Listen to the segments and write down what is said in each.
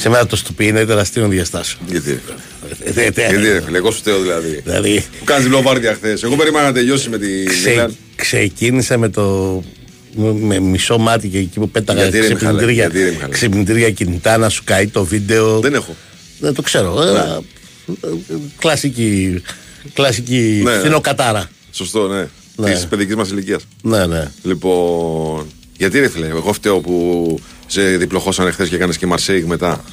Σε μένα το στουπίνι ήταν αστείο διαστάσεων. Γιατί. Ε, ε, ε, Γιατί ρε φίλε, εγώ σου φταίω δηλαδή. Δηλαδή, Μου κάνεις λοβάρδια χθες. Εγώ περίμενα να τελειώσει με τη ξε, Μίλαν. ξεκίνησα με το. με μισό μάτι και εκεί που πέταγα Γιατί ρε, Μιχάλε, ξυπνητήρια, γιατί ρε, Μιχάλε. ξυπνητήρια κινητά να σου καεί το βίντεο. Δεν έχω. Δεν το ξέρω. Ένα, κλασική κλασική Ναι. φθινοκατάρα. Σωστό, ναι. Ναι. Της παιδικής μας ηλικίας. Ναι, ναι. Λοιπόν. Γιατί ρε φίλε, εγώ φταίω που σε διπλοχώσανε χθες και έκανες και Μαρσέιγ μετά.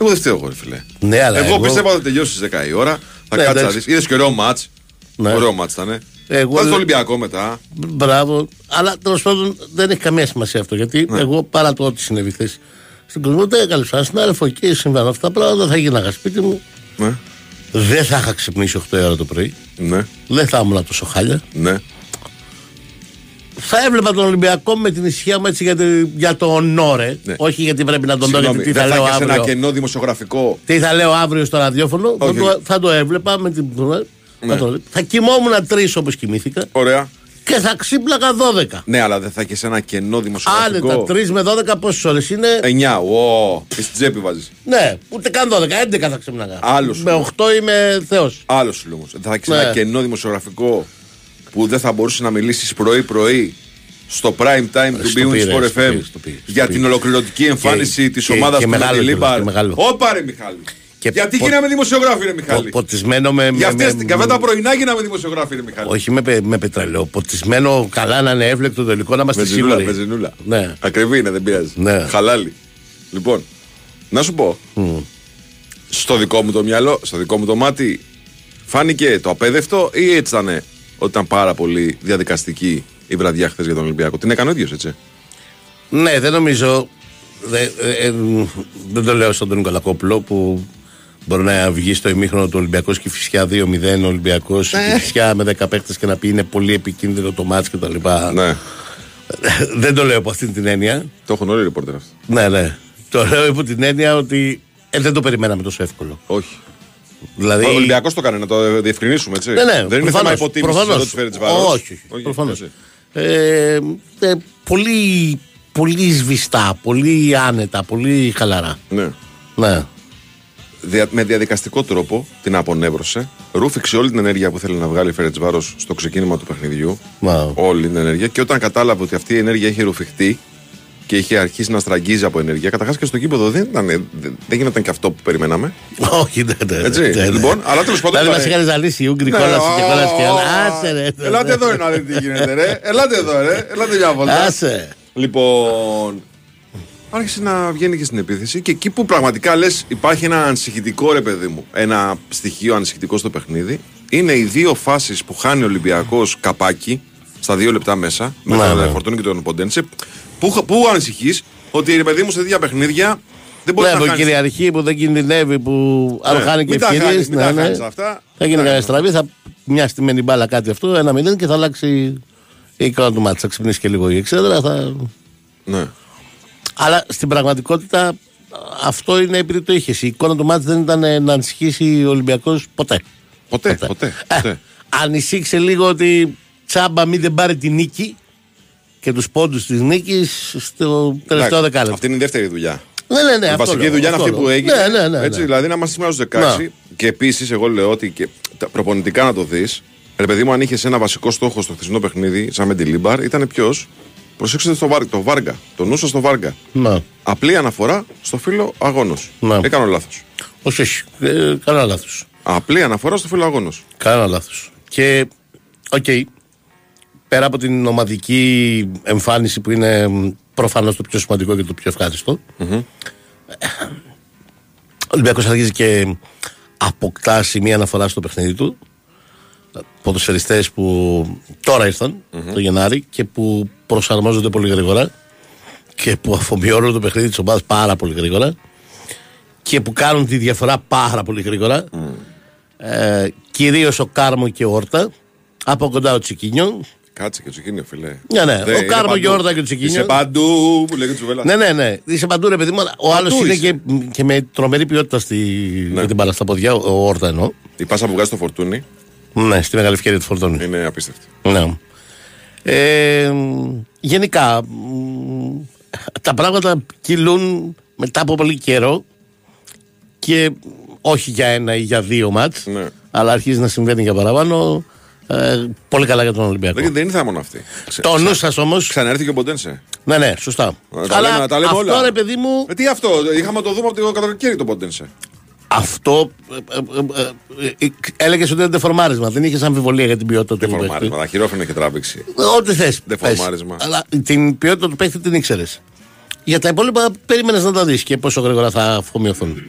Εγώ δεν φταίω εγώ, ρε φίλε. Ναι, αλλά εγώ, εγώ- πίστευα ότι θα τελειώσει στις 10 η ώρα. Θα Ναι, κάτσει να εντάξει. δεις. Είδες και ωραίο ματ. Ναι. Ωραίο ματ ήταν. Εγώ- Εγώ... το Ολυμπιακό μετά. Μπράβο. Αλλά τέλος πάντων δεν έχει καμία σημασία αυτό. Γιατί Ναι. εγώ παρά το ότι συνέβη χθες στην Κοσμοτέ, καλησπέρα συνάδελφο, εκεί συμβαίνουν αυτά τα πράγματα. Θα γίναγα σπίτι μου. Ναι, Δεν θα είχα ξυπνήσει 8 ώρα το πρωί. ναι, Δεν θα ήμουν τόσο χάλια. ναι. Θα έβλεπα τον Ολυμπιακό με την ησυχία μου έτσι για, το- για το ονόρε. Ναι. Όχι γιατί πρέπει να τον δω, Συγγνώμη, γιατί τι θα δεν θα λέω έχεις ένα αύριο. κενό δημοσιογραφικό. Τι θα λέω αύριο στο ραδιόφωνο. Θα Όχι, το, όχι. θα το έβλεπα με την. Ναι. Θα, το, θα κοιμόμουν τρεις όπως κοιμήθηκα Ωραία. και θα ξύπναγα 12. Ναι, αλλά δεν θα έχει ένα κενό δημοσιογραφικό. Άνετα, 3 με 12 πόσες ώρες είναι; 9. Ω, και στην τσέπη βάζεις. Ναι, ούτε καν 12, 11 θα ξύπναγα. Άλλος σου Με λέω. 8 είμαι Θεός. Άλλος σου λέω όμω. Δεν θα έχεις Ναι. ένα κενό δημοσιογραφικό που δεν θα μπορούσε να μιλήσεις πρωί-πρωί στο prime time του στο Being πήρε, Sport στο FM πήρε, στο πήρε, στο για πήρε. την ολοκληρωτική εμφάνιση Και- της και- ομάδας και του μεγάλο κιόλας, Μαντιλίμπαρ. και μεγάλο. Όπα ρε Μιχάλη. Και Γιατί πο- γίναμε δημοσιογράφοι, ρε Μιχάλη. Ποτισμένο με. Για, με- αυτές, με- για αυτά τα πρωινά γίναμε δημοσιογράφοι, ρε Μιχάλη. Όχι με, πε- με πετρελαίο. Ποτισμένο καλά να είναι εύλεκτο τελικό να είμαστε Βενζινούλα, σίγουροι. βενζινούλα. Ναι. Ακριβή είναι, δεν πειράζει. Ναι. Χαλάλι. Λοιπόν, να σου πω. Στο δικό μου το μυαλό, στο δικό μου το μάτι, φάνηκε το απέδευτο ή έτσι ήταν ότι ήταν πάρα πολύ διαδικαστική η βραδιά χθες για τον Ολυμπιακό. Την έκανε ο ίδιος, έτσι. Ναι, δεν νομίζω. δε- ε, ε, δεν το λέω στον τον Νικολακόπουλο που μπορεί να βγει στο ημίχρονο του Ολυμπιακό και φυσικά 2-0 Ολυμπιακός και φυσικά με 10 παίχτε και να πει είναι πολύ επικίνδυνο το μάτς και τα λοιπά. Ναι. δεν το λέω από αυτή την έννοια. Το έχουν όλοι οι ρεπόρτερ αυτό. Ναι, ναι. Το λέω υπό την έννοια ότι ε, δεν το περιμέναμε τόσο εύκολο. Όχι. Δηλαδή. Ο Ολυμπιακός το έκανε, να το διευκρινίσουμε, έτσι. Ναι, ναι, δεν είναι θέμα προφανώς, υποτίμησης προφανώς. εδώ της Φέρετ Βάρος. Όχι, όχι, προφανώς. Ε, ε, πολύ, πολύ σβηστά, πολύ άνετα, πολύ χαλαρά. Ναι. Ναι. Δια, με διαδικαστικό τρόπο την απονεύρωσε. Ρούφηξε όλη την ενέργεια που θέλει να βγάλει η Φέρετ Βάρος στο ξεκίνημα του παιχνιδιού. Μα, Όλη την ενέργεια. Και όταν κατάλαβε ότι αυτή η ενέργεια είχε ρουφηχτεί και είχε αρχίσει να στραγγίζει από ενέργεια, καταρχάς και στο κήπεδο δεν, ήταν, δεν, δεν γινόταν και αυτό που περιμέναμε. όχι, δεν ναι, ναι, Έτσι. ναι, ναι. Λοιπόν, αλλά τέλος πάντων. Δηλαδή μας ήταν- είχαν ζαλίσει οι Ούγγροι Ναι, κόλαση και α, κόλαση και α, άλλα. α, Άσε ρε. Ελάτε εδώ ρε, να δείτε τι γίνεται, ρε. Ελάτε εδώ, ρε. Ελάτε μια βόλτα. Άσε. Λοιπόν, άρχισε να βγαίνει και στην επίθεση και εκεί που πραγματικά λες υπάρχει ένα ανησυχητικό ρε παιδί μου, ένα στοιχείο ανησυχητικό στο παιχνίδι, είναι οι δύο φάσεις που χάνει ο Ολυμπιακός καπάκι στα δύο λεπτά μέσα, με Ναι, τον ναι. Φορτούνη και τον Ποντένσε. Που, που ανησυχείς ότι ρε παιδί μου σε τέτοια παιχνίδια δεν μπορείς Ναι, να από χάνεις. κυριαρχεί που δεν κινδυνεύει, που αν Ναι, χάνει και μην τα ευκαιρίες. χάνεις, μην τα χάνεις αυτά. Θα γίνει Ναι. κανένα στραβή, θα μια στημένη μπάλα κάτι αυτό, ένα μηδέν και θα αλλάξει η εικόνα του μάτσα. Θα ξυπνήσει και λίγο η εξέδρα. Θα... Ναι. Αλλά στην πραγματικότητα αυτό είναι επειδή το είχες. Η εικόνα του μάτσα δεν ήταν ε, να ανησυχήσει ο Ολυμπιακός ποτέ. Ποτέ, ποτέ. Ε, ποτέ. ανησύχησε λίγο ότι τσάμπα μην δεν πάρει τη νίκη και τους πόντους της νίκης στο τελευταίο Εντάξει, δεκάλεπτο. Αυτή είναι η δεύτερη δουλειά. Ναι, ναι, ναι. Η αυτό βασική λέω, δουλειά είναι αυτό αυτή που λέω. έγινε. Ναι, ναι, ναι. έτσι, ναι. Δηλαδή να είμαστε σήμερα στους 16. Να. Και επίσης, εγώ λέω ότι και τα προπονητικά να το δεις. Ρε παιδί μου, αν είχες ένα βασικό στόχο στο χθεσινό παιχνίδι, σαν με τη Λίμπαρ, ήταν ποιος; Προσέξτε το, Βάρ, το Βάργα. Το νου σας στο Βάργα. Να. Απλή αναφορά στο φύλλο αγώνος. Ναι. Έκανα λάθος. Όχι, όχι. Ε, κανένα λάθος. Απλή αναφορά στο φύλλο αγώνος. Κανένα λάθος. Και, οκ, πέρα από την ομαδική εμφάνιση που είναι προφανώς το πιο σημαντικό και το πιο ευχάριστο, ο Ολυμπιακός αρχίζει και αποκτά σημεία αναφοράς στο παιχνίδι του. Ποδοσφαιριστές που τώρα ήρθαν το Γενάρη και που προσαρμόζονται πολύ γρήγορα και που αφομοιώνουν το παιχνίδι της ομάδας πάρα πολύ γρήγορα και που κάνουν τη διαφορά πάρα πολύ γρήγορα. Ε, Κυρίως ο Κάρμο και ο Όρτα. Από κοντά ο Τσικίνιο. Κάτσε και τσουκίνιο, φιλέ. Ναι, ναι. Δεν, Ο είναι Κάρμο παντού. και ο Όρτα και ο Τσικίνιο. Είσαι παντού που λέγεται τσουβέλα. Ναι, ναι, ναι. Είσαι παντού, ρε παιδί μου. αλλά Ο άλλος Παντού είναι είσαι. και, και με τρομερή ποιότητα στη, Ναι. με την μπάλα στα ποδιά, ο, ο Όρτα εννοώ. Η πάσα που βγάζει το φορτούνι Ναι, στη μεγάλη ευκαιρία του φορτώνει. είναι απίστευτη. Ναι. Ε, γενικά, μ, τα πράγματα κυλούν μετά από πολύ καιρό και όχι για ένα ή για δύο μάτς Ναι. αλλά αρχίζει να συμβαίνει για παραπάνω ε, πολύ καλά για τον Ολυμπιακό. Δεν, δεν ήρθα μόνο αυτή. Ξε- Το νου σας όμως. Ξαναέρθει και ο Μποντένσε. Ναι, ναι, σωστά. τα Αλλά λέμε- τα λέμε αυτό όλα. ρε παιδί μου, Ε, τι αυτό, είχαμε το δούμε από το καλοκαίρι το Μποντένσε. αυτό ε, ε, ε, ε, έλεγες ότι είναι δεφορμάρισμα. Δεν είχες αμφιβολία για την ποιότητα του παίχτη. Δεφορμάρισμα, τα χειρόφρενα έχει τράβηξει. Ό,τι θες. Δεφορμάρισμα. Αλλά την ποιότητα του παίχτη την ήξερες. Για τα υπόλοιπα περίμενες να τα δεις και πόσο γρήγορα θα αφομοιωθούν.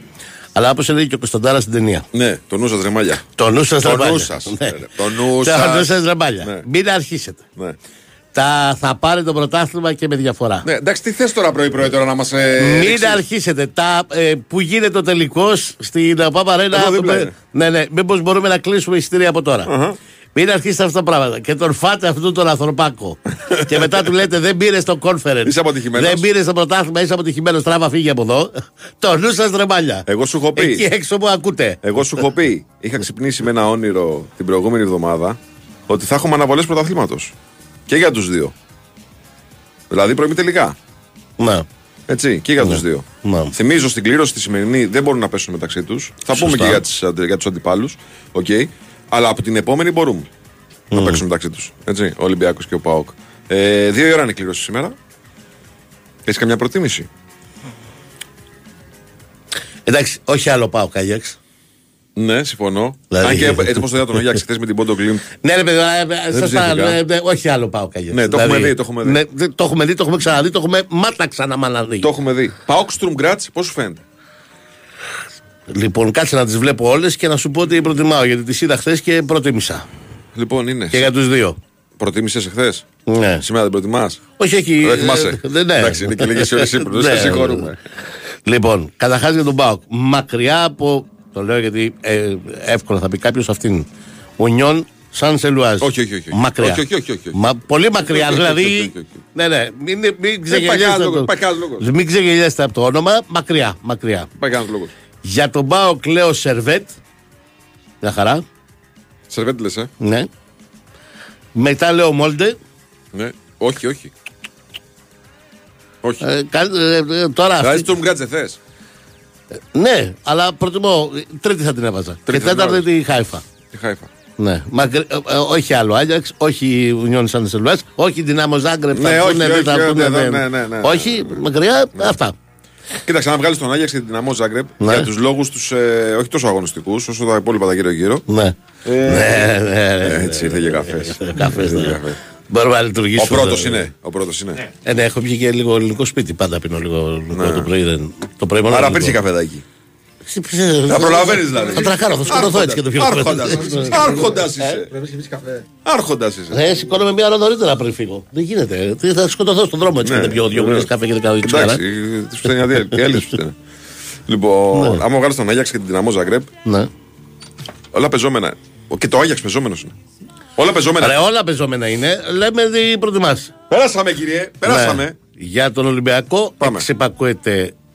Αλλά όπως έλεγε και ο Κωνσταντάρας στην ταινία. Ναι, το νου σας ρεμάλια. Το νου σας Το ρεμπάλια. νου σας. Ναι. Το νου Το σας. νου σας ρεμπάλια. Ναι. Μην αρχίσετε. Ναι. Τα, θα πάρει το πρωτάθλημα και με διαφορά. ναι, εντάξει, τι θες τώρα πρωί-πρωί τώρα να μας. Ε, Μην ρίξεις; αρχίσετε. Τα, ε, που γίνεται ο τελικός στην Παπαρένα. Εδώ δίπλα είναι. Ναι, ναι. Μήπως μπορούμε να κλείσουμε εισιτήρια από τώρα. Μην αρχίσετε αυτά τα πράγματα. Και τον φάτε αυτόν τον ανθρωπάκο. και μετά του λέτε δεν πήρε το conference. Είσαι αποτυχημένος. Δεν πήρε το πρωτάθλημα, είσαι αποτυχημένος. Τράβα, φύγει από εδώ. το νου σας ρεμάλια. Εγώ σου έχω πει. Εκεί έξω που ακούτε. Εγώ σου έχω πει, είχα ξυπνήσει με ένα όνειρο την προηγούμενη εβδομάδα ότι θα έχουμε αναβολές πρωταθλήματος. Και για τους δύο. Δηλαδή πρωί τελικά. Να. Έτσι, και για τους δύο. Ναι. Θυμίζω στην κλήρωση τη σημερινή δεν μπορούν να πέσουν μεταξύ τους. Θα πούμε και για, τις, για τους αντιπάλους. Okay. Αλλά από την επόμενη μπορούν να παίξουν μεταξύ τους. Έτσι, ο Ολυμπιακός και ο Πάοκ. Ε, δύο η ώρα είναι η κλήρωση σήμερα. Έχεις καμιά προτίμηση; Εντάξει, όχι άλλο πάω Καγιάξ. Ναι, συμφωνώ. Δηλαδή- Αν και έτσι πώ το είδα τον Αγιάξ χθες με την Πόντο Γκλίντ. Ναι, ρε παιδί, ε, ε, σωστά, ψήθηκα. ε, ε, όχι άλλο πάω Καγιάξ. Ναι, το έχουμε δει, το έχουμε δει. Ναι, δε- το έχουμε δει, το έχουμε ξαναδεί, το έχουμε μάτα ξαναμαναδεί. Το έχουμε δει. Πάοκ Στρουμ Γκράτ, πώς σου φαίνεται; Λοιπόν, κάτσε να τις βλέπω όλες και να σου πω τι προτιμάω. Γιατί τις είδα χθες και προτίμησα. Λοιπόν, είναι. Και για τους δύο. Προτίμησες εχθέ. Ναι. Σήμερα δεν προτιμάς; Όχι, όχι. Δεν ε, θυμάσαι. δεν- ναι. Εντάξει, είναι και λίγες ώρες ύπνο. Ναι, Σε ναι, συγχωρούμε. ναι. Λοιπόν, καταρχάς για τον Μπάουκ. Μακριά από. Το λέω γιατί ε, εύκολα θα πει κάποιος αυτήν. Ουνιόν σαν σελουάζ. Όχι, όχι, όχι. Μακριά. Όχι, όχι, όχι, όχι. Μα, πολύ μακριά. όχι, όχι, δηλαδή. όχι, όχι, όχι. Ναι, ναι. Μην, μην πάει ξεγελιέστε. κανένας από λόγος, το- πάει κανένας λόγος. Μην ξεγελιέστε από το όνομα. Μακριά. Μακριά. Πάει κανένα λόγο. Για τον Μπάουκ λέω Σερβέτ. Μια χαρά. Σερβέντε λες, ε; Ναι. Μετά λέω Μόλντε. Ναι. Όχι, όχι. Όχι. Ε, κα- ε, ε, τώρα Δηλαδή αυτή, Στρουμ Γκράτ θες. Ναι, αλλά προτιμώ. Τρίτη θα την έβαζα. Τρίτη και θα την τέταρτη έβαζες. τη Χάιφα. Τι χάιφα. Ναι. Μακρι- ε, ε, όχι άλλο Άγιαξ, όχι Ουνιόν Σαν Σελουάς, όχι Δυνάμο Ζάγκρεπ. Ναι, θα όχι, πούνε, δεν όχι, θα όχι, πούνε, ναι, δεν- ναι, ναι, ναι, Όχι, ναι, ναι. μακριά, αυτά. Κοίταξε, να βγάλεις τον Άγιαξ και την Δυναμό Ζάγκρεπ Ναι. για τους λόγους τους ε, όχι τόσο αγωνιστικούς όσο τα υπόλοιπα τα γύρω-γύρω. Ναι. Ε, Ναι, ναι, ναι. Έτσι ήρθε και καφές. Καφές, ναι. Μπορούμε να Ο λειτουργήσουμε. πρώτος είναι. Ο πρώτος είναι. Ε, ναι, έχω βγει και λίγο ελληνικό σπίτι. Πάντα πίνω λίγο ελληνικό το πρωί. Δεν... Το πρωί μόνο. Ναι. Άρα ελληνικό. πήρες καφεδάκι. Θα Θα προλαβαίνεις δηλαδή. Θα τρακάρω, θα σκοτωθώ έτσι και το πιο Άρχοντας είσαι. Άρχοντας είσαι. Ε, σηκώνομαι μία ώρα νωρίτερα πριν φύγω. Δεν γίνεται. Τι, Θα σκοτωθώ στον δρόμο έτσι Ναι, και δεν πιω δύο βεβαίως. γουλιές καφέ και δεν κάνω Εντάξει, ξέρα. τη φταίνει αδεία. Και άλλε σου φταίνε. Λοιπόν, άμα βγάλεις τον Άγιαξ και την Δυναμό Ζαγκρέπ, Ναι. όλα πεζόμενα. Και το Άγιαξ πεζόμενος είναι. Όλα πεζόμενα. Ρε, όλα πεζόμενα είναι. Λέμε τι προτιμάς. Περάσαμε, κύριε. Περάσαμε. Ναι. Για τον Ολυμπιακό Πάμε.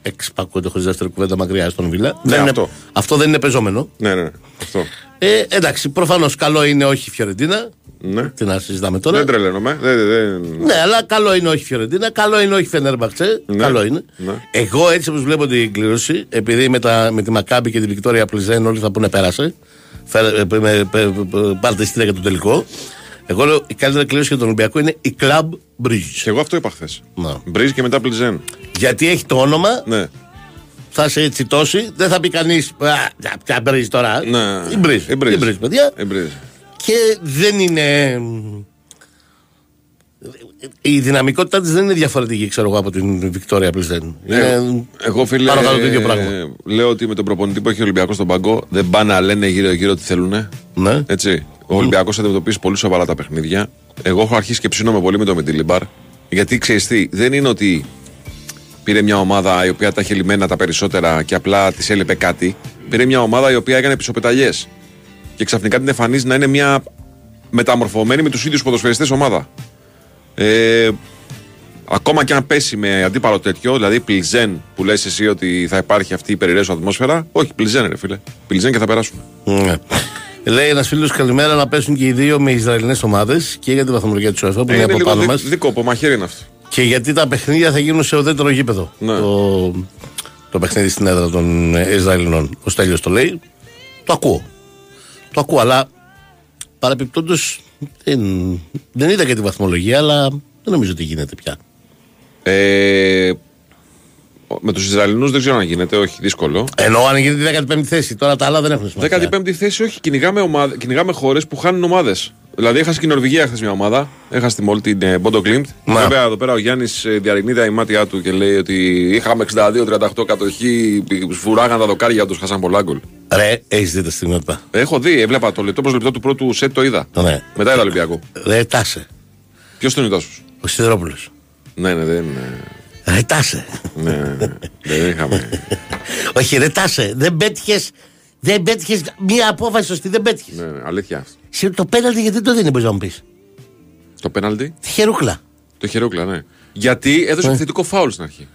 Εξυπακούεται. Εξυπακούεται χωρίς δεύτερη κουβέντα μακριά στον Βίλα. Ναι, είναι, αυτό. αυτό δεν είναι πεζόμενο. Ναι, ναι, ναι. Αυτό. Ε, εντάξει, προφανώς καλό είναι όχι η Φιωρεντίνα. Ναι. Τι να συζητάμε τώρα. Δεν τρελαίνομαι. Δεν, δεν, δεν... Ναι, αλλά καλό είναι όχι η Φιωρεντίνα, καλό είναι όχι η Φενέρμπαξε. Ναι. Καλό είναι. Ναι. Εγώ έτσι όπως βλέπω την κλήρωση, επειδή με, τα, με τη Μακάμπη και τη Βικτόρια Πλιζέν όλοι θα πούνε πέρασε. Φέρε- ε, με- πε- πε- Πάρτε εισιτήρια για το τελικό. Εγώ λέω η καλύτερη κλήρωση για τον Ολυμπιακό είναι η Club Bridge. Και εγώ αυτό είπα χθες. Ναι. Μπρίζ και μετά πλιζέν. Γιατί έχει το όνομα, Ναι. θα σε τσιτώσει, δεν θα πει κανείς. Ποια Bridge τώρα. ναι. Η Bridge. Η Μπρίζ. Η Bridge, παιδιά. Η Μπρίζ. Και δεν είναι. Η δυναμικότητά της δεν είναι διαφορετική, ξέρω εγώ, από την Βικτόρια Πλιζέν. Ε, Είναι Εγώ φίλε. πάνω κάτω το ίδιο πράγμα. ε, Λέω ότι με τον προπονητή που έχει ο Ολυμπιακός στον παγκό δεν πάνε να λένε γύρω-γύρω τι θέλουν. Ναι. Έτσι. Ο Ολυμπιακός αντιμετωπίζει πολύ σοβαρά τα παιχνίδια. Εγώ έχω αρχίσει και ψήνομαι πολύ με το Μεντιλιμπάρ. Γιατί ξέρεις τι, δεν είναι ότι πήρε μια ομάδα η οποία τα είχε λυμμένα τα περισσότερα και απλά της έλειπε κάτι. Πήρε μια ομάδα η οποία έκανε πισωπεταλιές. Και ξαφνικά την εμφανίζει να είναι μια μεταμορφωμένη με τους ίδιους ποδοσφαιριστές ομάδα. Ε, ακόμα και αν πέσει με αντίπαλο τέτοιο, δηλαδή πλιζέν που λες εσύ ότι θα υπάρχει αυτή η περιραίωση ατμόσφαιρα, όχι, πλιζέν ρε φίλε. Πλιζέν και θα περάσουμε. Ναι. Λέει ένας φίλος καλημέρα να πέσουν και οι δύο με Ισραηλινές ομάδες και για την βαθμολογία του ΕΦΑ που Ε, είναι είναι από λίγο πάνω δι- μας. δίκοπο, μαχαίρι είναι αυτό. Και γιατί τα παιχνίδια θα γίνουν σε ουδέτερο γήπεδο. Ναι. Το, το παιχνίδι στην έδρα των ε, Ισραηλινών. Ο Στέλιος το λέει. Το ακούω. Το ακούω, αλλά παραπιπτόντω δεν, δεν είδα και τη βαθμολογία, αλλά δεν νομίζω ότι γίνεται πια. Ε, με τους Ισραηλινούς δεν ξέρω αν γίνεται, όχι, δύσκολο. Ενώ αν γίνεται τη 15η θέση, τώρα τα άλλα δεν έχουν σημασία. 15η θέση, όχι, κυνηγάμε, ομάδες, κυνηγάμε χώρες που χάνουν ομάδες. Δηλαδή, έχασε και η Νορβηγία χθες μια ομάδα. Έχασε τη Μόλ την ε, Μπόντο Κλίμπτ. Βέβαια, εδώ πέρα ο Γιάννης ε, διαρριγνεί τα ημάτια του και λέει ότι είχαμε 62-38 κατοχή, σφουράγαν τα δοκάρια τους, χάσαν πολλά γκολ. Ρε, έχεις δει τα στιγμιότυπα. Έχω δει, έβλεπα το λεπτό προ λεπτό του πρώτου σετ το είδα. Ναι. Μετά είδα Ολυμπιακό. Ρε, τάσε. Ποιος τον είδα σου. Ο Σιδερόπουλο. Ναι, ναι, δεν. Ρε, τάσε. ναι, ναι, ναι. δεν είχαμε. Όχι, ρε, τάσε. Δεν πέτυχες. Δεν πέτυχες μία απόφαση σωστή, δεν πέτυχες. Ναι, ναι, αλήθεια. Σε το πέναλτι γιατί το δίνει, μπορείς να μου πεις; Το πέναλτι; Τη χερούκλα. Το χερούκλα, ναι. Γιατί έδωσε Ναι. επιθετικό φάουλ στην αρχή.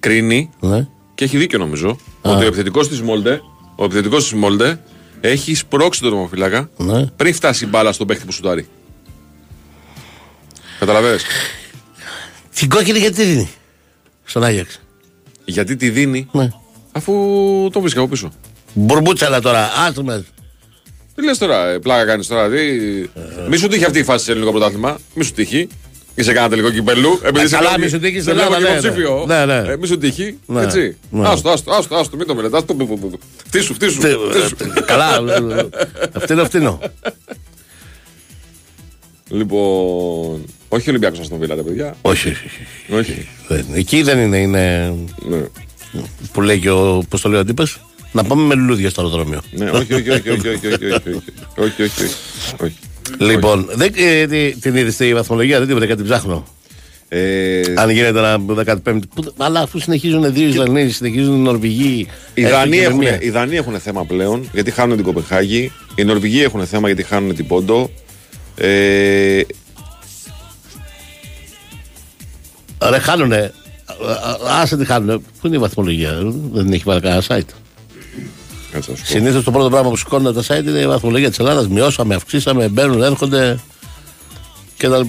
Κρίνει Ναι. και έχει δίκιο νομίζω ότι ο επιθετικός της Μόλντε, ο επιθετικός της Μόλντε έχει σπρώξει τον τομοφυλάκα Ναι. πριν φτάσει η μπάλα στον παίχτη που σουτάρει. Καταλαβαίνεις; Την κόκκινη γιατί τη δίνει. Στον Άγιαξ; Γιατί τη δίνει; Ναι. αφού τον βρίσκει από πίσω. Μπουρμπούτσαλα τώρα, άστο με. Τι λες τώρα, ε, πλάκα κάνεις τώρα. Τι... Μη σου τύχει αυτή η φάση σε ελληνικό πρωτάθλημα. Μη σου τύχει. Είσαι κανένα τελικό κυπελού. Επειδή Ε, σε καλά, βλέπω- μη σου τύχει σε στην βλέπω Ελλάδα, και ναι, υποψήφιο. ναι. Ναι, ναι. Ε, Μη σου τύχει. Ναι, Έτσι. ναι. Άστο, άστο, άστο, άστο, μην το μελετάς. Φτύσου, φτύσου. φτύσου. Καλά, αυτό είναι φτηνό. Λοιπόν. Όχι Ολυμπιακός Αστον Βίλα, τα παιδιά. Όχι, όχι, όχι. Όχι. Δεν- Εκεί δεν είναι, είναι Ναι. που λέει και ο, πώς το λέει ο αντίπας, να πάμε με λουλούδια στο αεροδρόμιο. Ναι, όχι, όχι, όχι, όχι, όχι, όχι, όχι, όχι, όχι, όχι, όχι, όχι. Λοιπόν, δεν, ε, τι- την είδε στη βαθμολογία, δεν την βρήκα, την ψάχνω. Ε, Αν γίνεται ένα 15. Που, αλλά αφού συνεχίζουν δύο Ισραηλοί, συνεχίζουν οι Νορβηγοί. Οι έχει Δανείοι και έχουν, μία. οι Δανείοι έχουν θέμα πλέον γιατί χάνουν την Κοπεχάγη. Οι Νορβηγοί έχουν θέμα γιατί χάνουν την Πόντο. Ε, Ρε, χάνουνε. Α, α, Άσε τι χάνουνε. Πού είναι η βαθμολογία, δεν έχει βάλει κανένα site. Συνήθως το πρώτο πράγμα που σηκώνουν τα site είναι η βαθμολογία της Ελλάδας. Μειώσαμε, αυξήσαμε, μπαίνουν, έρχονται κτλ.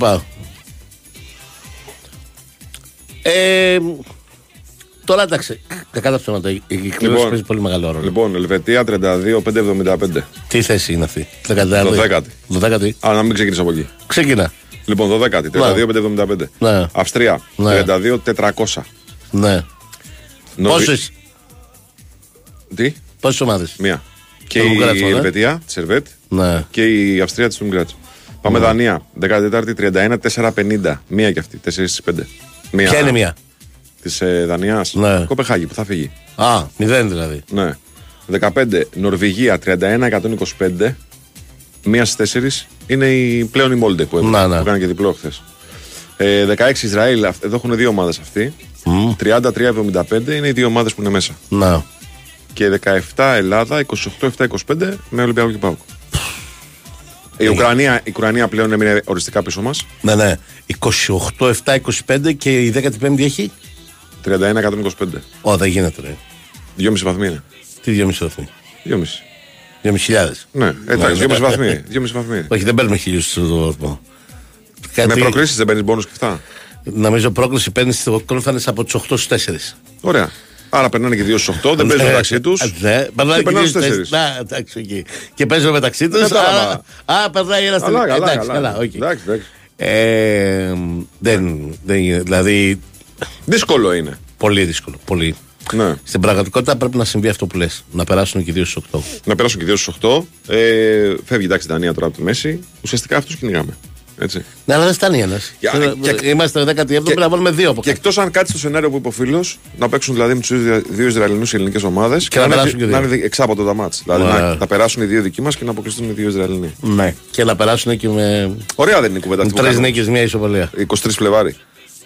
Ε, τώρα εντάξει, κακά τα ψέματα. Η η κλήρωση παίζει πολύ μεγάλο ρόλο. Λοιπόν, Ελβετία 32-5-75. Τι θέση είναι αυτή, 19η. Δωδέκατη. Δωδέκατη. Α, να μην ξεκινήσω από εκεί. Ξεκινά. Λοιπόν, 12η, 32-5-75. Ναι. Αυστρία, Ναι. 32-400. Ναι. Νορβη- Πόσες; Τι, πόσες ομάδες; μία. Και Το η Λουγκράτσο, ε. Ελβετία, τη Σερβέτ Ναι. και η Αυστρία της Τουμγκράτ. Πάμε Δανία, 14η 31-4-50. Μία και αυτή, 4 στις 5. Μία. Ποια είναι μία; Της ε, Δανίας. Ναι. Κοπεχάγη που θα φύγει. Α, μηδέν δηλαδή. Ναι. 15 Νορβηγία 31-125. Μία στις 4 είναι η, πλέον η Μόλντε που, Να, ναι. που έκανε και διπλό χθες. Ε, 16 Ισραήλ, αυ- εδώ έχουν δύο ομάδες αυτοί. 33-75 είναι οι δύο ομάδες που είναι μέσα. Να. Και 17 Ελλάδα, 28-7-25 με Ολυμπιακό και Πάουκ. Η Ουκρανία, η Ουκρανία πλέον έμεινε οριστικά πίσω μας. Ναι, ναι. 28-7-25 και η 15η έχει; 31-125. Ω, δεν γίνεται, ρε. 2,5 βαθμοί είναι. Τι 2,5 βαθμοί; 2,5. 2.500. Ναι, εντάξει, 2,5 βαθμοί. 2,5 βαθμοί. Όχι, δεν παίρνουμε χίλιους στο βαθμό. Με Κάτι, προκρίσεις δεν παίρνεις πόνου και αυτά. νομίζω πρόκληση παίρνεις στο κρόφανε από του 8 στου 4. Ωραία. Άρα περνάνε και 2 στου 8, δεν παίζουν μεταξύ τους. Ναι, περνάνε και περνάνε και στους δύο τέσσερις. στους τέσσερις. Να, εντάξει, εκεί. Και παίζουν μεταξύ τους. Κατάλαβα. Α, περνάει ένας στην Καλά, καλά, Εντάξει, καλά. καλά, οκ. Εντάξει, εντάξει. Ε, δεν, δεν είναι. Δηλαδή, Δύσκολο είναι. πολύ δύσκολο. Πολύ. Ναι. Στην πραγματικότητα πρέπει να συμβεί αυτό που λες. Να περάσουν και οι δύο στου 8. Να περάσουν και 2 στου 8. Ε, φεύγει εντάξει η Δανία τώρα από τη μέση. Ουσιαστικά αυτούς κυνηγάμε. Έτσι. Ναι, αλλά δεν φτάνει ένα. Για- και- Είμαστε 17ο, πρέπει να βάλουμε δύο από Και κάτω. εκτός αν κάτσει στο σενάριο που είπε ο φίλος, να παίξουν δηλαδή με τους δύο Ισραηλινούς ελληνικές ομάδες Και να περάσουν και δύο. να είναι εξάποτο τα μάτς. Δηλαδή Ωραία. να, να περάσουν οι δύο δικοί μας και να αποκλειστούν οι δύο Ισραηλινοί. Ναι. Και να περάσουν και με Ωραία δεν είναι η κουβέντα αυτή που τρεις κάνουμε. νίκες, μία ισοπαλία. 23 Φλεβάρι.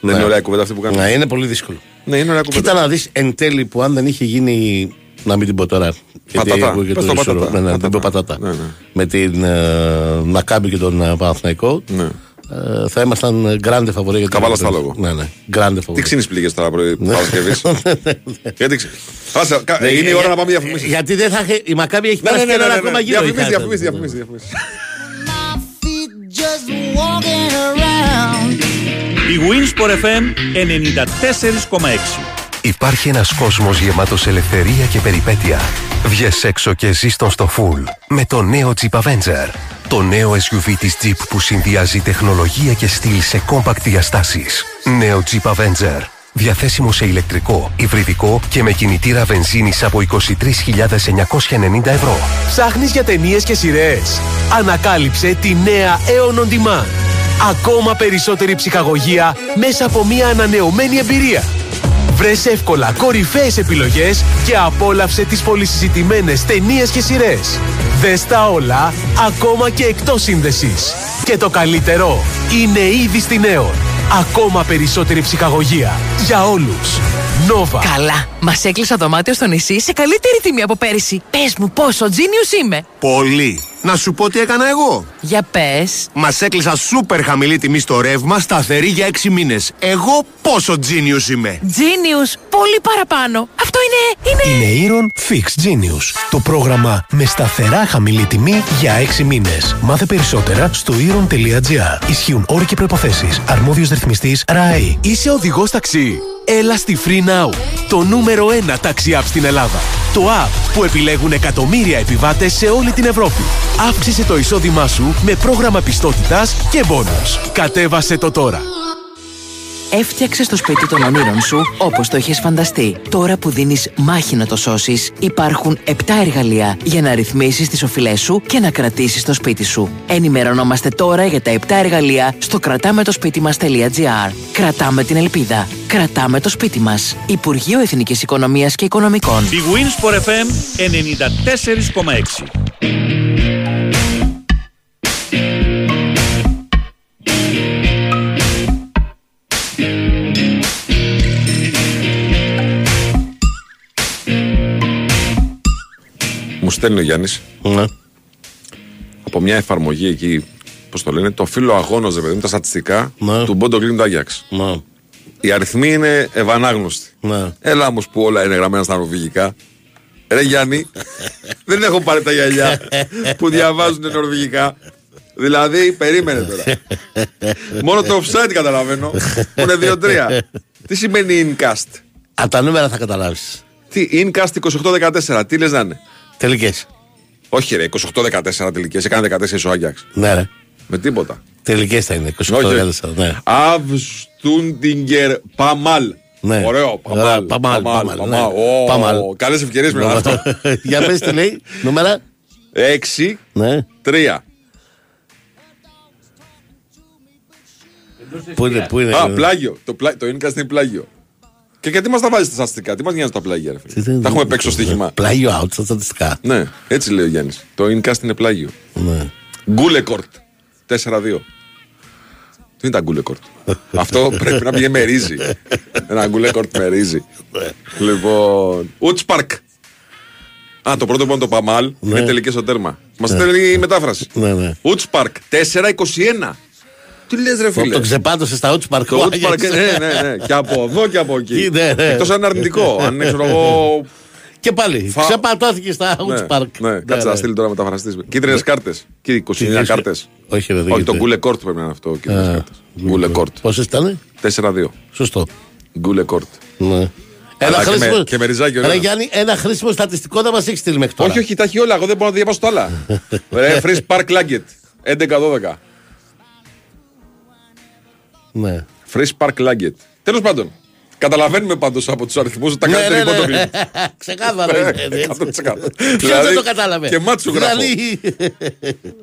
Δεν είναι ωραία η κουβέντα αυτή που κάνουμε. Ναι, είναι πολύ δύσκολο. Ναι, είναι ωραία κουβέντα. Κοίτα να δεις εν τέλει που αν δεν είχε γίνει. Να μην την πω τώρα. γιατί Πατατά. έχω και Πες το το ισορρο- πατατά. Ναι, ναι, την πω Πατατά. πατατά. Ναι, ναι. Με την ε, Μακάμπη και τον ε, Παναθηναϊκό. Ναι. ε, θα ήμασταν γκράντε φαβορή για την Καβάλα Ευρώπη. στα λόγο. Ναι, ναι. Γκράντε Τι φαβορή. ξύνεις πληγές τώρα πρωί Ναι. Παρασκευής; Γιατί ξύνει. Άσε, κα- Είναι η ώρα να πάμε διαφημίσεις. Γιατί δεν θα είχε. Η Μακάμπη έχει Ναι, ναι, περάσει ναι, και ναι, ένα ναι, ακόμα ναι. γύρο. Διαφημίσεις, η Χάρτα. διαφημίσεις, διαφημίσεις, διαφημίσεις. my feet just walking around. Η Winsport FM 94,6. Υπάρχει ένας κόσμος γεμάτος ελευθερία και περιπέτεια. Βγες έξω και ζεις τον στο full με το νέο Jeep Avenger. Το νέο SUV της Jeep που συνδυάζει τεχνολογία και στυλ σε compact διαστάσεις. Νέο Jeep Avenger. Διαθέσιμο σε ηλεκτρικό, υβριδικό και με κινητήρα βενζίνης από 23.990 ευρώ. Ψάχνεις για ταινίες και σειρές. Ανακάλυψε τη νέα Aeon On Demand. Ακόμα περισσότερη ψυχαγωγία μέσα από μια ανανεωμένη εμπειρία. Βρες εύκολα κορυφαίες επιλογές και απόλαυσε τις πολυσυζητημένες ταινίες και σειρές. Δες τα όλα, ακόμα και εκτός σύνδεσης. Και το καλύτερο, είναι ήδη στη Aeon. Ακόμα περισσότερη ψυχαγωγία. Για όλους. Nova. Καλά. Μας έκλεισα δωμάτιο στο νησί σε καλύτερη τιμή από πέρυσι. Πες μου πόσο genius είμαι. Πολύ. Να σου πω τι έκανα εγώ. Για πες. Μας έκλεισα σούπερ χαμηλή τιμή στο ρεύμα, σταθερή για 6 μήνες. Εγώ πόσο genius είμαι. Genius. Πολύ παραπάνω. Αυτό είναι. είναι. Είναι Eron Fix Genius. Το πρόγραμμα με σταθερά χαμηλή τιμή για 6 μήνες. Μάθε περισσότερα στο eron.gr. Ισχύουν όροι και προϋποθέσεις. Αρμόδιος ρυθμιστής ΡΑΕ. Είσαι οδηγός ταξί. Έλα στη Free Now. Το νούμερο 1 ταξί app στην Ελλάδα. Το app που επιλέγουν εκατομμύρια επιβάτες σε όλη την Ευρώπη. Αύξησε το εισόδημά σου με πρόγραμμα πιστότητας και μπόνους. Κατέβασε το τώρα. Έφτιαξες το σπίτι των ονείρων σου όπως το έχεις φανταστεί. Τώρα που δίνεις μάχη να το σώσεις, υπάρχουν 7 εργαλεία για να ρυθμίσεις τις οφειλές σου και να κρατήσεις το σπίτι σου. Ενημερωνόμαστε τώρα για τα 7 εργαλεία στο κρατάμε το σπίτι μας.gr. Κρατάμε την ελπίδα. Κρατάμε το σπίτι μας. Υπουργείο Εθνικής Οικονομίας και Οικονομικών. Η Winsport FM 94,6. Στέλνει ο Γιάννης Ναι. από μια εφαρμογή εκεί, πώς το λένε, το φύλλο αγώνος, ρε παιδί μου, τα στατιστικά Ναι. του Μπόντο Γκλίν του Άγιαξ. Ναι. Οι αριθμοί είναι ευανάγνωστοι. Ναι. Έλα όμως που όλα είναι γραμμένα στα νορβηγικά. Ρε Γιάννη, δεν έχω πάρει τα γυαλιά που διαβάζουν νορβηγικά. Δηλαδή, περίμενε τώρα. Μόνο το offside καταλαβαίνω. Που είναι 2-3. Τι σημαίνει incast. Από τα νούμερα θα καταλάβεις. Τι, incast 28-14. Τι λες να είναι; Τελικές. Όχι, ρε, 28-14 τελικές. Έκανε 14 ο Άγιαξ. Ναι, ρε. Με τίποτα. Τελικές θα είναι. 28 Όχι. κατάσταση, ναι. Αβστούντιγκερ Παμάλ. Ναι. Ωραίο. Παμάλ. Ωραία, Παμάλ, Παμάλ, ναι. Παμάλ. Καλές ευκαιρίες με αυτό. Για πες τι λέει. Νούμερα. 6-3. Ναι. Πού είναι, πού είναι. Α, πλάγιο. Το, πλά... το Indkast είναι πλάγιο. Και γιατί μας τα βάζεις στα στατιστικά, τι μας νοιάζει τα πλάγια, ρε φίλε; Τα έχουμε παίξει στο στοίχημα. Πλάγιο out στα στατιστικά. Ναι, έτσι λέει ο Γιάννης. Το Indkast είναι πλάγιο. Ναι. Gule kort. 4-2. Τι είναι τα gule kort. Αυτό πρέπει να πήγε με ρύζι. Ένα gule kort με ρύζι. λοιπόν. Udspark. Α, το πρώτο που είναι το på mål είναι τελικές στο τέρμα. Μας στέλνει η μετάφραση. Ναι, ναι. Udspark 4-21. Τι λες, ρε Το, φίλε; το ξεπάτωσε στα Udspark. Το Udspark, ναι, ναι, ναι. Και από εδώ και από εκεί. Ναι, ναι. Εκτός αν είναι αρνητικό. Αν είναι, ξέρω εγώ. Και πάλι. Φα- Ξεπατώθηκε στα Ναι, Udspark. ναι, κάτσε να στείλει τώρα μεταφραστής. Κίτρινες κάρτες. Και 29 κάρτες. Όχι, ρε, δεν Όχι, γίνεται. το gule kort πρέπει να είναι αυτό. Κίτρινες κάρτες. Gule kort. Πόσες ήταν; 4-2. Σωστό. Gule kort. Ναι. Αλλά Ένα και με- χρήσιμο, και με ριζάκι, Ρε ωραία. Γιάννη, ένα χρήσιμο στατιστικό δεν μας έχει στείλει μέχρι τώρα. Όχι, όχι, τα έχει όλα. Εγώ δεν μπορώ να διαβάσω το άλλα. Ρε, Free Spark Laget. 11-12. Ναι. Free Spark Laget. Τέλος πάντων. Καταλαβαίνουμε πάντως από τους αριθμούς ότι τα Ναι, κάνετε ναι, λοιπόν ναι. το Ξεκάθαρα. είναι, έτσι. 100%. Ποιος Δηλαδή, δεν το κατάλαβε. Και μάτσου γράφω. Δηλαδή,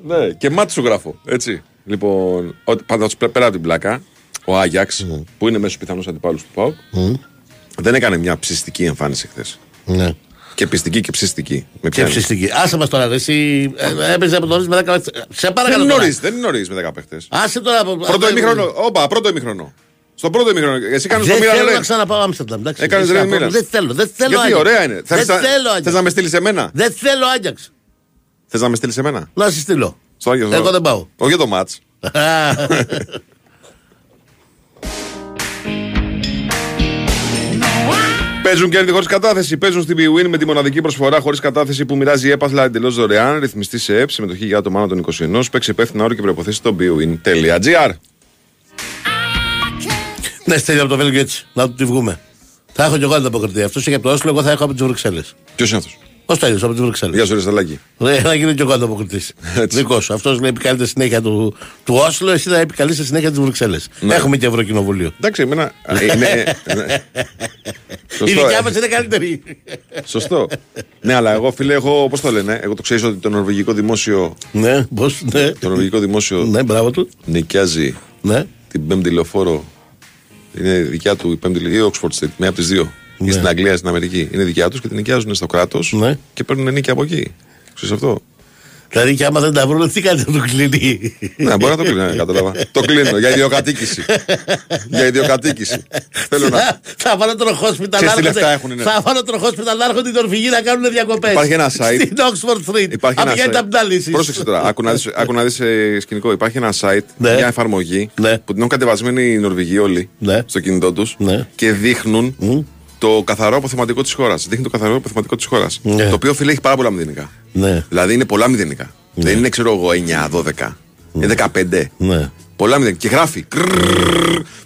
Ναι, και μάτσου γράφω. Έτσι. Λοιπόν, ότι- πάντως πέ- πέρα από την πλάκα, ο Άγιαξ, που είναι μέσω πιθανός αντιπάλου του ΠΑΟΚ, δεν έκανε μια ψιστική εμφάνιση χθες. Ναι. Και πιστική και ψιστική. Με Και πιάνει. ψηστική. Άσε μας τώρα, ρε, εσύ ε, έπαιζε από νωρίς με 10 Σε Δεν παρακαλώ. είναι τώρα. νωρίς, δεν είναι νωρίς με 10 παίχτες. Άσε τώρα. από- Πρώτο από- ημίχρονο. Όπα, πρώτο ημίχρονο. Στο πρώτο ημίχρονο. Εσύ κάνεις το Δεν Μίλαν θέλω να Ρεν. ξαναπάω Άμστερνταμ. εντάξει. Έκανες Δεν Ρεν θέλω. Μίλαν. Δεν θέλω. Δεν θέλω. Γιατί Άγιαξ. ωραία είναι. Δεν Θες να- θέλω. Θες Άγιαξ. να με στείλεις εμένα; Δεν θέλω Άγιαξ. Θες να με στείλεις εμένα; Να σε στείλω. Στο Άγιο Εγώ δεν πάω. Όχι για το μάτς. Παίζουν κέρδη χωρίς κατάθεση. Παίζουν στην BWIN με τη μοναδική προσφορά χωρίς κατάθεση που μοιράζει έπαθλα εντελώς δωρεάν. Ρυθμιστή σε ΕΠ, συμμετοχή για άτομα άνω των 21. Παίξει υπεύθυνα όρο και προποθέσει στο bwin.gr. Ναι, στέλνει από το Βέλγιο έτσι. Να του τη βγούμε. Θα έχω και εγώ ανταποκριθεί. Αυτός και από το Όσλο, εγώ θα έχω από τις Βρυξέλλες. Ποιος είναι αυτός; Πώς τέλειω από τις Βρυξέλλες; Γεια σου, Ρεσταλάκη. Ναι, θα γίνω και εγώ ανταποκριτή. Δικός σου. Αυτός λέει επικαλείται συνέχεια του, του Όσλο, εσύ θα επικαλείσαι συνέχεια τις Βρυξέλλες. Ναι. Έχουμε και Ευρωκοινοβούλιο. Εντάξει, εμένα. είναι, ναι. Η Σωστό, δικιά ε. μας είναι καλύτερη. Σωστό. ναι, αλλά εγώ φίλε, έχω. Πώς το λένε, εγώ το ξέρω ότι το νορβηγικό δημόσιο. ναι, πώς, ναι. Το νορβηγικό δημόσιο Ναι, μπράβο του. νοικιάζει Ναι. την πέμπτη λεωφόρο. Είναι δικιά του η πέμπτη λεωφόρο ή Oxford Street, μία από τις δύο. Ή Ναι. στην Αγγλία, ή στην Αμερική. Είναι δικιά τους και την νοικιάζουν στο κράτος Ναι. και παίρνουν νίκη από εκεί. Ξέρεις αυτό; Δηλαδή και άμα δεν τα βρουν, τι κάνει να του κλείνει; ναι, μπορεί να το κλείνω, ναι, κατάλαβα. το κλείνω για ιδιοκατοίκηση. για ιδιοκατοίκηση. Θέλω να. Θα- Θα βάλω τον hospital Ξέρεις τι άρχοντα- λεφτά έχουνε, ναι. Θα βάλω τον hospital άρχοντα την Νορβηγή να κάνουν διακοπές. Υπάρχει ένα site. Στην Oxford Street. Υπάρχει Αν ένα βγαίνει site. τα μπτάλισης. Πρόσεξε τώρα, άκου να δεις, άκου να δεις ε, σκηνικό. Υπάρχει ένα site, Ναι. μια εφαρμογή Ναι. που την έχουν κατεβασμένη οι Νορβηγοί όλοι Ναι. στο κινητό τους Ναι. και δείχνουν Μμ. Το καθαρό αποθεματικό της χώρας. Δείχνει το καθαρό αποθεματικό της χώρας. Ναι. Το οποίο φίλε έχει πάρα πολλά μηδενικά. Ναι, Δηλαδή είναι πολλά μηδενικά. Δεν είναι, ξέρω εγώ, 9, 12. Είναι 15. ναι. Πολλά μηδενικά. Και γράφει.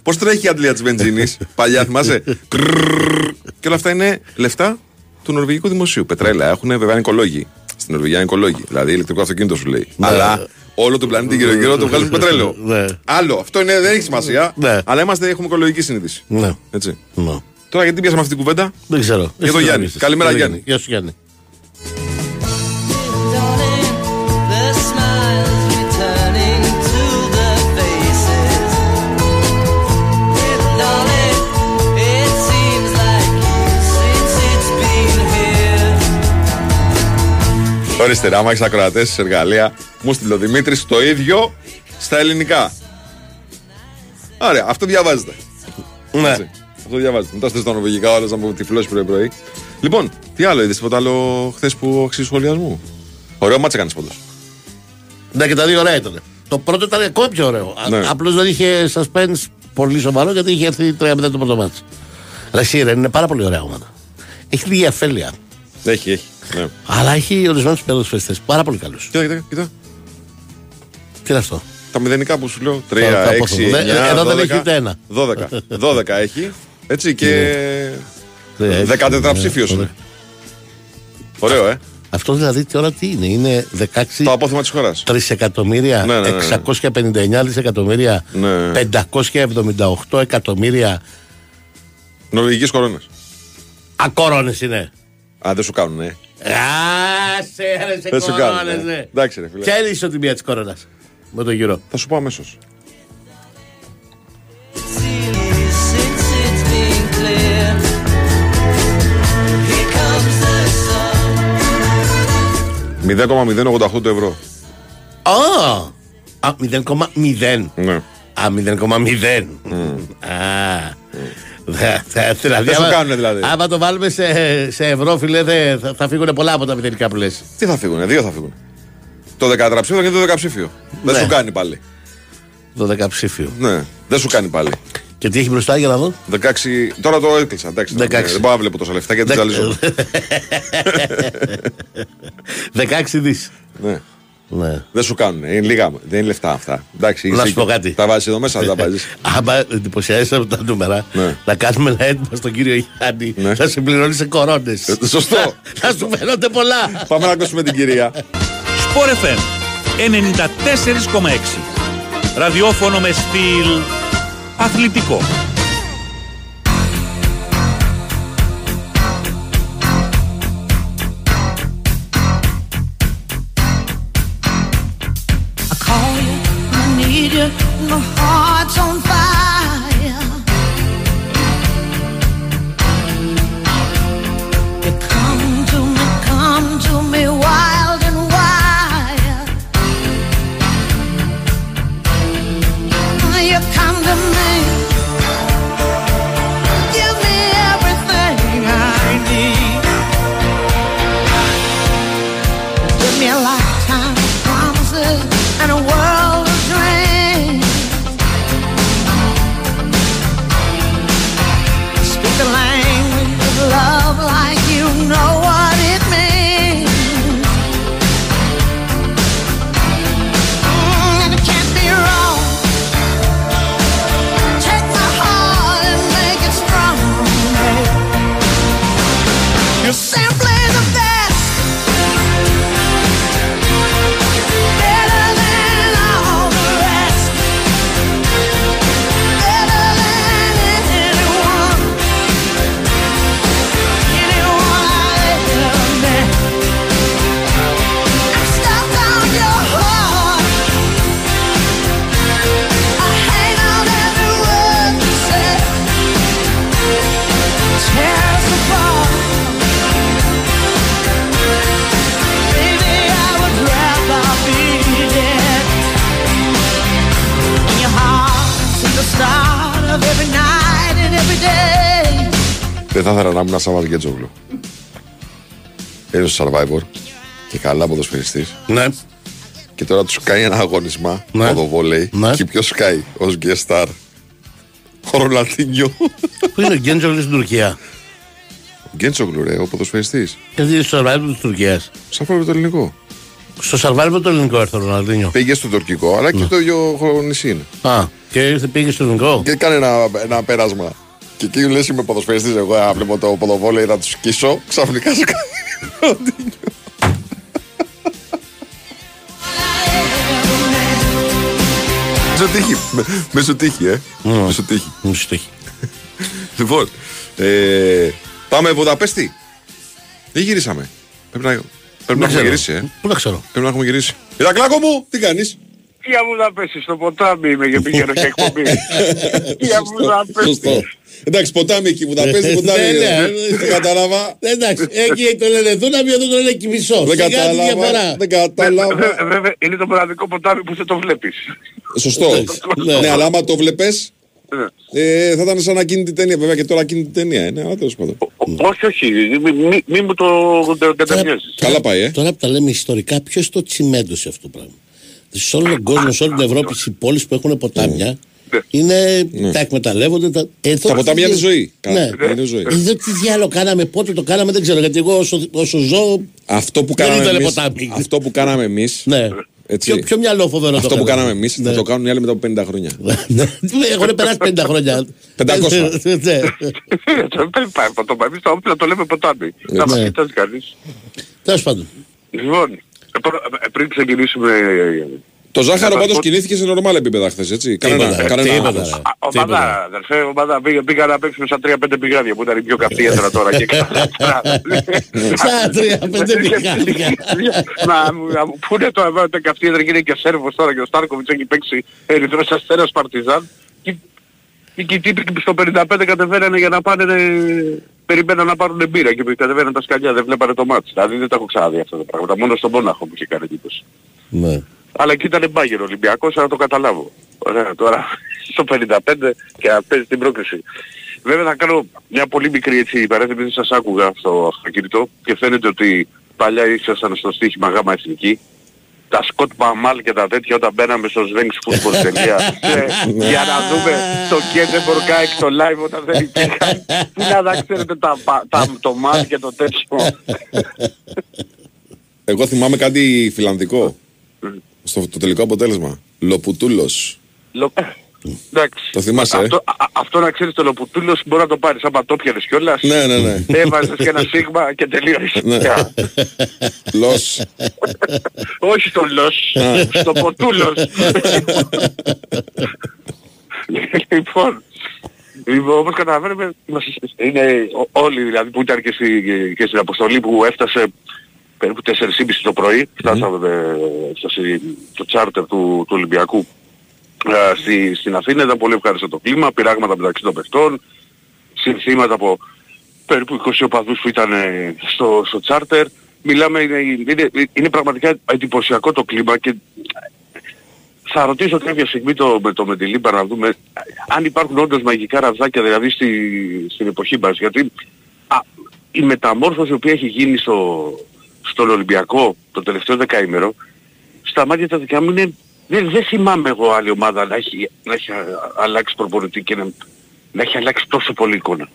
Πώ τρέχει η αντλία τη βενζίνη. Παλιά θυμάσαι. Κρρρρρ. και όλα αυτά είναι λεφτά του νορβηγικού δημοσίου. Πετρέλα έχουν βέβαια είναι οικολόγοι. Στην Νορβηγία είναι οικολόγοι. Δηλαδή ηλεκτρικό αυτοκίνητο σου λέει. Αλλά όλο το πλανήτη γύρω-γύρω το βγάζουν πετρέλαιο. Ναι. Άλλο. Αυτό είναι, δεν έχει σημασία. Ναι. Αλλά είμαστε, έχουμε οικολογική συνείδηση. Ναι. Έτσι. Ναι. Τώρα γιατί πιάσαμε αυτή την κουβέντα; Δεν ξέρω. Για τον Εσύ Γιάννη. νομίζεις. Καλημέρα, Για τον Γιάννη. Γεια σου Γιάννη. Darling, the smiles returning to the faces. Little darling, it seems like years since it's been here. Ορίστε, άμα έχεις ακροατές σε εργαλεία, μου στείλε ο Δημήτρη το ίδιο στα ελληνικά. Ωραία, αυτό διαβάζετε. Ναι. Έτσι. Αυτό διαβάζετε. Μετά στο νορβηγικά, όλε να μου τυφλώσεις πρωί-πρωί. Λοιπόν, τι άλλο είδες, τίποτα άλλο χθες που αξίζει σχολιασμού; Ωραίο μάτσα έκανες πάντως. Ναι, και τα δύο ωραία ήταν. Το πρώτο ήταν ακόμα πιο ωραίο. Ναι. Απλώς δεν είχε suspense πολύ σοβαρό γιατί είχε έρθει 3-0 το πρώτο μάτι. Ρε Σίρεν είναι πάρα πολύ ωραία ομάδα. Έχει λίγη αφέλεια. Έχει, έχει. Ναι. Αλλά έχει ορισμένους ποδοσφαιριστές πάρα πολύ καλούς. Κοίτα, κοίτα, κοίτα. Τι είναι αυτό; Τα μηδενικά που σου λέω. 3, Θα- θα 6, πω αυτό. 9, Δεν- εδώ δεν έχει ούτε ένα. 12. 12 έχει. Έτσι και. Δεν έχει. 14 ψήφιο Ναι, είναι. Ωραίο, ε. Αυτό δηλαδή τώρα τι είναι, είναι 16 Το απόθεμα της χώρας. τρισεκατομμύρια, Ναι, ναι, ναι. 659 δισεκατομμύρια, Ναι. 578 εκατομμύρια. Νορβηγικέ κορώνε. Ακόρονες είναι. Α, δεν σου κάνουν, ε. Άσε, ρε, σε Δεν σου κάνουν. κορώνες, ε. ναι. Εντάξει, ρε φίλε. Ποια είναι η ισοτιμία της κόρονα με το γύρο. Θα σου πω αμέσως. 0,088 το ευρώ. Α! 0,0. Ναι. Α, 0,0. Mm. Α. Δηλαδή, δεν σου κάνουν δηλαδή. Άμα το βάλουμε σε, σε ευρώ, φιλέ, θα, θα φύγουν πολλά από τα μηδενικά που λες. Τι θα φύγουν, δύο θα φύγουν. Το 14 ψήφιο και το 12 ψήφιο. Δεν ναι. σου κάνει πάλι. Το 12 ψήφιο. Ναι, δεν σου κάνει πάλι. Και τι έχει μπροστά για να δω. 16. Τώρα το έκλεισα. Εντάξει, 16. ναι, δεν μπορώ να βλέπω τόσα λεφτά γιατί ζαλίζω. 16 δις. ναι. Ναι. Δεν σου κάνουν. Είναι λίγα. Δεν είναι λεφτά αυτά. Εντάξει, Να είσαι- σου πω κάτι. Τα βάζεις εδώ μέσα, δεν τα βάζεις. Άμα εντυπωσιάζεσαι από τα νούμερα, Ναι. να κάνουμε ένα έτοιμο στον κύριο Γιάννη Ναι. να συμπληρώνει σε κορώνες. Ε, σωστό. Θα σου φαίνονται πολλά. Πάμε να ακούσουμε την κυρία. Sport FM 94,6 Ραδιόφωνο με στυλ αθλητικό. I call you, I need you, my heart's on fire. Θα ήθελα να ήμουν σαν Βαργέτζογλου. Έδωσε survivor και καλά ποδοσφαιριστής Ναι. και τώρα τους κάνει ένα αγωνισμά Ναι. ποδοβόλεϊ Ναι. και ποιος κάει ως guest star. Ο Ροναλντίνιο. Πού είναι ο Γκέντζογλου στην Τουρκία; Γκέντσογλου, ρε, ο ποδοσφαιριστής. Γιατί στο survival της Τουρκίας. Σαν το ελληνικό. Στο survival το ελληνικό έρθει ο Ροναλντίνιο. Πήγε στο τουρκικό, αλλά και το ίδιο νησί είναι. Α, και ήρθε πήγε στο ελληνικό. Και έκανε ένα, ένα πέρασμα. Και εκεί λες είμαι ποδοσφαιριστής. Εγώ να βλέπω το ποδοβόλεϊ να τους σκίσω. Ξαφνικά σε κάνει. Ροναλντίνιο. Μέσω τύχη. Με- Μέσω τύχη, ε. Μέσω τύχη. Μου σου το έχει. Λοιπόν, ε, πάμε Βουδαπέστη. Δεν γυρίσαμε; Πρέπει να, πρέπει να Δεν έχουμε ξέρω. γυρίσει, ε. Πού να ξέρω. Πρέπει να έχουμε γυρίσει. Ηρακλάκο μου, τι κάνεις; Για Βουδαπέστη, στο ποτάμι είμαι και πήγαινε και εκπομπή. Για Βουδαπέστη. Σωστό. Εντάξει, ποτάμι εκεί, Βουδαπέστη, ποτάμι. Ναι, ναι. ε, Δεν κατάλαβα. Εντάξει, εκεί το λένε Δούναβι, εδώ το λένε Κιμισό. Δεν Σιγά τη κατάλαβα. διαφορά. Δεν κατάλαβα. Βε- Βέβαια, είναι το μοναδικό ποτάμι που δεν το βλέπεις. Σωστό. Ναι. Ναι, αλλά άμα το βλέπες, Ναι. ε, θα ήταν σαν ακίνητη ταινία. Βέβαια και τώρα ακίνητη ταινία είναι, αλλά τέλος πάντων. Ο- Όχι, όχι, μη- μη- μη μου το κατεμοιάζεις. Καλά πάει, ε. Τώρα που τα λέμε ιστορικά, ποιος το τσιμέντωσε αυτό το πράγμα; Σε όλο τον κόσμο, σε όλη την Ευρώπη, οι πόλεις που έχουν ποτάμια Ναι. είναι, τα εκμεταλλεύονται. Τα, εδώ Τα τι ποτάμια είναι δια- ζωή. Ναι. Καλά, είναι ζωή. Εδώ τι διάλογο κάναμε, πότε το κάναμε, δεν ξέρω. Γιατί εγώ όσο, όσο ζω. Αυτό που Δεν κάναμε ήτανε εμείς, ποτάμι. αυτό που κάναμε εμείς, Ναι. Έτσι. Ποιο, ποιο μυαλό φοβερό αυτό το που κάναμε. κάναμε εμείς θα Ναι. το κάνουν οι άλλοι μετά από 50 χρόνια. Ναι. Έχουν περάσει 50 χρόνια. 500. Ναι. Δεν πάει ποτάμι, εμείς το όπλα το λέμε ποτάμι. Να μας Ναι. κοιτάζει κανείς. Τέλος πάντων. Λοιπόν, ε, πρώτα- ε, πριν ξεκινήσουμε... ε, Το ζάχαρο Να πάντως πω- κινήθηκε σε νορμάλ επίπεδα χθες, έτσι. Κανένα, Τίποτα, κανένα τίποτα, άγχος. ρε. Α, Ομάδα, Τίποτα. αδερφέ, ομάδα πήγα, πήγα να παίξουμε σαν 3-5 πηγάδια που ήταν η πιο καυτή έδρα τώρα και καλά. Σαν τρία-πέντε πηγάδια. Μα μα, πού είναι το εδώ το καυτή έδρα και είναι και Σέρβος τώρα και ο Στάρκοβιτς έχει παίξει Ερυθρός Αστέρας Παρτιζάν και και οι τύποι στο 55 κατεβαίνανε για να πάνε, ε, περιμέναν να πάρουν μπύρα και κατεβαίναν τα σκαλιά, δεν βλέπανε το μάτς. Δηλαδή δεν τα έχω ξαναδεί αυτά τα πράγματα, μόνο στον Μόναχο που είχε κάνει εντύπωση. Ναι. Αλλά και ήταν μπάγκερ Ολυμπιακός, να το καταλάβω. Ωραία, τώρα στο 55 και να παίζει την πρόκληση. Βέβαια θα κάνω μια πολύ μικρή έτσι παρένθεση, επειδή σας άκουγα στο αυτοκίνητο και φαίνεται ότι παλιά ήσασταν στο στοίχημα γάμα εθνική. Τα Σκοτ Παμάλ και τα τέτοια όταν μπαίναμε στο svenksfootball.gr ε, για να δούμε το Κέντεμπορ Κάικ στο live όταν δεν υπήρχαν. Πού να τα ξέρετε τα, πα- τα, το μάλ και το τέτοιο. Εγώ θυμάμαι κάτι φιλανδικό. Στο το τελικό αποτέλεσμα. Λοπουτούλος. Λο- ε, Εντάξει. Το θυμάσαι, ε; Αυτό, α- αυτό να ξέρεις το Λοπουτούλος μπορεί να το πάρεις άμα το πιάνες κιόλας. Ναι, ναι, ναι. Έβαζες και ένα σίγμα και τελείωσε. Ναι. Λος. Όχι στο Λος, στο Ποτούλος. λοιπόν, λοιπόν, όπως καταλαβαίνουμε, είμαστε- είναι ό- όλοι δηλαδή που ήταν και, στη, και στην αποστολή που έφτασε περίπου 4.30 το πρωί, φτάσαμε ε, στο, συ- στο τσάρτερ του, του Ολυμπιακού ε, στη, στην Αθήνα, ήταν πολύ ευχάριστο το κλίμα, πειράγματα μεταξύ των παιχτών, συνθήματα από περίπου 20 οπαδούς που ήταν ε, στο, στο τσάρτερ. Μιλάμε, είναι, είναι, είναι πραγματικά εντυπωσιακό το κλίμα και θα ρωτήσω κάποια στιγμή το, με το Μεντιλίμπα να δούμε αν υπάρχουν όντως μαγικά ραβδάκια δηλαδή στη, στην εποχή μας. Γιατί α, η μεταμόρφωση η οποία έχει γίνει στο, στον Ολυμπιακό το τελευταίο δεκαήμερο στα μάτια τα δικά μου είναι δεν, δεν θυμάμαι εγώ άλλη ομάδα να έχει, να έχει α- αλλάξει προπονητή και να, να έχει αλλάξει τόσο πολύ εικόνα.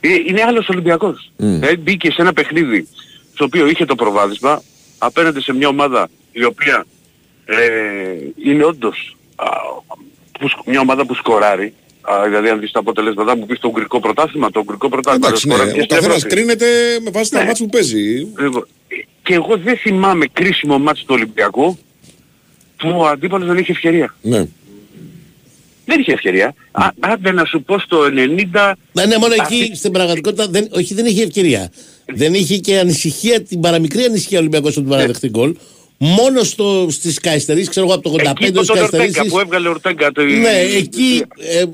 Ε, Είναι άλλος Ολυμπιακός. Ε, μπήκε σε ένα παιχνίδι στο οποίο είχε το προβάδισμα απέναντι σε μια ομάδα η οποία ε, είναι όντως α, που σκ- μια ομάδα που σκοράρει. Α, δηλαδή αν δεις τα αποτελέσματα μου πεις το Ουγγρικό πρωτάθλημα, το Ουγγρικό πρωτάθλημα Εντάξει, δεν ναι. σκοράρει Ο και στην καθένας Ευρώπη. κρίνεται με βάση τα Ναι. μάτς που παίζει. Λοιπόν, Και εγώ δεν θυμάμαι κρίσιμο μάτς του Ολυμπιακού που ο αντίπαλος δεν είχε ευκαιρία. Ναι. Δεν είχε ευκαιρία. Α, άντε να σου πω στο 90... Ναι, ναι, μόνο εκεί Αυτή- στην πραγματικότητα δεν, όχι, δεν είχε ευκαιρία. Δεν είχε και ανησυχία, την παραμικρή ανησυχία ο Ολυμπιακός ότι παραδεχτεί γκολ. Μόνο στο, στις Καϊστερίες, ξέρω εγώ από το 85 Εκεί με στις τον Ορτέγκα Καϊστερίες. που έβγαλε ο Ορτέγκα. το- Ναι, εκεί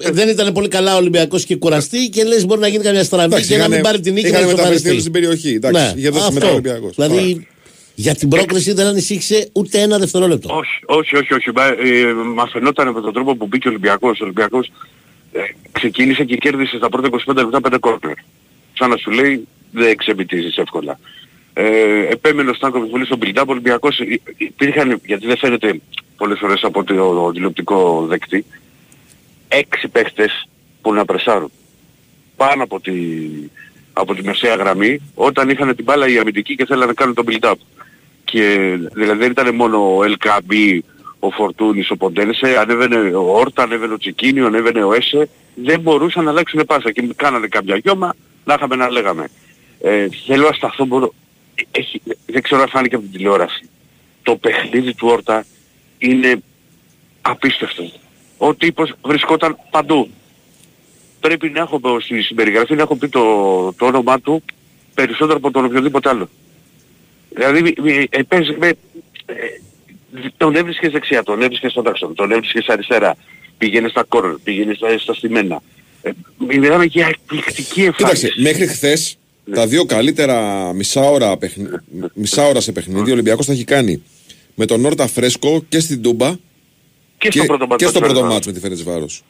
ε, δεν ήταν πολύ καλά ο Ολυμπιακός και κουραστεί και λες μπορεί να γίνει καμιά στραβή Εντάξει, και να μην είχανε- πάρει την νίκη είχανε να μεταφερθεί ισοφαριστεί. όλη στην περιοχή. Εντάξει, είχε δώσει αυτό. μετά ο Ολυμπιακός. Δηλαδή για την πρόκριση δεν ανησύχησε ούτε ένα δευτερόλεπτο. Όχι, όχι, όχι, όχι. Μα, ε, μας φαινόταν με τον τρόπο που μπήκε ο Ολυμπιακός. Ο Ολυμπιακός ε, ξεκίνησε και κέρδισε στα πρώτα 25 λεπτά 5 κόρνερ. σαν να σου λέει δεν ξεμπιτίζεις εύκολα. Ε, επέμενε ο Στάνκοβιτ πολύ στον build-up, ο Ολυμπιακός υ- υπήρχαν, γιατί δεν φαίνεται πολλές φορές από το τηλεοπτικό δεκτή, έξι παίχτες που να πρεσάρουν πάνω από τη, από τη μεσαία γραμμή όταν είχαν την μπάλα οι αμυντικοί και θέλανε να κάνουν το build-up. Και δηλαδή δεν ήταν μόνο ο Ελκαμπή, ο Φορτούνης, ο Ποντένσε, ανέβαινε ο Όρτα, ανέβαινε ο Τσικίνιο, ανέβαινε ο Έσε, δεν μπορούσαν να αλλάξουν πάσα και κάνανε κάποια γιώμα, να είχαμε να λέγαμε. Ε, θέλω να σταθώ μόνο, έχει, δεν ξέρω αν φάνηκε από την τηλεόραση. Το παιχνίδι του Όρτα είναι απίστευτο. Ο τύπος βρισκόταν παντού. Πρέπει να έχω πω- στη συμπεριγραφή να έχω πει το, το όνομά του περισσότερο από τον οποιοδήποτε άλλο. Δηλαδή μη- μη- ε, παίζει με, ε, τον έβρισκες δεξιά, τον έβρισκες στον τάξον, τον έβρισκες αριστερά. Πήγαινε στα κόρνερ, πήγαινε στα, στα στημένα. Ε, μιλάμε για εκπληκτική εμφάνιση. Κοίταξε, μέχρι χθες τα δύο καλύτερα μισά ώρα, παιχνι... μισά ώρα σε παιχνίδι ο Ολυμπιακός τα έχει κάνει με τον Όρτα Φρέσκο και στην Τούμπα Και στο πρώτο μάτς και στο με τη πρώτο Φέρετς μάτς με τη Φέρετς Βάρος.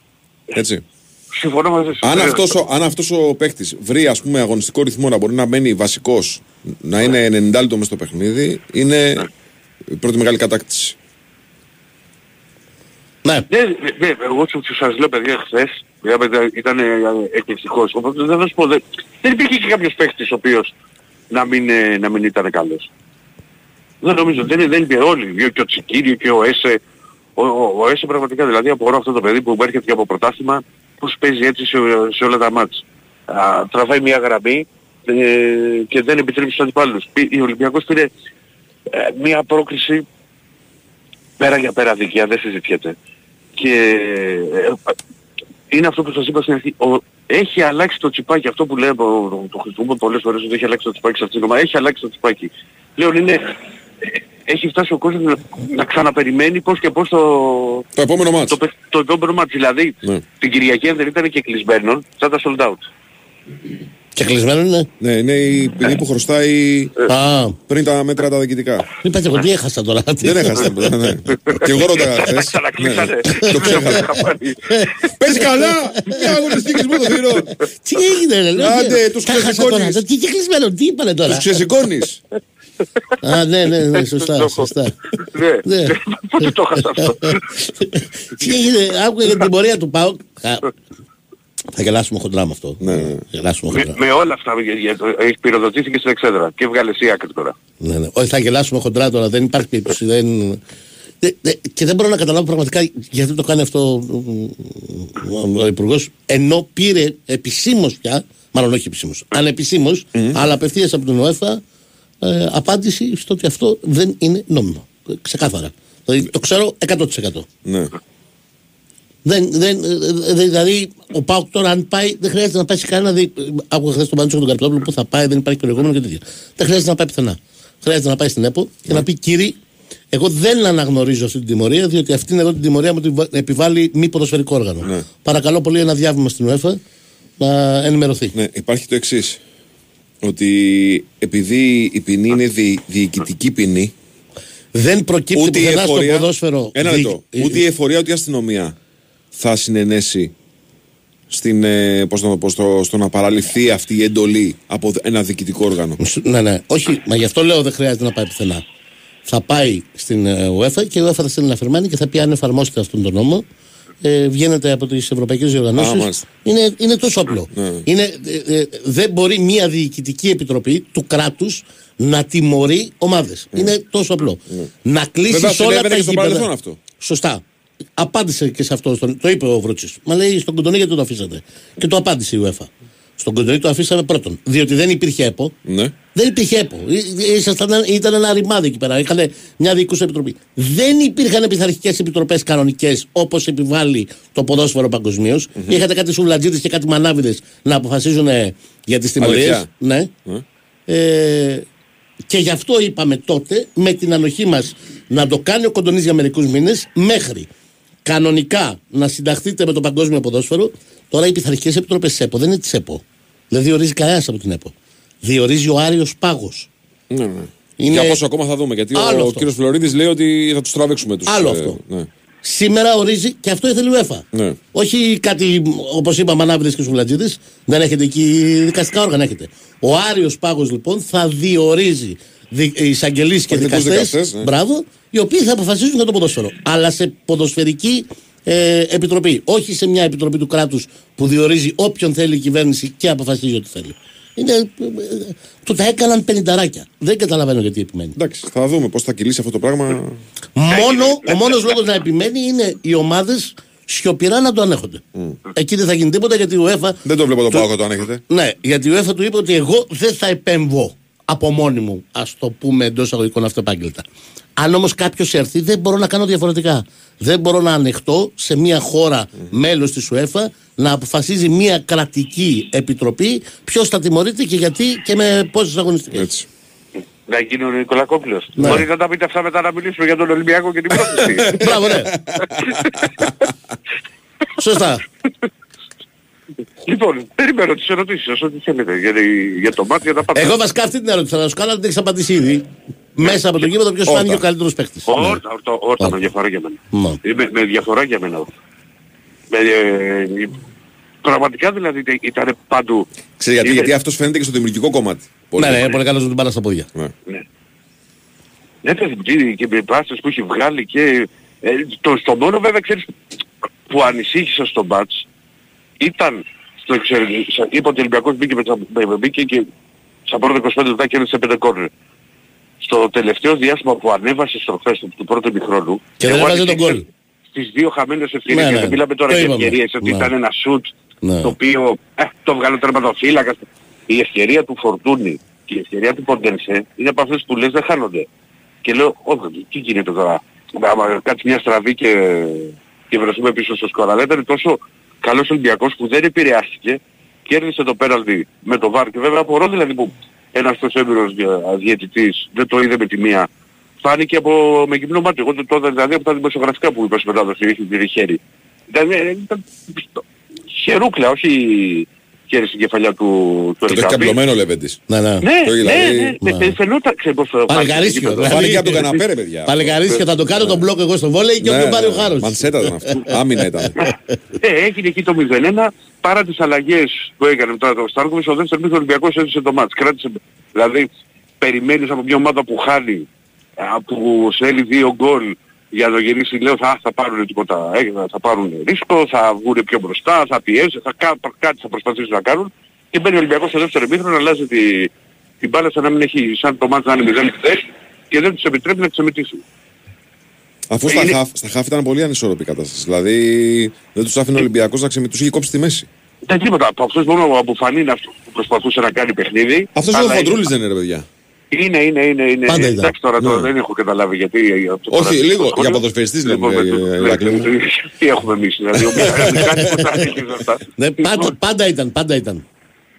Έτσι. Συμφωνώ μαζί σου. Αν Ε, αυτός, ο, αν αυτός ο παίκτης βρει ας πούμε αγωνιστικό ρυθμό να μπορεί να μένει βασικός, να είναι 90 λεπτό μες στο παιχνίδι, είναι η πρώτη μεγάλη κατάκτηση. Ναι. Ναι, ναι, ναι, εγώ σου, σου σας λέω παιδιά χθες, παιδιά, παιδιά, ήταν ε, εκπληκτικός. Οπότε δεν θα σου πω, δεν, δεν υπήρχε και κάποιος παίκτης ο οποίος να μην, ε, να μην ήταν καλός. Δεν νομίζω, δεν, δεν υπήρχε όλοι, και ο Τσικίριο και ο Έσε. Ο, ο, ο Έσε πραγματικά δηλαδή απορώ αυτό το παιδί που έρχεται και από πρωτάθλημα, πώς παίζει έτσι σε, σε όλα τα μάτς. Α, τραβάει μια γραμμή ε, και δεν επιτρέπει στους αντιπάλους. Πή- Ο Ολυμπιακός πήρε ε, μια πρόκριση πέρα για πέρα δικιά, δεν συζητιέται. Και ε, είναι αυτό που σας είπα στην αρχή. Ο, έχει αλλάξει το τσιπάκι, αυτό που λέω, το, το χρησιμοποιούμε πολλές φορές ότι έχει αλλάξει το τσιπάκι σε αυτήν την ομάδα. Έχει αλλάξει το τσιπάκι. Πλέον είναι, ε, έχει φτάσει ο κόσμος να, να ξαναπεριμένει πώς και πώς το, Το επόμενο μάτς. το, πε- το επόμενο μάτς. Δηλαδή, Ναι. την Κυριακή αν δεν ήταν και κλεισμένον, θα ήταν sold out. Και κλεισμένο είναι. Ναι, είναι η ποινή που χρωστάει Α, πριν τα μέτρα τα διοικητικά. μην πάτε εγώ τι έχασα τώρα. Δεν έχασε τίποτα, ναι. Και εγώ ρώταγα χθες. Ξανακλείσανε. Ναι, Το ξέχασα. Πες καλά! Μια αγωνιστική μου το θηρό. Τι έγινε, ρε, λέω. Άντε, τι- τους τα έχασα ξεσηκώνεις. τώρα. Τι και κλεισμένο, τι είπανε Τους τώρα. ξεσηκώνεις. Α, ναι, ναι, ναι, σωστά, σωστά. Ναι, Ναι. πότε το έχασα αυτό; Τι έγινε, άκουγα για την πορεία του Πάου. Θα γελάσουμε χοντρά με αυτό. Ναι, ναι. Θα γελάσουμε με, χοντρά. με όλα αυτά για- για- έχεις πυροδοτήθηκε στην εξέδρα και βγάλες εσύ άκρη τώρα. Ναι, ναι. Όχι, θα γελάσουμε χοντρά τώρα. Δεν υπάρχει περίπτωση. Δεν... Δε- δε- και δεν μπορώ να καταλάβω πραγματικά γιατί το κάνει αυτό ο- ο Υπουργός. Ενώ πήρε επισήμως πια, μάλλον όχι επισήμως, ανεπισήμως, αλλά απευθείας από την ΟΕΦΑ ε, απάντηση στο ότι αυτό δεν είναι νόμιμο. Ε, Ξεκάθαρα. Δηλαδή το ξέρω 100%. Ναι. Δεν, δεν, ε, ε, δηλαδή, ο Πάουκ τώρα αν πάει, δεν χρειάζεται να πάει σε κανένα. Δι... Άκουγα χθες τον Πάντζο και τον Καρτόπουλο που θα πάει, δεν υπάρχει περιεχόμενο και τέτοια. Δεν χρειάζεται να πάει πουθενά. Χρειάζεται να πάει στην ΕΠΟ και να πει κύριε, εγώ δεν αναγνωρίζω αυτή την τιμωρία, διότι αυτήν εδώ την τιμωρία μου την βα- επιβάλλει μη ποδοσφαιρικό όργανο. Ναι. Παρακαλώ πολύ ένα διάβημα στην ΟΕΦΑ να ενημερωθεί. Ναι, υπάρχει το εξής. Ότι επειδή η ποινή είναι δι, διοικητική ποινή, Δεν προκύπτει ούτε η πουθενά στο εφορία. ποδόσφαιρο. Ένα δι- λεπτό. ε, Ούτε η εφορία ούτε η αστυνομία θα συνενέσει στην, ε, πώς να το πω, στο, στο να παραλυφθεί αυτή η εντολή από ένα διοικητικό όργανο. Σου- Ναι, ναι. Όχι, μα γι' αυτό λέω δεν χρειάζεται να πάει πουθενά. Θα πάει στην ε, UEFA και η UEFA θα στείλει ένα φερμάνι και θα πει αν εφαρμόσετε αυτόν τον νόμο. Ε, βγαίνετε από τις ευρωπαϊκές Α, διοργανώσει. μάλιστα. Είναι, είναι τόσο απλό. Ναι. Είναι, ε, ε, δεν μπορεί μια διοικητική επιτροπή του κράτους να τιμωρεί ομάδες. Είναι τόσο απλό. Να κλείσει Βέβαια, όλα συνέβαινε τα και στο γήπεδα. παρελθόν αυτό. Σωστά. Απάντησε και σε αυτό. Στον, το είπε ο Βρούτσης. Μα λέει στον Κοντονί γιατί το αφήσατε. Και το απάντησε η UEFA. Στον Κοντονί το αφήσαμε πρώτον. Διότι δεν υπήρχε ΕΠΟ. Ναι. Δεν υπήρχε ΕΠΟ. Ή- ήσασταν- ήταν ένα ρημάδι εκεί πέρα. Είχαν μια διοικούσα επιτροπή. Δεν υπήρχαν πειθαρχικέ επιτροπές κανονικές όπως επιβάλλει το ποδόσφαιρο παγκοσμίως. Είχατε κάτι σουβλατζίδε και κάτι μανάβιδες να αποφασίζουν ε, για τις τιμωρίες. Αλήθεια. Ναι. Ε, και γι' αυτό είπαμε τότε με την ανοχή μας να το κάνει ο Κοντονής για μερικούς μήνες μέχρι κανονικά να συνταχθείτε με το παγκόσμιο ποδόσφαιρο. Τώρα οι πειθαρχικές επιτροπές τη ΕΠΟ δεν είναι της ΕΠΟ. Δεν διορίζει κανένας από την ΕΠΟ. Διορίζει ο Άριος Πάγος. Ναι, ναι. Είναι- Για πόσο ακόμα θα δούμε. Γιατί Άλλο ο αυτό. κύριος Φλωρίδης λέει ότι θα τους τραβήξουμε τους. Άλλο αυτό. Ναι. Σήμερα ορίζει και αυτό ήθελε η UEFA. Ναι. Όχι κάτι όπως είπαμε ανάβριδε και σουβλατζίδε. Δεν έχετε εκεί δικαστικά όργανα. Έχετε. Ο Άριος Πάγος λοιπόν θα διορίζει δι- εισαγγελείς και Εθνικούς δικαστές. δικαστές, ναι. Μπράβο, οι οποίοι θα αποφασίζουν για το ποδόσφαιρο. Αλλά σε ποδοσφαιρική ε, επιτροπή. Όχι σε μια επιτροπή του κράτους που διορίζει όποιον θέλει η κυβέρνηση και αποφασίζει ό,τι θέλει. Είναι, ε, ε, του τα έκαναν πενινταράκια. Δεν καταλαβαίνω γιατί επιμένει. Εντάξει, θα δούμε πώς θα κυλήσει αυτό το πράγμα. Μόνο, ο μόνος λόγος να επιμένει είναι οι ομάδες σιωπηρά να το ανέχονται. Εκεί δεν θα γίνει τίποτα γιατί η UEFA. Δεν το βλέπω το πάω το αν έχετε. Ναι, γιατί η UEFA του είπε ότι εγώ δεν θα επέμβω από μόνη μου, ας το πούμε εντός αγωγικών αυτεπάγγελτα. Αν όμως κάποιος έρθει, δεν μπορώ να κάνω διαφορετικά. Δεν μπορώ να ανεχτώ σε μια χώρα μέλος της UEFA να αποφασίζει μια κρατική επιτροπή ποιος θα τιμωρείται και γιατί και με πόσες αγωνιστικές. Έτσι. Να γίνει ο Νικολακόπουλος. Ναι. Μπορεί να τα πείτε αυτά μετά να μιλήσουμε για τον Ολυμπιακό και την πρόθεση. Μπράβο, ναι. Σωστά. Λοιπόν, περιμένω τις ερωτήσεις σας, ό,τι θέλετε. Για, για το μάτι, για τα πάντα. Εγώ βασικά αυτή την ερώτηση θα σου κάνω, αλλά την έχεις απαντήσει ήδη. Μέσα από το γήπεδο, ποιος Όρτα. φάνηκε ο καλύτερος παίκτης. Όρτα, όρτα, όρτα, με διαφορά για μένα. Ναι. Ε, Με, με διαφορά για μένα. Με, ε, πραγματικά δηλαδή ήταν παντού. Ξέρει γιατί, Είναι- γιατί αυτός φαίνεται και στο δημιουργικό κομμάτι. Πολύ. Ναι, ναι, πολύ καλός να την πάρει στα πόδια. Ναι. Ναι. Ναι, παιδί μου, και, και με πάσες που έχει βγάλει και... Ε, το, στο μόνο βέβαια, ξέρεις, που ανησύχησα στο μπάτς ήταν στο εξαιρετικό... Είπα ότι ο Ολυμπιακός μπήκε, με, τα- με- μπήκε και στα πρώτα 25 λεπτά και έδωσε 5 κόρνερ. Στο τελευταίο διάστημα που ανέβασε στροφές του, του πρώτου επιχρόνου... Και δεν εγώ έβαζε τον ανησύχησα γκολ. Στις δύο χαμένες ευκαιρίες, Ναι, ναι. γιατί μιλάμε τώρα Το για είπαμε. ευκαιρίες, ότι Ναι. ήταν ένα σουτ Ναι. το οποίο ε, το βγάλε ο τερματοφύλακας. Η ευκαιρία του Φορτούνη και η ευκαιρία του Ποντενσέ είναι από αυτές που λες δεν χάνονται. Και λέω, όχι, τι γίνεται τώρα; Άμα κάτσει μια στραβή και, και βρεθούμε πίσω στο σκορ. Αλλά ήταν τόσο καλός Ολυμπιακός που δεν επηρεάστηκε. Κέρδισε το πέναλτι με το βάρ. Και βέβαια απορώ δηλαδή που ένας τόσο έμπειρος δια- διαιτητής δεν το είδε με τη μία. Φάνηκε από, με γυμνό μάτι. Εγώ το τότε δηλαδή από τα δημοσιογραφικά που είπα μετά το είχε τη χέρι. Ήταν, ε, ήταν χερούκλα, όχι χέρι στην κεφαλιά του, του Το έχει Ελκαμπή. καπλωμένο ο Λεβέντης. Ναι, ναι. Ναι, Το ναι, δηλαδή, ναι, ναι, φαινόταν, ξέρω πώς το Παλικαρίσιο. φάνηκε. δηλαδή. Φάνηκε από τον καναπέ ρε παιδιά. Παλικαρίσιο θα το κάνω τον μπλοκ εγώ στο βόλεϊ και Ναι, όποιο πάρει ο ναι. χάρος. Μανσέτα ήταν αυτό. Άμυνα ήταν. Ε, έγινε εκεί το 0-1, παρά τις αλλαγές που έκανε μετά το Στάρκοβιτς, ο δεύτερος μήχρονος Ολυμπιακός έζησε το μάτς. Κράτησε, δηλαδή, περιμένεις από μια ομάδα που χάνει, α, που θέλει δύο γκολ για να το γυρίσει, λέω θα, θα πάρουν τίποτα, ε, θα πάρουν ρίσκο, θα βγουν πιο μπροστά, θα πιέσουν, θα, κα- κάτι θα προσπαθήσουν να κάνουν και μπαίνει ο Ολυμπιακός στο δεύτερο μήχρονο, αλλάζει τη, την μπάλα σαν να μην έχει, σαν το μάτς να είναι 0 και δεν τους επιτρέπει να ξεμετήσουν. Αφού στα Είναι- χαφ, στα χαφ ήταν πολύ ανισόρροπη η κατάσταση. Δηλαδή δεν τους άφηνε ο Ολυμπιακός να ξεμετούν. Τους είχε κόψει τη μέση. Δεν τίποτα. Από αυτός μόνο από φανεί είναι αυτός που προσπαθούσε να κάνει παιχνίδι. Αυτός ο Αλλά Χοντρούλης δεν είναι ρε παιδιά. Είναι, είναι, είναι. είναι. Πάντα ήταν. Εντάξει τώρα, τώρα Ναι. δεν έχω καταλάβει γιατί. από το Όχι, παράδειγμα λίγο, στο σχολείο. για ποδοσφαιριστής λέμε, Λοιπόν, ε, με το- Ηρακλή μου. ναι, Τι έχουμε εμείς, δηλαδή. Ο μηχανικός θα αρχίσει αυτά. Ναι, πάντα, πάντα ήταν, πάντα ήταν.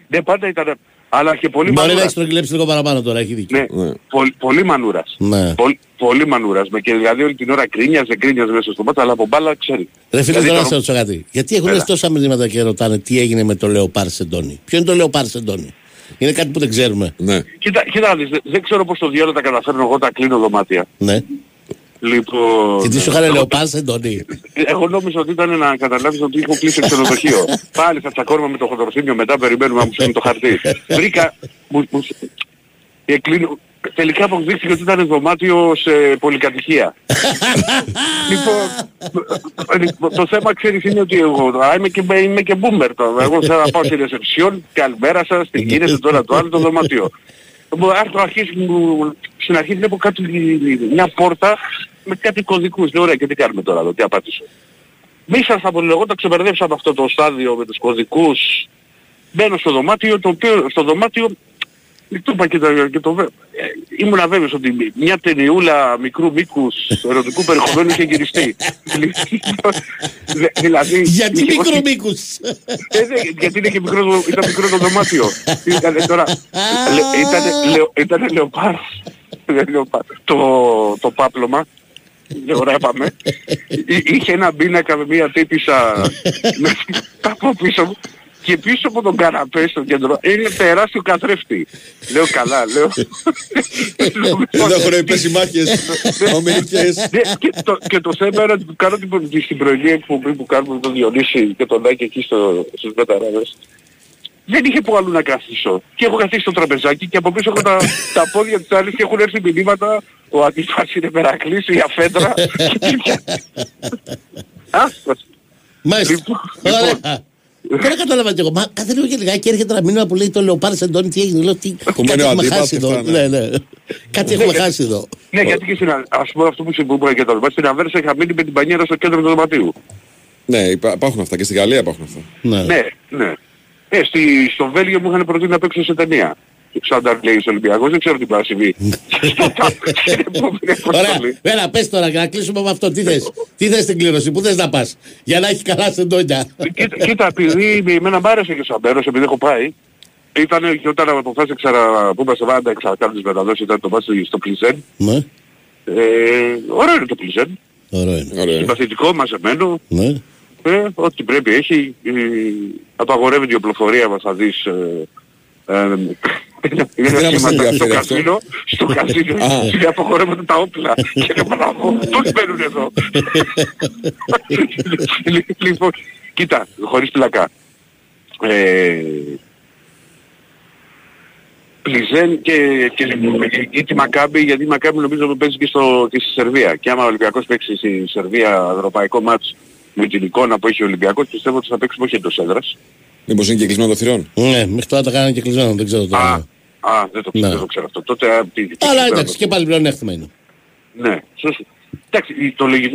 Ναι, πάντα ήταν. Αλλά και πολύ Μπορεί να μανούρας. έχει τρογγυλέψει λίγο παραπάνω τώρα, έχει δίκιο. Ναι, Ναι. πολύ, πολύ μανούρας. Ναι. Πολύ, πολύ μανούρας. Με και δηλαδή όλη την ώρα κρίνιαζε, κρίνιαζε μέσα στο μάτι, αλλά από μπάλα ξέρει. Ρε φίλε, Δηλαδή, τώρα να το- σε ρωτήσω κάτι. Γιατί έχουν Έλα. έρθει τόσα μηνύματα και ρωτάνε τι έγινε με το Λεοπάρ Σεντόνι. Ποιο είναι το Λεοπάρ Σεντόνι; Είναι κάτι που δεν ξέρουμε. Ναι. Κοίτα, κοίτα, να δεις, δεν- δεν ξέρω πώς το διάλογο τα καταφέρνω εγώ τα κλείνω δωμάτια. Ναι. Λοιπόν... Και τι σου είχαν Λεοπάρ Σεντόνι. Εγώ νόμιζα ότι ήταν να καταλάβεις ότι έχω κλείσει ξενοδοχείο. Πάλι θα τσακώνουμε με το χοντροθύμιο μετά, περιμένουμε να μου στείλουν το χαρτί. Βρήκα... Μου, μου, και κλείνω, τελικά αποδείχθηκε ότι ήταν δωμάτιο σε πολυκατοικία. λοιπόν, το θέμα ξέρεις είναι ότι εγώ α, είμαι και, είμαι και boomer τώρα. Εγώ θέλω να πάω στη ρεσεψιόν, καλημέρα σας, τι γίνεται τώρα το άλλο το δωμάτιο. Μου άρχισε να αρχίσει, μου- στην αρχή βλέπω κάτι, μια πόρτα με κάτι κωδικούς. Λέω ωραία και τι κάνουμε τώρα εδώ, τι απαντήσω. Μίσα θα πω εγώ, τα ξεπερδέψαμε αυτό το στάδιο με τους κωδικούς. Μπαίνω στο δωμάτιο, το οποίο στο δωμάτιο το είπα και το, και το βέ- ε, ήμουν βέβαιος ότι μια ταινιούλα μικρού μήκους ερωτικού περιεχομένου είχε γυριστεί. Δε- δηλαδή... Γιατί είχε- μικρού μήκους; ε, ναι, γιατί είναι και μικρός, το- ήταν μικρό το δωμάτιο. Ήτανε τώρα, λε, ήτανε, λεω, ήτανε λεοπάρ. Δεν λεοπάρ. Το, το πάπλωμα. Ναι, ωραία πάμε. Εί- Είχε ένα πίνακα με μία τύπησα με- από πίσω μου. Και πίσω από τον καναπέ στο κέντρο είναι τεράστιο καθρέφτη. Λέω καλά, λέω. Εδώ έχουν πέσει μάχες ομιλικές. Ναι, και, το, και το θέμα είναι ότι που κάνω την, στην πρωινή εκπομπή που κάνουμε με τον Διονύση και τον Νάκη εκεί στο, στους Μεταράδες. Δεν είχε που αλλού να καθίσω. Και έχω καθίσει στο τραπεζάκι και από πίσω έχω τα, τα πόδια της άλλης και έχουν έρθει μηνύματα ο αντιφάς είναι Μερακλής, η αφέντρα. και τέτοια. Άστος. Μάλιστα. Λοιπόν, Ωραία. Δεν κατάλαβα κι εγώ. Μα κάθε λίγο και λιγάκι έρχεται ένα μήνυμα που λέει το Λεοπάρ Αντώνη τι έγινε. Λέω τι. Που Κάτι μένει ο έχουμε αντίπας χάσει και εδώ. αυτά, Ναι, ναι. ναι. Κάτι έχουμε χάσει εδώ. Ναι, γιατί και στην, ας πούμε αυτό που συμβούλευε και το λοιπά, στην Αβέρσα είχα μείνει με την πανιέρα στο κέντρο του δωματίου. Ναι, υπά- υπάρχουν αυτά και στη Γαλλία υπάρχουν αυτά. Ναι. Ναι, ναι. Ε, στη, στο Βέλγιο μου είχαν προτείνει να παίξω σε ταινία. Ξάντα λέει ο Ολυμπιακός, δεν ξέρω τι πάει να συμβεί. Στην επόμενη Ωραία. αποστολή. Έλα, πες τώρα και να κλείσουμε με αυτό. Τι θες; Τι θες στην κλήρωση, πού θες να πας; Για να έχει καλά σεντόνια. Κοίτα, κοίτα, επειδή εμένα μ' άρεσε και ο Σαμπέρος, επειδή έχω πάει, ήταν και όταν αποφάσισα να πούμε σε βάντα εξαρτάται τις μεταδόσεις, ήταν το βάση στο Πλιζέν. Ναι. Ε, ωραίο είναι το Πλιζέν. Ωραίο είναι. Ωραία. Συμπαθητικό, μαζεμένο. Ναι. Ε, ό,τι πρέπει έχει. Ε, απαγορεύει την οπλοφορία μας θα δεις. Ε, ε, είναι Δεν ένα μας σχήμα στο ενδιαφέρει αυτό. καζίνο, στο καζίνο Α. είναι απαγορεύονται τα όπλα και λέω μπράβο, πώς μπαίνουν εδώ; λοιπόν, κοίτα, χωρίς πλακά. Ε, Πλιζέν και, και, ή τη Μακάμπη, γιατί η Μακάμπη νομίζω ότι παίζει και, στο, και στη Σερβία. Και άμα ο Ολυμπιακός παίξει στη Σερβία ευρωπαϊκό μάτς με την εικόνα που έχει ο Ολυμπιακός, πιστεύω ότι θα παίξουμε όχι εντός έδρας. Μήπως είναι και κλεισμένο των θυρών. Ναι, μέχρι τώρα τα κάνανε και κλεισμένο, δεν ξέρω Α, τώρα. α, δεν το, Ναι. δεν το ξέρω αυτό. Τότε, α, τι, τι Αλλά ξέρω εντάξει, και πάλι πλέον έκτημα είναι. Ναι, σωστό. Εντάξει, η- το λογι...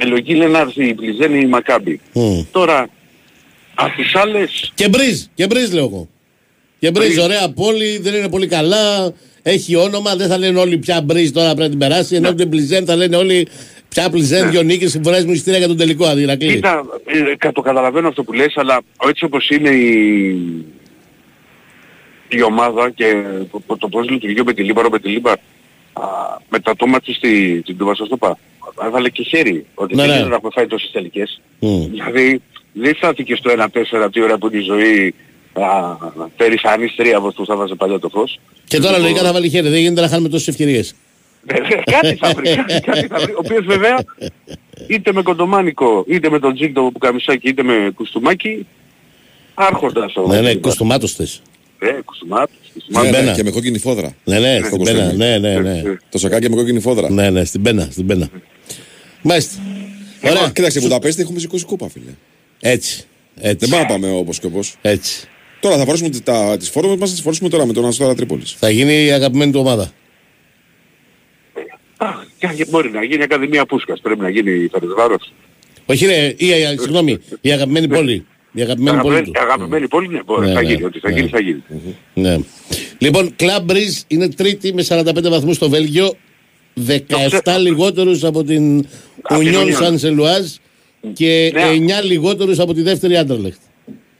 η λογική είναι να έρθει η Πλιζέν ή η Μακάμπη. Μμ. Τώρα, από τις άλλες... Και μπρίζ, και μπρίζ λέω εγώ. Και μπρίζ, Μπρίζ. ωραία πόλη, δεν είναι πολύ καλά. Έχει όνομα, δεν θα λένε όλοι πια μπρίζ τώρα πρέπει να την περάσει. Ενώ την πλιζέν θα λένε όλοι πια πλιζέν, δύο νίκες, συμφωνές μου εισιτήρια για τον τελικό αντιρακλή. Κοίτα, ε, κα- το καταλαβαίνω αυτό που λες, αλλά έτσι όπως είναι η, η ομάδα και το, το πώς λειτουργεί με τη Λίμπαρο, με τη Λίμπα, α, μετά το μάτι στη, την Τούβα, σας το είπα, έβαλε και χέρι, ότι Ναι, δεν ναι. είναι να έχουμε φάει τόσες τελικές. Μμ. Δηλαδή, δεν στάθηκε στο 1-4 τι ώρα που είναι η ζωή α, περηφανής τρία όπως του θα βάζε παλιά το φως. Και τώρα Λοιπόν, λογικά θα βάλει χέρι, δεν γίνεται να χάνουμε τόσες ευκαιρίες. Βέβαια, κάτι θα βρει, κάτι, κάτι θα βρει. Ο οποίος βέβαια είτε με κοντομάνικο, είτε με τον τζίντο που καμισάκι, είτε με κουστούμάκι, άρχοντας ο Ναι, ναι, Τζίντας. κουστομάτος θες. Ε, κουστούμάτος, Ναι, κουστούμάτος. Μπένα. ναι, και με κόκκινη φόδρα. Ναι, ναι, Στο στην πένα, κοστούμι. ναι, ναι, ναι. Το σακάκι με κόκκινη φόδρα. Ναι, ναι, στην πένα, στην πένα. Μάλιστα. Ωραία. Ωραία, Κοίταξε, Βουδαπέστη έχουμε σηκώσει κούπα, φίλε. έτσι, Δεν έτσι, πάμε να πάμε όπως και όπως. έτσι. Τώρα θα φορέσουμε τις- τα, τις φόρμες μας, θα τις φορέσουμε τώρα με τον Αστόρα Τρίπολης. Θα γίνει η αγαπημένη του ομάδα. Α, και μπορεί να γίνει Ακαδημία Πούσκας, πρέπει να γίνει η Φερεσβάρος. Όχι ρε, ή, ε, συγγνώμη, η αγαπημένη πόλη. Η αγαπημένη πόλη Αγαπημένη, του. αγαπημένη πόλη, ναι, μπορεί, Ναι, θα ναι, γίνει, ότι θα ναι. γίνει, θα γίνει. Ναι. Λοιπόν, Club Breeze είναι τρίτη με 45 βαθμούς στο Βέλγιο. 17 λιγότερους από την Από την Union Union. San Celuaz και Ναι. 9 λιγότερους από τη δεύτερη Άντερλεχτ.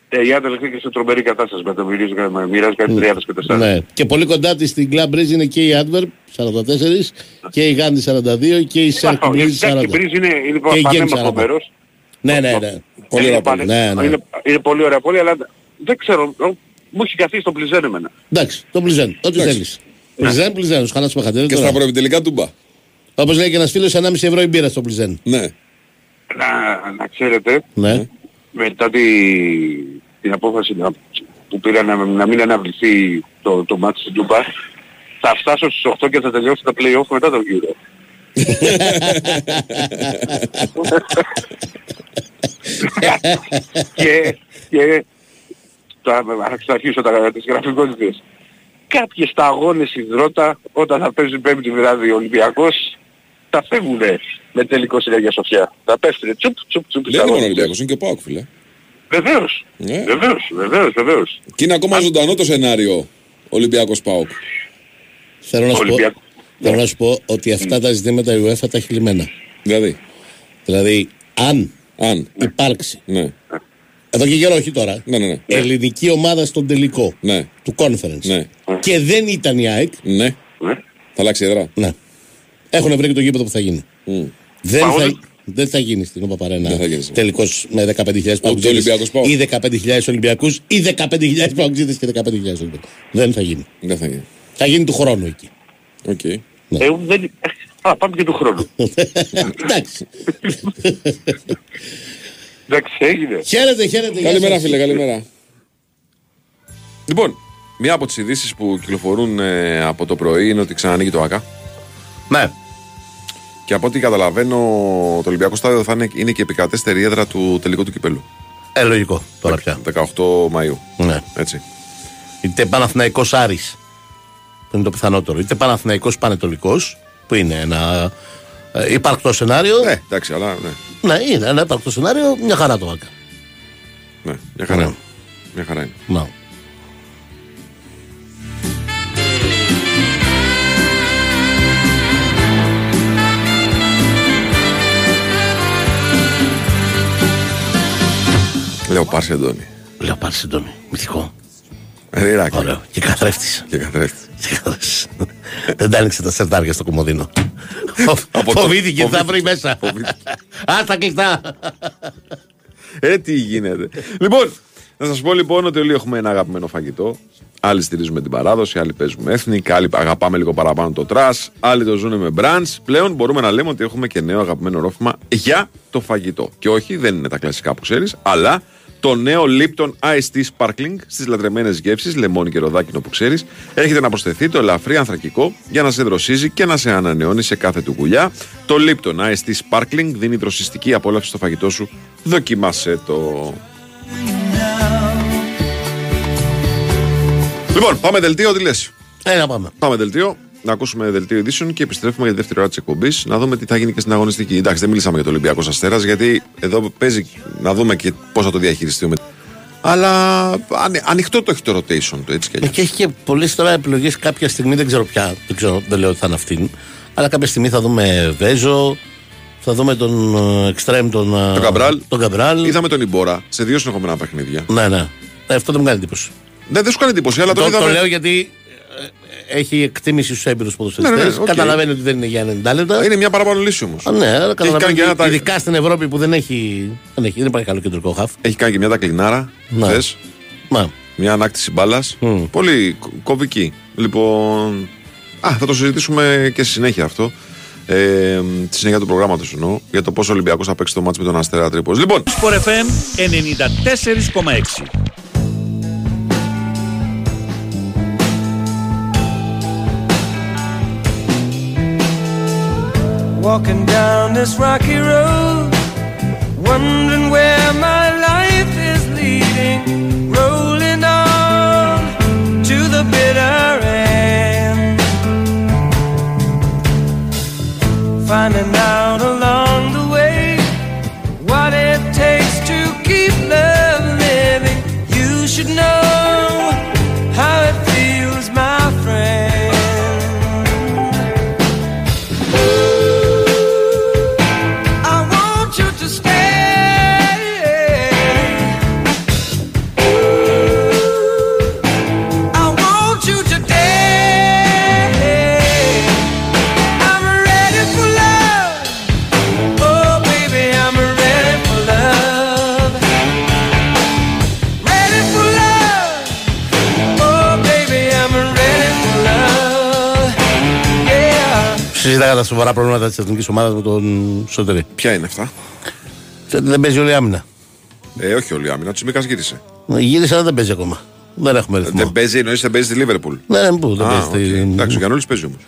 Ε, η Άντα λεχθεί και σε τρομερή κατάσταση με το μυρίζει, μοιράζει κάτι 30 και 4. Ναι. Και πολύ κοντά της στην Club Breeze είναι και η Adverb 44 και η Gandhi 42 και η Cercle Breeze Εντάξει, 40. η Breeze είναι, είναι Και η Gent πανέμορφο 40. μέρος. Ναι, ναι, ναι. Πολύ Είναι ωραία πανε- πόλη. Ναι, ναι. Είναι, είναι πολύ ωραία πόλη, αλλά δεν ξέρω, ο- μου έχει καθίσει το πληζέν εμένα. Εντάξει, το πλιζέν, ό,τι Εντάξει. θέλεις. Πλιζέν, πλιζέν, σου χαλάς Και στα τώρα. προεπιτελικά τούμπα. Όπως λέει και ένας φίλος, 1,5 ευρώ η μπύρα στο πλιζέν. Ναι. Να, να ξέρετε, Ναι. Μετά τη, την απόφαση να, που πήρα να, να μην αναβληθεί το, το μάτι στην Τούμπα, θα φτάσω στις 8 και θα τελειώσω τα play-off μετά τον γύρο. και, και θα, θα αρχίσω τα, τις γραφικότητες. Κάποιες σταγόνες υδρότα όταν θα παίζει πέμπτη βράδυ ο Ολυμπιακός τα φεύγουνε με τελικό στην Αγία Σοφιά. Τα πέφτουνε τσουπ τσουπ τσουπ οι Δεν είναι μόνο ο σταγόνες. Ολυμπιακός, είναι και ο Πάοκ, φίλε. Βεβαίως. Ναι. Βεβαίως, βεβαίως, βεβαίως. Και είναι ακόμα ζωντανό το σενάριο Ολυμπιακός Πάοκ. Θέλω να σου πω, Ολυμπιακό. θέλω να σου πω ότι αυτά τα ζητήματα η UEFA τα έχει λυμμένα. Δηλαδή, Δηλαδή, αν αν. υπάρξει, Ναι, εδώ και καιρό, όχι τώρα, ναι, ναι. ναι. ελληνική ομάδα στον τελικό Ναι, του conference ναι, και δεν ήταν η ΑΕΚ, ναι. Ναι. Θα αλλάξει έδρα. ναι. Έχουν βρει και το γήπεδο που θα γίνει. Μμ. Δεν Μα θα... όλοι- Δεν θα γίνει στην OPAP Arena Δεν θα γίνει. τελικό με 15.000 ΠΑΟΚτσήδες. Ολυμπιακός ΠΑΟΚ. Ή 15.000 Ολυμπιακούς ή 15.000 ΠΑΟΚτσήδες και 15.000 Ολυμπιακούς. Δεν θα γίνει. Δεν θα γίνει. Θα γίνει του χρόνου εκεί. Οκ. Ε, δεν... Α, πάμε και του χρόνου. Εντάξει. Εντάξει, έγινε. Χαίρετε, χαίρετε. γεια Καλημέρα σας. φίλε, καλημέρα. Λοιπόν, μία από τις ειδήσεις που κυκλοφορούν ε, από το πρωί είναι ότι ξανανοίγει το ΟΑΚΑ. Ναι. Και από ό,τι καταλαβαίνω, το Ολυμπιακό Στάδιο θα είναι, είναι και η επικρατέστερη έδρα του τελικού του κυπέλου. Ε, λογικό τώρα πια. 18 Μαΐου. Ναι. Έτσι. Είτε Παναθηναϊκός Άρης που είναι το πιθανότερο, είτε Παναθηναϊκός Πανετολικός που είναι ένα ε, υπαρκτό σενάριο. Ναι, εντάξει, αλλά ναι. Ναι, είναι ένα υπαρκτό σενάριο, μια χαρά το άκα. ναι μια χαρά. Ναι. είναι. Μια χαρά είναι. Ναι. Λέω Πάρση Αντώνη. Λέω πάρει συντόμη. Μυθικό. Ριράκι. Ωραίο. Και καθρέφτης. Και καθρέφτης. Δεν τα άνοιξε τα σερτάρια στο κομμωδίνο. Από το- Φοβήθηκε, θα φοβήθηκε. βρει μέσα. Α, τα κλειστά. Ε, τι γίνεται. λοιπόν, να σας πω λοιπόν ότι όλοι έχουμε ένα αγαπημένο φαγητό. Άλλοι στηρίζουμε την παράδοση, άλλοι παίζουμε ethnic, άλλοι αγαπάμε λίγο παραπάνω το trash, άλλοι το ζουν με brunch. Πλέον μπορούμε να λέμε ότι έχουμε και νέο αγαπημένο ρόφημα για το φαγητό. Και όχι, δεν είναι τα κλασικά που ξέρεις, αλλά το νέο Lipton Ice Tea Sparkling στις λατρεμένες γεύσεις, λεμόνι και ροδάκινο που ξέρεις, έρχεται να προσθεθεί το ελαφρύ ανθρακικό για να σε δροσίζει και να σε ανανεώνει σε κάθε του γουλιά. Το Lipton Ice Tea Sparkling δίνει δροσιστική απόλαυση στο φαγητό σου. Δοκιμάσέ το. Λοιπόν, πάμε δελτίο, τι λες; Ε, να πάμε. Πάμε δελτίο, να ακούσουμε δελτίο ειδήσεων και επιστρέφουμε για τη δεύτερη ώρα της εκπομπής να δούμε τι θα γίνει και στην αγωνιστική. Εντάξει, δεν μιλήσαμε για το Ολυμπιακό Αστέρα, γιατί εδώ παίζει να δούμε και πώς θα το διαχειριστούμε. Αλλά ανε- ανοιχτό το έχει το rotation του έτσι κι Ε, αλλιώς. Και έχει και πολλές τώρα επιλογές κάποια στιγμή, δεν ξέρω ποια, δεν, ξέρω, δεν λέω ότι θα είναι αυτήν. Αλλά κάποια στιγμή θα δούμε Βέζο, θα δούμε τον Εξτρέμ, τον, ε, Το Καμπράλ. τον Καμπράλ. Είδαμε τον Ιμπόρα σε δύο συνεχόμενα παιχνίδια. Ναι, ναι. Ε, αυτό δεν μου κάνει εντύπωση. Ναι, δεν σου κάνει εντύπωση, αλλά Το, τον το είδαμε. λέω γιατί ε, έχει εκτίμηση στους έμπειρους ποδοσφαιριστές. Ναι, ναι, οκ. Καταλαβαίνει ότι δεν είναι για 90 λεπτά. Είναι μια παραπάνω λύση όμως. Α, ναι, αλλά κάνει καταλαβαίνει και ένα ότι τα- ειδικά στην Ευρώπη που δεν έχει, δεν, έχει, δεν υπάρχει καλό κεντρικό χαφ. Έχει κάνει και μια τακλινάρα. Ναι. Θες, Μα, μια ανάκτηση μπάλας. Μμ. Πολύ κο- κομβική. Λοιπόν. Α, θα το συζητήσουμε και στη συνέχεια αυτό. Ε, στη συνέχεια του προγράμματος εννοώ. Για το πόσο ο Ολυμπιακός θα παίξει το μάτσο με τον Αστέρα Τρίπολης. Λοιπόν, Sport FM 94,6. Walking down this rocky road, wondering where my life is leading. Rolling on to the bitter end. Finding out συζητάγαμε τα σοβαρά προβλήματα της εθνικής ομάδας με τον Σωτηρή. ποια είναι αυτά; Δεν παίζει όλη η άμυνα. Ε, όχι όλη η άμυνα. Τσιμίκας γύρισε. Γύρισε, αλλά δεν παίζει ακόμα. Δεν έχουμε ρυθμό. Δεν παίζει, εννοείς δεν παίζει στη Λίβερπουλ. Ναι, ναι, πού, δεν Α, παίζει. οκ. στη- Εντάξει, ο Γιαννούλης παίζει όμως.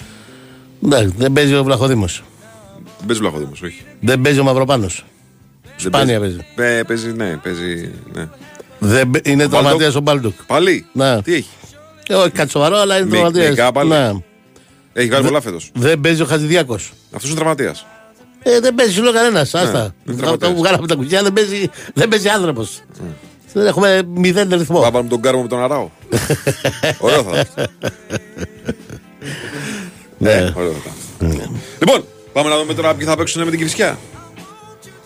Ναι, δεν παίζει ο Βλαχοδήμος. Δεν παίζει Βλαχοδήμος, όχι. Δεν παίζει ο Μαυροπάνος. Δεν Σπάνια παίζει. Ε, παίζει, ναι, παίζει. Ναι. Δεν, παί- είναι Μπάλντοκ. τραυματίας ο Μπάλντοκ. Πάλι; Ναι. Τι έχει; Ε, όχι κάτι σοβαρό, αλλά είναι Μη- τραυματίας. μυϊκά πάλι. Ναι. Έχει βγάλει πολλά φέτος. Δεν παίζει ο Χατζηδιάκο. Αυτός είναι τραυματίας. Ε, δεν παίζει λέω κανένας. Άστα. είναι Θα τραυματίας. το βγάλαμε τα κουκιά, δεν παίζει, δεν παίζει άνθρωπος. Δεν έχουμε μηδέν ρυθμό. Πάμε τον Κάρμο με τον Αράο. Ωραίο θα ήταν. Ναι, ωραίο θα ήταν. Λοιπόν, πάμε να δούμε τώρα ποιοι θα παίξουν με την Κυφυσιά.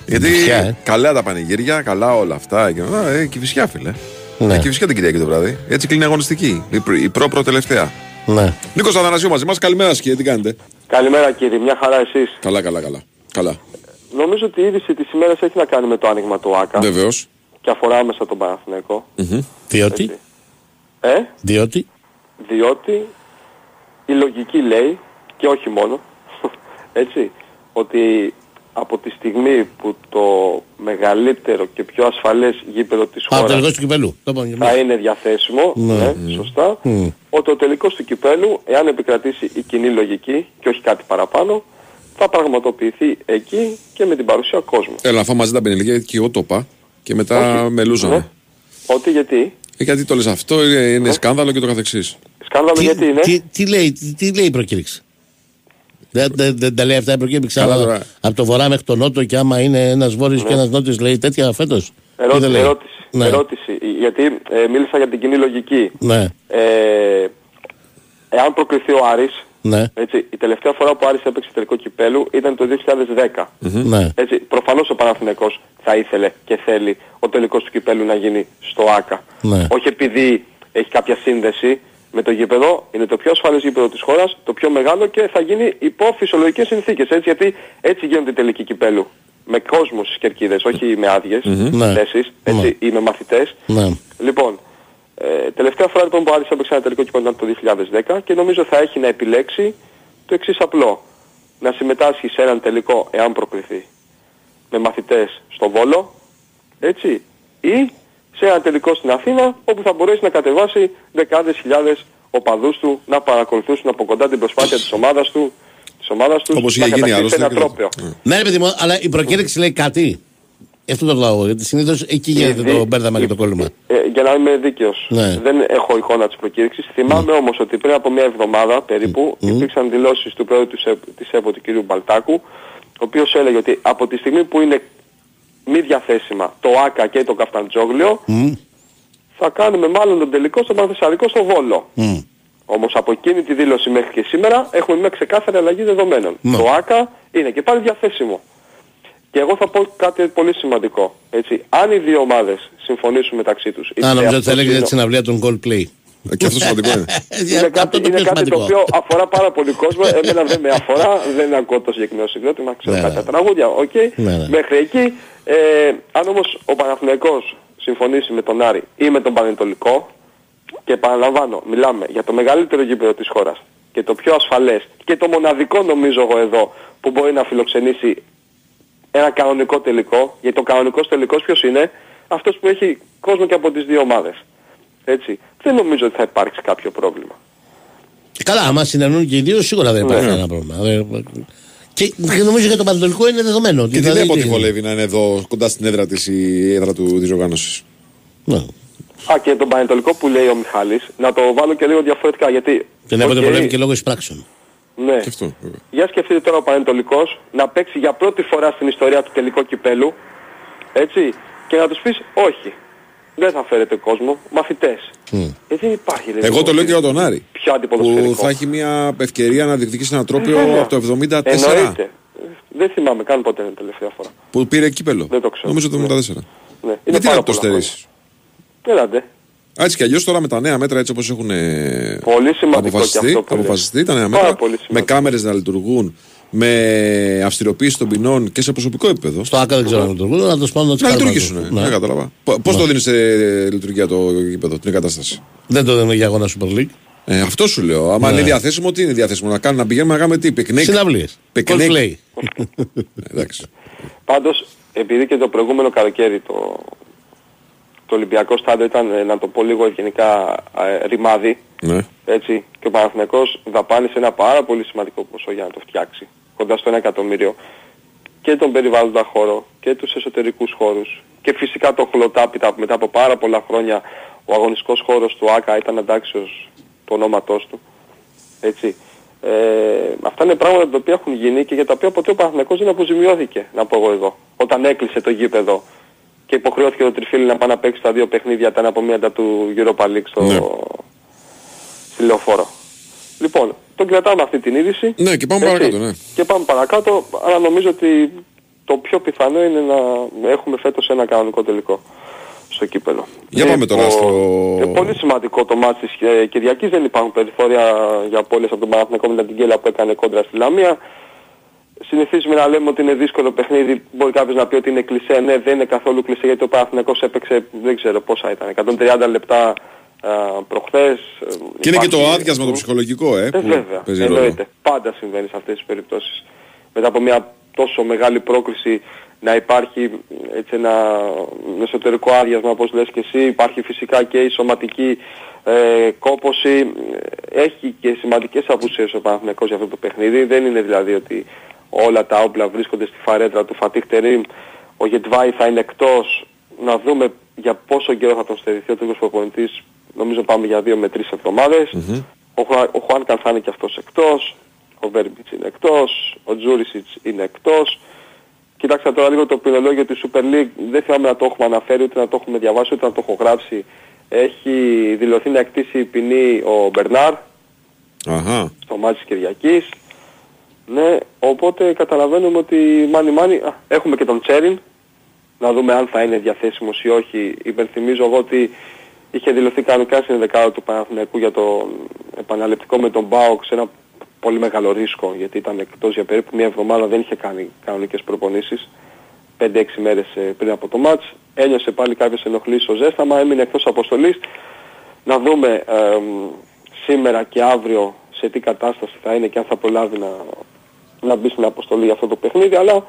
Γιατί Κηφισιά, ε. καλά τα πανηγύρια, καλά όλα αυτά. Και, α, ε, Κηφισιά, φίλε. Ναι. Ε, Κηφισιά την Κυριακή το βράδυ. Έτσι κλείνει η αγωνιστική. Η, προ- η προ-προ-τελευταία. Ναι. Νίκος Αθανασίου μαζί μας, καλημέρα σα κύριε, τι κάνετε; Καλημέρα κύριε, μια χαρά εσείς. Καλά, καλά, καλά. καλά. Νομίζω ότι η είδηση της ημέρας έχει να κάνει με το άνοιγμα του ΆΚΑ Βεβαίως. και αφορά άμεσα τον Παναθηναϊκό. Διότι, Ε, διότι, διότι η λογική λέει, και όχι μόνο, έτσι, ότι από τη στιγμή που το μεγαλύτερο και πιο ασφαλές γήπεδο της Α, το χώρας τελικό του κυπελού. Το είπαμε και θα εμείς. είναι διαθέσιμο, Ναι. ναι, σωστά, Μμ. ότι ο τελικός του κυπέλου, εάν επικρατήσει η κοινή λογική και όχι κάτι παραπάνω, θα πραγματοποιηθεί εκεί και με την παρουσία κόσμου. Έλα, αφού μαζί τα πενελίκια και εγώ το είπα και μετά Όχι. με λούζανε. Ναι. Ότι γιατί, Ε, γιατί το λες αυτό, είναι, είναι σκάνδαλο και το καθεξής. σκάνδαλο Τι, γιατί είναι, τι, τι λέει, τι, τι λέει η προκήρυξη; Δεν, δεν, δεν τα λέει αυτά η προκήρυξη. Καλά αλλά τώρα. από το βορρά μέχρι το νότο και άμα είναι ένας βόρειος και ένας νότιος λέει τέτοια φέτος. ερώτηση, ερώτηση, Ναι. ερώτηση, γιατί ε, μίλησα για την κοινή λογική. Ναι, Ε, εάν προκριθεί ο Άρης, ναι, έτσι, η τελευταία φορά που ο Άρης έπαιξε τελικό κυπέλου ήταν το 2010. ναι. Έτσι, προφανώς ο Παναθηναϊκός θα ήθελε και θέλει ο τελικός του κυπέλου να γίνει στο ΆΚΑ. Ναι. Όχι επειδή έχει κάποια σύνδεση με το γήπεδο, είναι το πιο ασφαλές γήπεδο της χώρας, το πιο μεγάλο και θα γίνει υπό φυσιολογικές συνθήκες. Έτσι, γιατί έτσι γίνονται οι τελικοί κυπέλου. Με κόσμος στις κερκίδες, όχι με άδειες Ναι. θέσεις, έτσι, Ναι. ή με μαθητές. ναι. Λοιπόν, ε, τελευταία φορά λοιπόν που ο Άρης έπαιξε ένα τελικό κυπέλλο ήταν το 2010 και νομίζω θα έχει να επιλέξει το εξής απλό. Να συμμετάσχει σε έναν τελικό εάν προκριθεί με μαθητές στο Βόλο, έτσι, ή σε ένα τελικό στην Αθήνα όπου θα μπορέσει να κατεβάσει δεκάδες χιλιάδες οπαδούς του να παρακολουθήσουν από κοντά την προσπάθεια της ομάδας του της ομάδας τους Όπως να είχε γίνει κατακτήσει άλλωστε ένα και- τρόπαιο. Ναι, ρε παιδί μου, αλλά η προκήρυξη λέει κάτι. Αυτό το λέω. Γιατί συνήθως εκεί γίνεται δι- το μπέρδαμα και το κόλλημα. Ε, για να είμαι δίκαιος, Ναι. δεν έχω εικόνα της προκήρυξης. Θυμάμαι όμως ότι πριν από μια εβδομάδα περίπου υπήρξαν δηλώσεις του πρόεδρου της, ΕΠ- της ΕΠΟ, του κ. Μπαλτάκου, ο οποίος έλεγε ότι από τη στιγμή που είναι μη διαθέσιμα το ΟΑΚΑ και το Καυτανζόγλειο, θα κάνουμε μάλλον τον τελικό στο Πανθεσσαλικό στο Βόλο. Μμ. Όμως από εκείνη τη δήλωση μέχρι και σήμερα έχουμε μια ξεκάθαρη αλλαγή δεδομένων. Ναι. Το ΟΑΚΑ είναι και πάλι διαθέσιμο. Και εγώ θα πω κάτι πολύ σημαντικό. Έτσι, αν οι δύο ομάδες συμφωνήσουν μεταξύ τους... είτε Α, νομίζω ότι αυτός θα έλεγε για είναι- τη συναυλία των Coldplay. Ε, Και αυτό σημαντικό είναι. είναι κάτι, Αυτό το είναι πιο κάτι το σημαντικό. οποίο αφορά πάρα πολύ κόσμο. Εμένα δεν με αφορά, δεν ακούω το συγκεκριμένο συγκρότημα, ξέρω Ναι, κάποια ναι. τραγούδια, οκ. Ναι, ναι. Μέχρι εκεί, ε, αν όμως ο Παναθηναϊκός συμφωνήσει με τον Άρη ή με τον Πανετολικό, και επαναλαμβάνω, μιλάμε για το μεγαλύτερο γήπεδο της χώρας και το πιο ασφαλές και το μοναδικό νομίζω εγώ εδώ που μπορεί να φιλοξενήσει ένα κανονικό τελικό, γιατί ο κανονικός τελικός ποιος είναι, αυτός που έχει κόσμο και από τις δύο ομάδες. Έτσι. Δεν νομίζω ότι θα υπάρξει κάποιο πρόβλημα. Καλά, άμα συνεννούν και οι δύο, σίγουρα δεν υπάρχει Ναι. κανένα πρόβλημα. Δεν- Και και νομίζω για το Πανετολικό είναι δεδομένο. ότι Και τι δηλαδή- δεν ότι βολεύει να είναι εδώ κοντά στην έδρα της η έδρα του της οργάνωσης. Ναι. Α, και τον Πανετολικό που λέει ο Μιχάλης, να το βάλω και λίγο διαφορετικά, γιατί... Και να οκ, βολεύει και λόγω εισπράξεων. Ναι. Και αυτό. βέβαια. Για σκεφτείτε τώρα ο Πανετολικός να παίξει για πρώτη φορά στην ιστορία του τελικό κυπέλου, έτσι, και να τους πεις όχι. Δεν θα φέρετε κόσμο, μαθητές. Ε, δεν υπάρχει δηλαδή, Εγώ το λέω και για τον Άρη. πιο Που αντιποδοσφαιρικός. θα έχει μια ευκαιρία να διεκδικήσει ένα τρόπιο Ε, βέβαια. από το 74 Εννοείται. Ε, Δεν θυμάμαι καν πότε είναι η τελευταία φορά. που πήρε κύπελο. Δεν το ξέρω. Νομίζω το 74. Ναι. Είναι Γιατί πάρα να το πολλά στερήσεις; χρόνια. Έλατε. Έτσι κι αλλιώς τώρα με τα νέα μέτρα έτσι όπως έχουν ε, Πολύ σημαντικό και αποφασιστεί, αυτό που λες. αποφασιστεί τα νέα Πάρα μέτρα πολύ με σημαντικό. κάμερες να λειτουργούν, με αυστηροποίηση των ποινών και σε προσωπικό επίπεδο. Στο ΑΚΑ δεν ξέρω αν λειτουργούν, να το σπάνω να Να του λειτουργήσουν. Ναι. Δεν κατάλαβα. Πώς το δίνεις σε λειτουργία το γήπεδο, την εγκατάσταση; Δεν το δίνουμε για αγώνα Super League. Ε, αυτό σου λέω. Άμα Ναι. είναι διαθέσιμο, τι είναι διαθέσιμο. Να κάνουμε να πηγαίνουμε να κάνουμε τι, πικνίκ. Συναυλίες. Πικνίκ. Coldplay. Ε, Εντάξει. Πάντως, επειδή και το προηγούμενο καλοκαίρι το, το Ολυμπιακό στάδιο ήταν, ε, να το πω λίγο ευγενικά, ε, ρημάδι, Ναι. έτσι, και ο Παναθηναϊκός δαπάνησε ένα πάρα πολύ σημαντικό ποσό για να το φτιάξει, κοντά στο 1 εκατομμύριο, και τον περιβάλλοντα χώρο και τους εσωτερικούς χώρους και φυσικά το χλοοτάπητα που μετά από πάρα πολλά χρόνια ο αγωνιστικός χώρος του ΆΚΑ ήταν αντάξιος του ονόματός του. Έτσι. Ε, αυτά είναι πράγματα τα οποία έχουν γίνει και για τα οποία ποτέ ο Παναθηναϊκός δεν αποζημιώθηκε, να πω εγώ εδώ. Όταν έκλεισε το γήπεδο και υποχρεώθηκε το τριφύλι να πάει να παίξει τα δύο παιχνίδια, τα ένα από μία τα του Europa League στο, Ναι. στη Λεωφόρο. Λοιπόν, τον κρατάμε αυτή την είδηση. Ναι, και πάμε Έτσι. παρακάτω, ναι. Και πάμε παρακάτω, αλλά νομίζω ότι το πιο πιθανό είναι να έχουμε φέτος ένα κανονικό τελικό στο κύπελο. Για πάμε τώρα Λοιπόν, στο- ε, πολύ σημαντικό το μάτι της ε, Κυριακής, δεν υπάρχουν περιθώρια για απώλειες από τον Παναθηναϊκό μετά την κέλα που έκανε κόντρα στη Λαμία. συνηθίζουμε να λέμε ότι είναι δύσκολο παιχνίδι. Μπορεί κάποιος να πει ότι είναι κλεισέ. Ναι, δεν είναι καθόλου κλεισέ γιατί ο Παναθηναϊκός έπαιξε, δεν ξέρω πόσα ήταν, 130 λεπτά α, προχθές. Και είναι και το Υπάρχει- άδειασμα το ψυχολογικό, ε. Ε, που βέβαια, παίζει ρόλο. εννοείται. Πάντα συμβαίνει σε αυτές τις περιπτώσεις. Μετά από μια τόσο μεγάλη πρόκληση να υπάρχει έτσι ένα εσωτερικό άδειασμα όπως λες και εσύ, υπάρχει φυσικά και η σωματική ε, κόπωση, έχει και σημαντικές απουσίες ο Παναθηναϊκός για αυτό το παιχνίδι. Δεν είναι δηλαδή ότι όλα τα όπλα βρίσκονται στη φαρέτρα του Φατίχ Τερίμ, ο Γετβάη θα είναι εκτός, να δούμε για πόσο καιρό θα τον στερηθεί ο τρίτος προπονητής, νομίζω πάμε για δύο με τρεις εβδομάδες. Ο, Χουα- ο Χουάν θα είναι και αυτός εκτός, ο Βέρμπιτς είναι εκτός, ο Τζούρισιτς είναι εκτός. Κοιτάξτε τώρα λίγο το ποινολόγιο του Super League, δεν θυμάμαι να το έχουμε αναφέρει, ούτε να το έχουμε διαβάσει, ούτε να το έχω γράψει. Έχει δηλωθεί να εκτίσει ποινή ο Μπερνάρ Αχα. στο μάτι της Κυριακής. Ναι, οπότε καταλαβαίνουμε ότι μάνι μάνι, α, έχουμε και τον Τσέριν, να δούμε αν θα είναι διαθέσιμος ή όχι. Υπενθυμίζω εγώ ότι είχε δηλωθεί κανονικά στην δεκάδα του Παναθηναϊκού για το επαναληπτικό με τον Μπάουκ σε ένα πολύ μεγάλο ρίσκο, γιατί ήταν εκτός για περίπου μια εβδομάδα, δεν είχε κάνει κανονικές προπονήσεις. 5-6 μέρες ε, πριν από το μάτς. Ένιωσε πάλι κάποιες ενοχλήσεις στο ζέσταμα, έμεινε εκτός αποστολής. Να δούμε ε, σήμερα και αύριο σε τι κατάσταση θα είναι και αν θα προλάβει να, να μπει στην αποστολή για αυτό το παιχνίδι, αλλά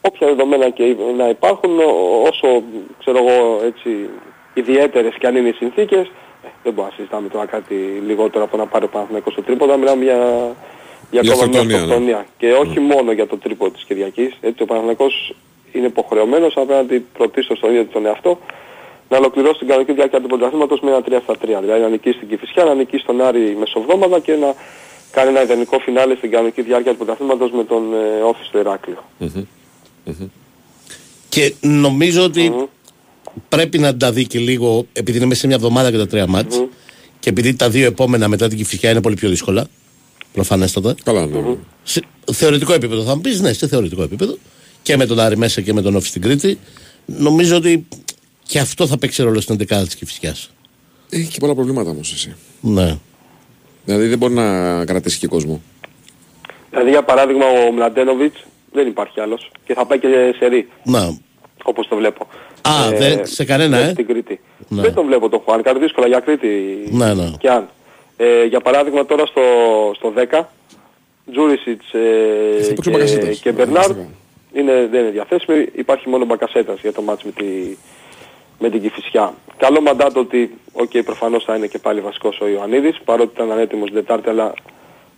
όποια δεδομένα και να υπάρχουν, ό- όσο ξέρω εγώ έτσι ιδιαίτερες και αν είναι οι συνθήκες, ε, δεν μπορούμε να συζητάμε τώρα κάτι λιγότερο από να πάρει ο Παναθηναϊκός στο τρίποδα, μιλάμε για, για, Για ακόμα μια αυτοκτονία, ναι. αυτοκτονία. Και όχι μόνο για το τρίποδο της Κυριακής, έτσι ο Παναθηναϊκός είναι υποχρεωμένος απέναντι πρωτίστως στον ίδιο του τον εαυτό να ολοκληρώσει την κανονική διάρκεια του πρωταθλήματος με ένα 3 στα 3. Δηλαδή να νικήσει την Κηφισιά, να νικήσει τον Άρη μεσοβδόμαδα και να κάνει ένα ιδανικό φινάλε στην κανονική διάρκεια του πρωταθλήματος με τον ε, Όφη στο Ηράκλειο. Και νομίζω ότι πρέπει να τα δει και λίγο, επειδή είναι μέσα σε μια εβδομάδα και τα τρία μάτς, και επειδή τα δύο επόμενα μετά την Κηφισιά είναι πολύ πιο δύσκολα, προφανέστατα. Καλά, ναι. Σε θεωρητικό επίπεδο θα μου πεις, ναι, σε θεωρητικό επίπεδο, και με τον Άρη μέσα και με τον Όφη στην Κρήτη, νομίζω ότι και αυτό θα παίξει ρόλο στην 11η της Κηφισιάς. Έχει και πολλά προβλήματα όμως εσύ. Ναι. Δηλαδή δεν μπορεί να κρατήσει και κόσμο. Δηλαδή για παράδειγμα ο Μλαντένοβιτς δεν υπάρχει άλλος και θα πάει και σε τρία, Να. όπως το βλέπω. Α, δεν- σε κανένα, ναι, ε; Στην Κρήτη. Ναι. Δεν τον βλέπω τον Χουάν, κάτι δύσκολα για Κρήτη Ναι, ναι. και αν. Ε, για παράδειγμα τώρα στο, στο 10, Τζούρισιτς ε, παίξει ο και, Μπακασέτας. και Μπερνάρ είναι, δεν είναι διαθέσιμοι, υπάρχει μόνο Μπακασέτας για το ματς με, τη, με την Κηφισιά. Καλό μαντάτο ότι, οκ, προφανώς θα είναι και πάλι βασικός ο Ιωαννίδης, παρότι ήταν ανέτοιμος την Τετάρτη, αλλά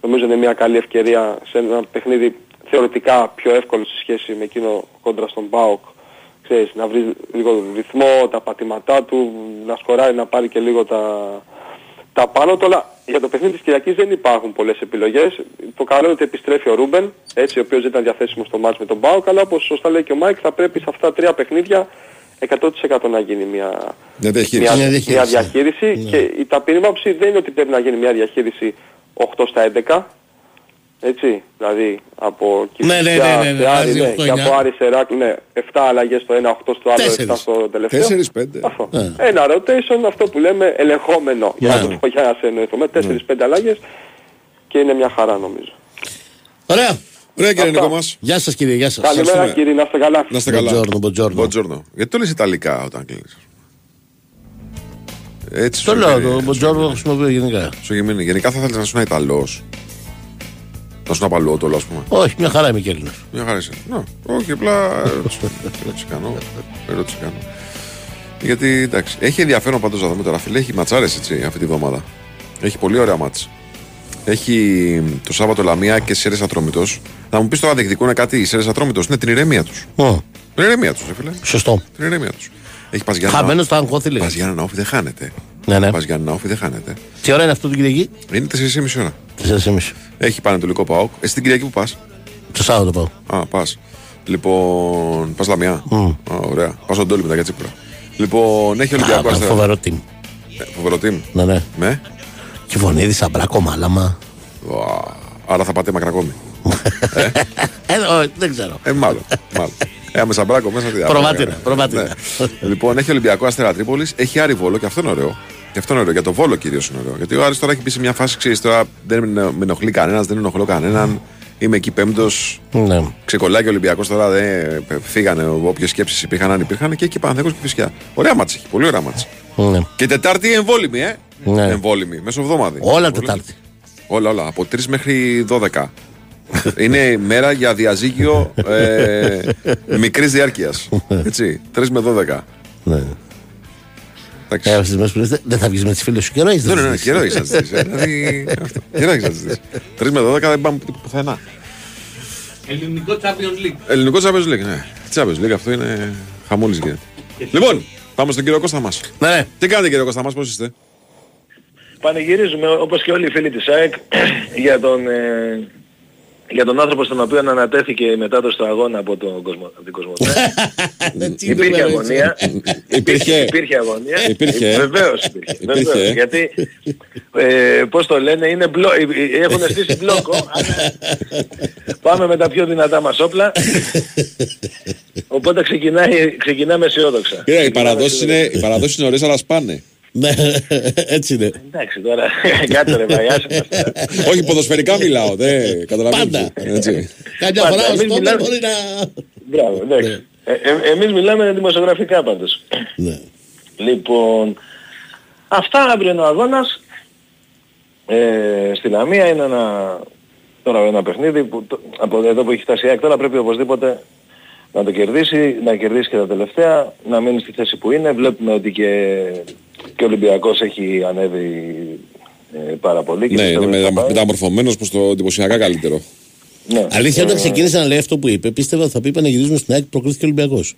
νομίζω είναι μια καλή ευκαιρία σε ένα παιχνίδι θεωρητικά πιο εύκολο σε σχέση με εκείνο κόντρα στον ΠΑΟΚ. Ξέρεις, να βρει λίγο ρυθμό, τα πατήματά του, να σκοράρει, να πάρει και λίγο τα, τα πάνω του, αλλά για το παιχνίδι της Κυριακής δεν υπάρχουν πολλές επιλογές. Το καλό είναι ότι επιστρέφει ο Ρούμπεν, έτσι, ο οποίος δεν ήταν διαθέσιμος στο ματς με τον ΠΑΟΚ, αλλά όπως σωστά λέει και ο Μάικ, θα πρέπει σε αυτά τα τρία παιχνίδια 100% να γίνει μια, Μια διαχείριση. μια, Μια μια διαχείριση. διαχείριση και η ταπεινή μου άποψη δεν είναι ότι πρέπει να γίνει μια διαχείριση 8 στα 11, έτσι, δηλαδή από Ναι, ναι, Κηφισιά ναι, ναι, ναι, σε Άρη, Άρη, ναι, οκτώ, και εννιά. από Άρη σε Ηράκλειο, ναι, 7 αλλαγές στο ένα, 8 στο άλλο, 7 Τέσσερις. στο τελευταίο. Τέσσερις, πέντε. Αυτό. Ναι. Ένα rotation, αυτό που λέμε ελεγχόμενο, για να Ναι. το πω για να σε εννοηθούμε, 4-5 αλλαγές και είναι μια χαρά νομίζω. Ωραία. Ωραία κύριε Αυτά. Νίκο μας. Γεια σας κύριε, γεια σας. Καλημέρα ευχαριστούμε. κύριε, να είστε καλά. Να είστε καλά. Buongiorno, buongiorno. Buongiorno. Γιατί το λες Ιταλικά όταν κλείνεις; Έτσι Το σου λέω, γίνει, το σου Μποτζόρνο γίνει. χρησιμοποιώ γενικά. Σου γίνει. Γενικά θα θέλεις να σου είναι Ιταλός. Να σου είναι απαλότολο ας πούμε. Όχι, μια χαρά είμαι και Έλληνας. Μια χαρά είσαι. Ναι, όχι, απλά ερώτηση, ερώτηση κάνω. Ερώτηση κάνω. Γιατί εντάξει, έχει ενδιαφέρον πάντως να δούμε τώρα. Φίλε, έχει ματσάρες έτσι αυτή τη βδομάδα. Έχει πολύ ωραία μάτς. Έχει το Σάββατο Λαμία και Σέρες Ατρόμητος. Θα μου πεις τώρα διεκδικούν κάτι οι Σέρες Ατρόμητος. Είναι την ηρεμία τους. Ω, Την ηρεμία τους, ρε φίλε. Σωστό. Την ηρεμία τους. Έχει πας Γιάννα. Χαμένος θα αγχώθη λίγο. Πας Γιάννα Όφη δεν χάνεται. Ναι, ναι. Πας Γιάννα Όφη δεν χάνεται. Τι ώρα είναι αυτό την Κυριακή; Είναι 4,5 ώρα. 4.30. Έχει πανετολικό ΠΑΟΚ. Εσύ την Κυριακή που πας. Το Σάββατο πάω. Α, πας. Λοιπόν, πας Λαμιά. Α, ωραία. Πας στον Τόλι μετά και Τσίπρα. Λοιπόν, έχει Ολυμπιακό Α, Αστέρα. Φοβερό team. Ε, Φοβερό team. Ναι, ναι. Με. Κυφωνίδη, Σαμπράκο, Μάλαμα. Ουα, Άρα θα πάτε μακρακόμη. Ε, όχι, δεν ξέρω. Ε, μάλλον. μάλλον. Ε, με σαμπράκο μέσα τι άλλο. Προβάτηρα, Ναι. προβάτηρα. Ναι. Λοιπόν, έχει Ολυμπιακό Αστέρα Τρίπολης, έχει Άρη Βόλο και αυτό είναι ωραίο. Και αυτό είναι ωραίο. Για το Βόλο κυρίως είναι ωραίο. Γιατί ο Άρης τώρα έχει μπει σε μια φάση, ξέρεις τώρα δεν με με ενοχλεί κανένας, δεν ενοχλώ κανέναν. Είμαι εκεί πέμπτος. Ναι. Ξεκολλάει και ο Ολυμπιακός τώρα δεν φύγανε όποιες σκέψεις υπήρχαν αν υπήρχαν και εκεί Παναθηναϊκός και φυσικά. Ωραία μάτς έχει, πολύ ωραία μάτς. Ναι. Και Τετάρτη εμβόλυμη, ε. Ναι. Εμβόλυμη, μέσω εβδομάδη. Όλα Πολύ. Τετάρτη. Όλα, όλα. Από 3 μέχρι 12. Είναι μέρα για διαζύγιο ε, μικρής διάρκειας. Έτσι. 3 με 12. Ναι. Εντάξει. Ε, στις μέρες που λες, δεν θα βγεις με τις φίλες σου καιρό έχεις Ναι, να ναι, ναι, τις καιρό δεις. έχεις να ζητήσει. Δηλαδή. αυτό. Καιρό έχεις να ζητήσει. 3 με 12 δεν πάμε πουθενά. Ελληνικό Champions League. Ελληνικό Champions League, ναι. Champions League αυτό είναι χαμούλης γίνεται. Λοιπόν, πάμε στον κύριο Κώστα μας. Ναι, ναι. Τι κάνετε κύριο Κώστα μας, πώς είστε; Πανηγυρίζουμε όπως και όλοι οι φίλοι της ΑΕΚ για τον, ε, για τον άνθρωπο στον οποίο ανατέθηκε η μετάδοση του αγώνα από, τον Κοσμο, από την Κοσμοτέ. υπήρχε αγωνία. Υπήρχε. υπήρχε αγωνία. Υπήρχε. Ε, Βεβαίως υπήρχε. Υπήρχε. Βεβαίως, γιατί, ε, πώς το λένε, είναι μπλο, ε, ε, έχουν στήσει μπλόκο. αλλά Πάμε με τα πιο δυνατά μας όπλα. Οπότε ξεκινάει, ξεκινάμε αισιόδοξα. Κοίτα, οι παραδόσεις είναι, οι παραδόσεις είναι ωραίες αλλά σπάνε. Ναι, έτσι είναι. Εντάξει τώρα, κάτσε ρε βαγιάσε μας τώρα. Όχι, ποδοσφαιρικά μιλάω, δεν καταλαβαίνεις. Πάντα. Έτσι. Καμιά Πάντα, φορά ο εμείς Στόπερ μιλάμε- μπορεί να... Μπράβο, εντάξει. Ε, ε, εμείς μιλάμε δημοσιογραφικά πάντως. Ναι. Λοιπόν, αυτά αύριο είναι ο αγώνας. Ε, στη Λαμία είναι ένα, τώρα ένα παιχνίδι που το- από εδώ που έχει φτάσει η ΑΕΚ τώρα πρέπει οπωσδήποτε να το κερδίσει, να κερδίσει και τα τελευταία, να μείνει στη θέση που είναι. Βλέπουμε ότι και, και ο Ολυμπιακός έχει ανέβει ε, πάρα πολύ. και Ναι, πιστεύω είναι ότι θα μετα- πάει. μεταμορφωμένος προς το εντυπωσιακά καλύτερο. Ναι. Αλήθεια, όταν Ε, ξεκίνησε να λέει αυτό που είπε, πίστευα ότι θα πει πανηγυρίζουμε στην ΑΕΚ προκρίθηκε ο Ολυμπιακός.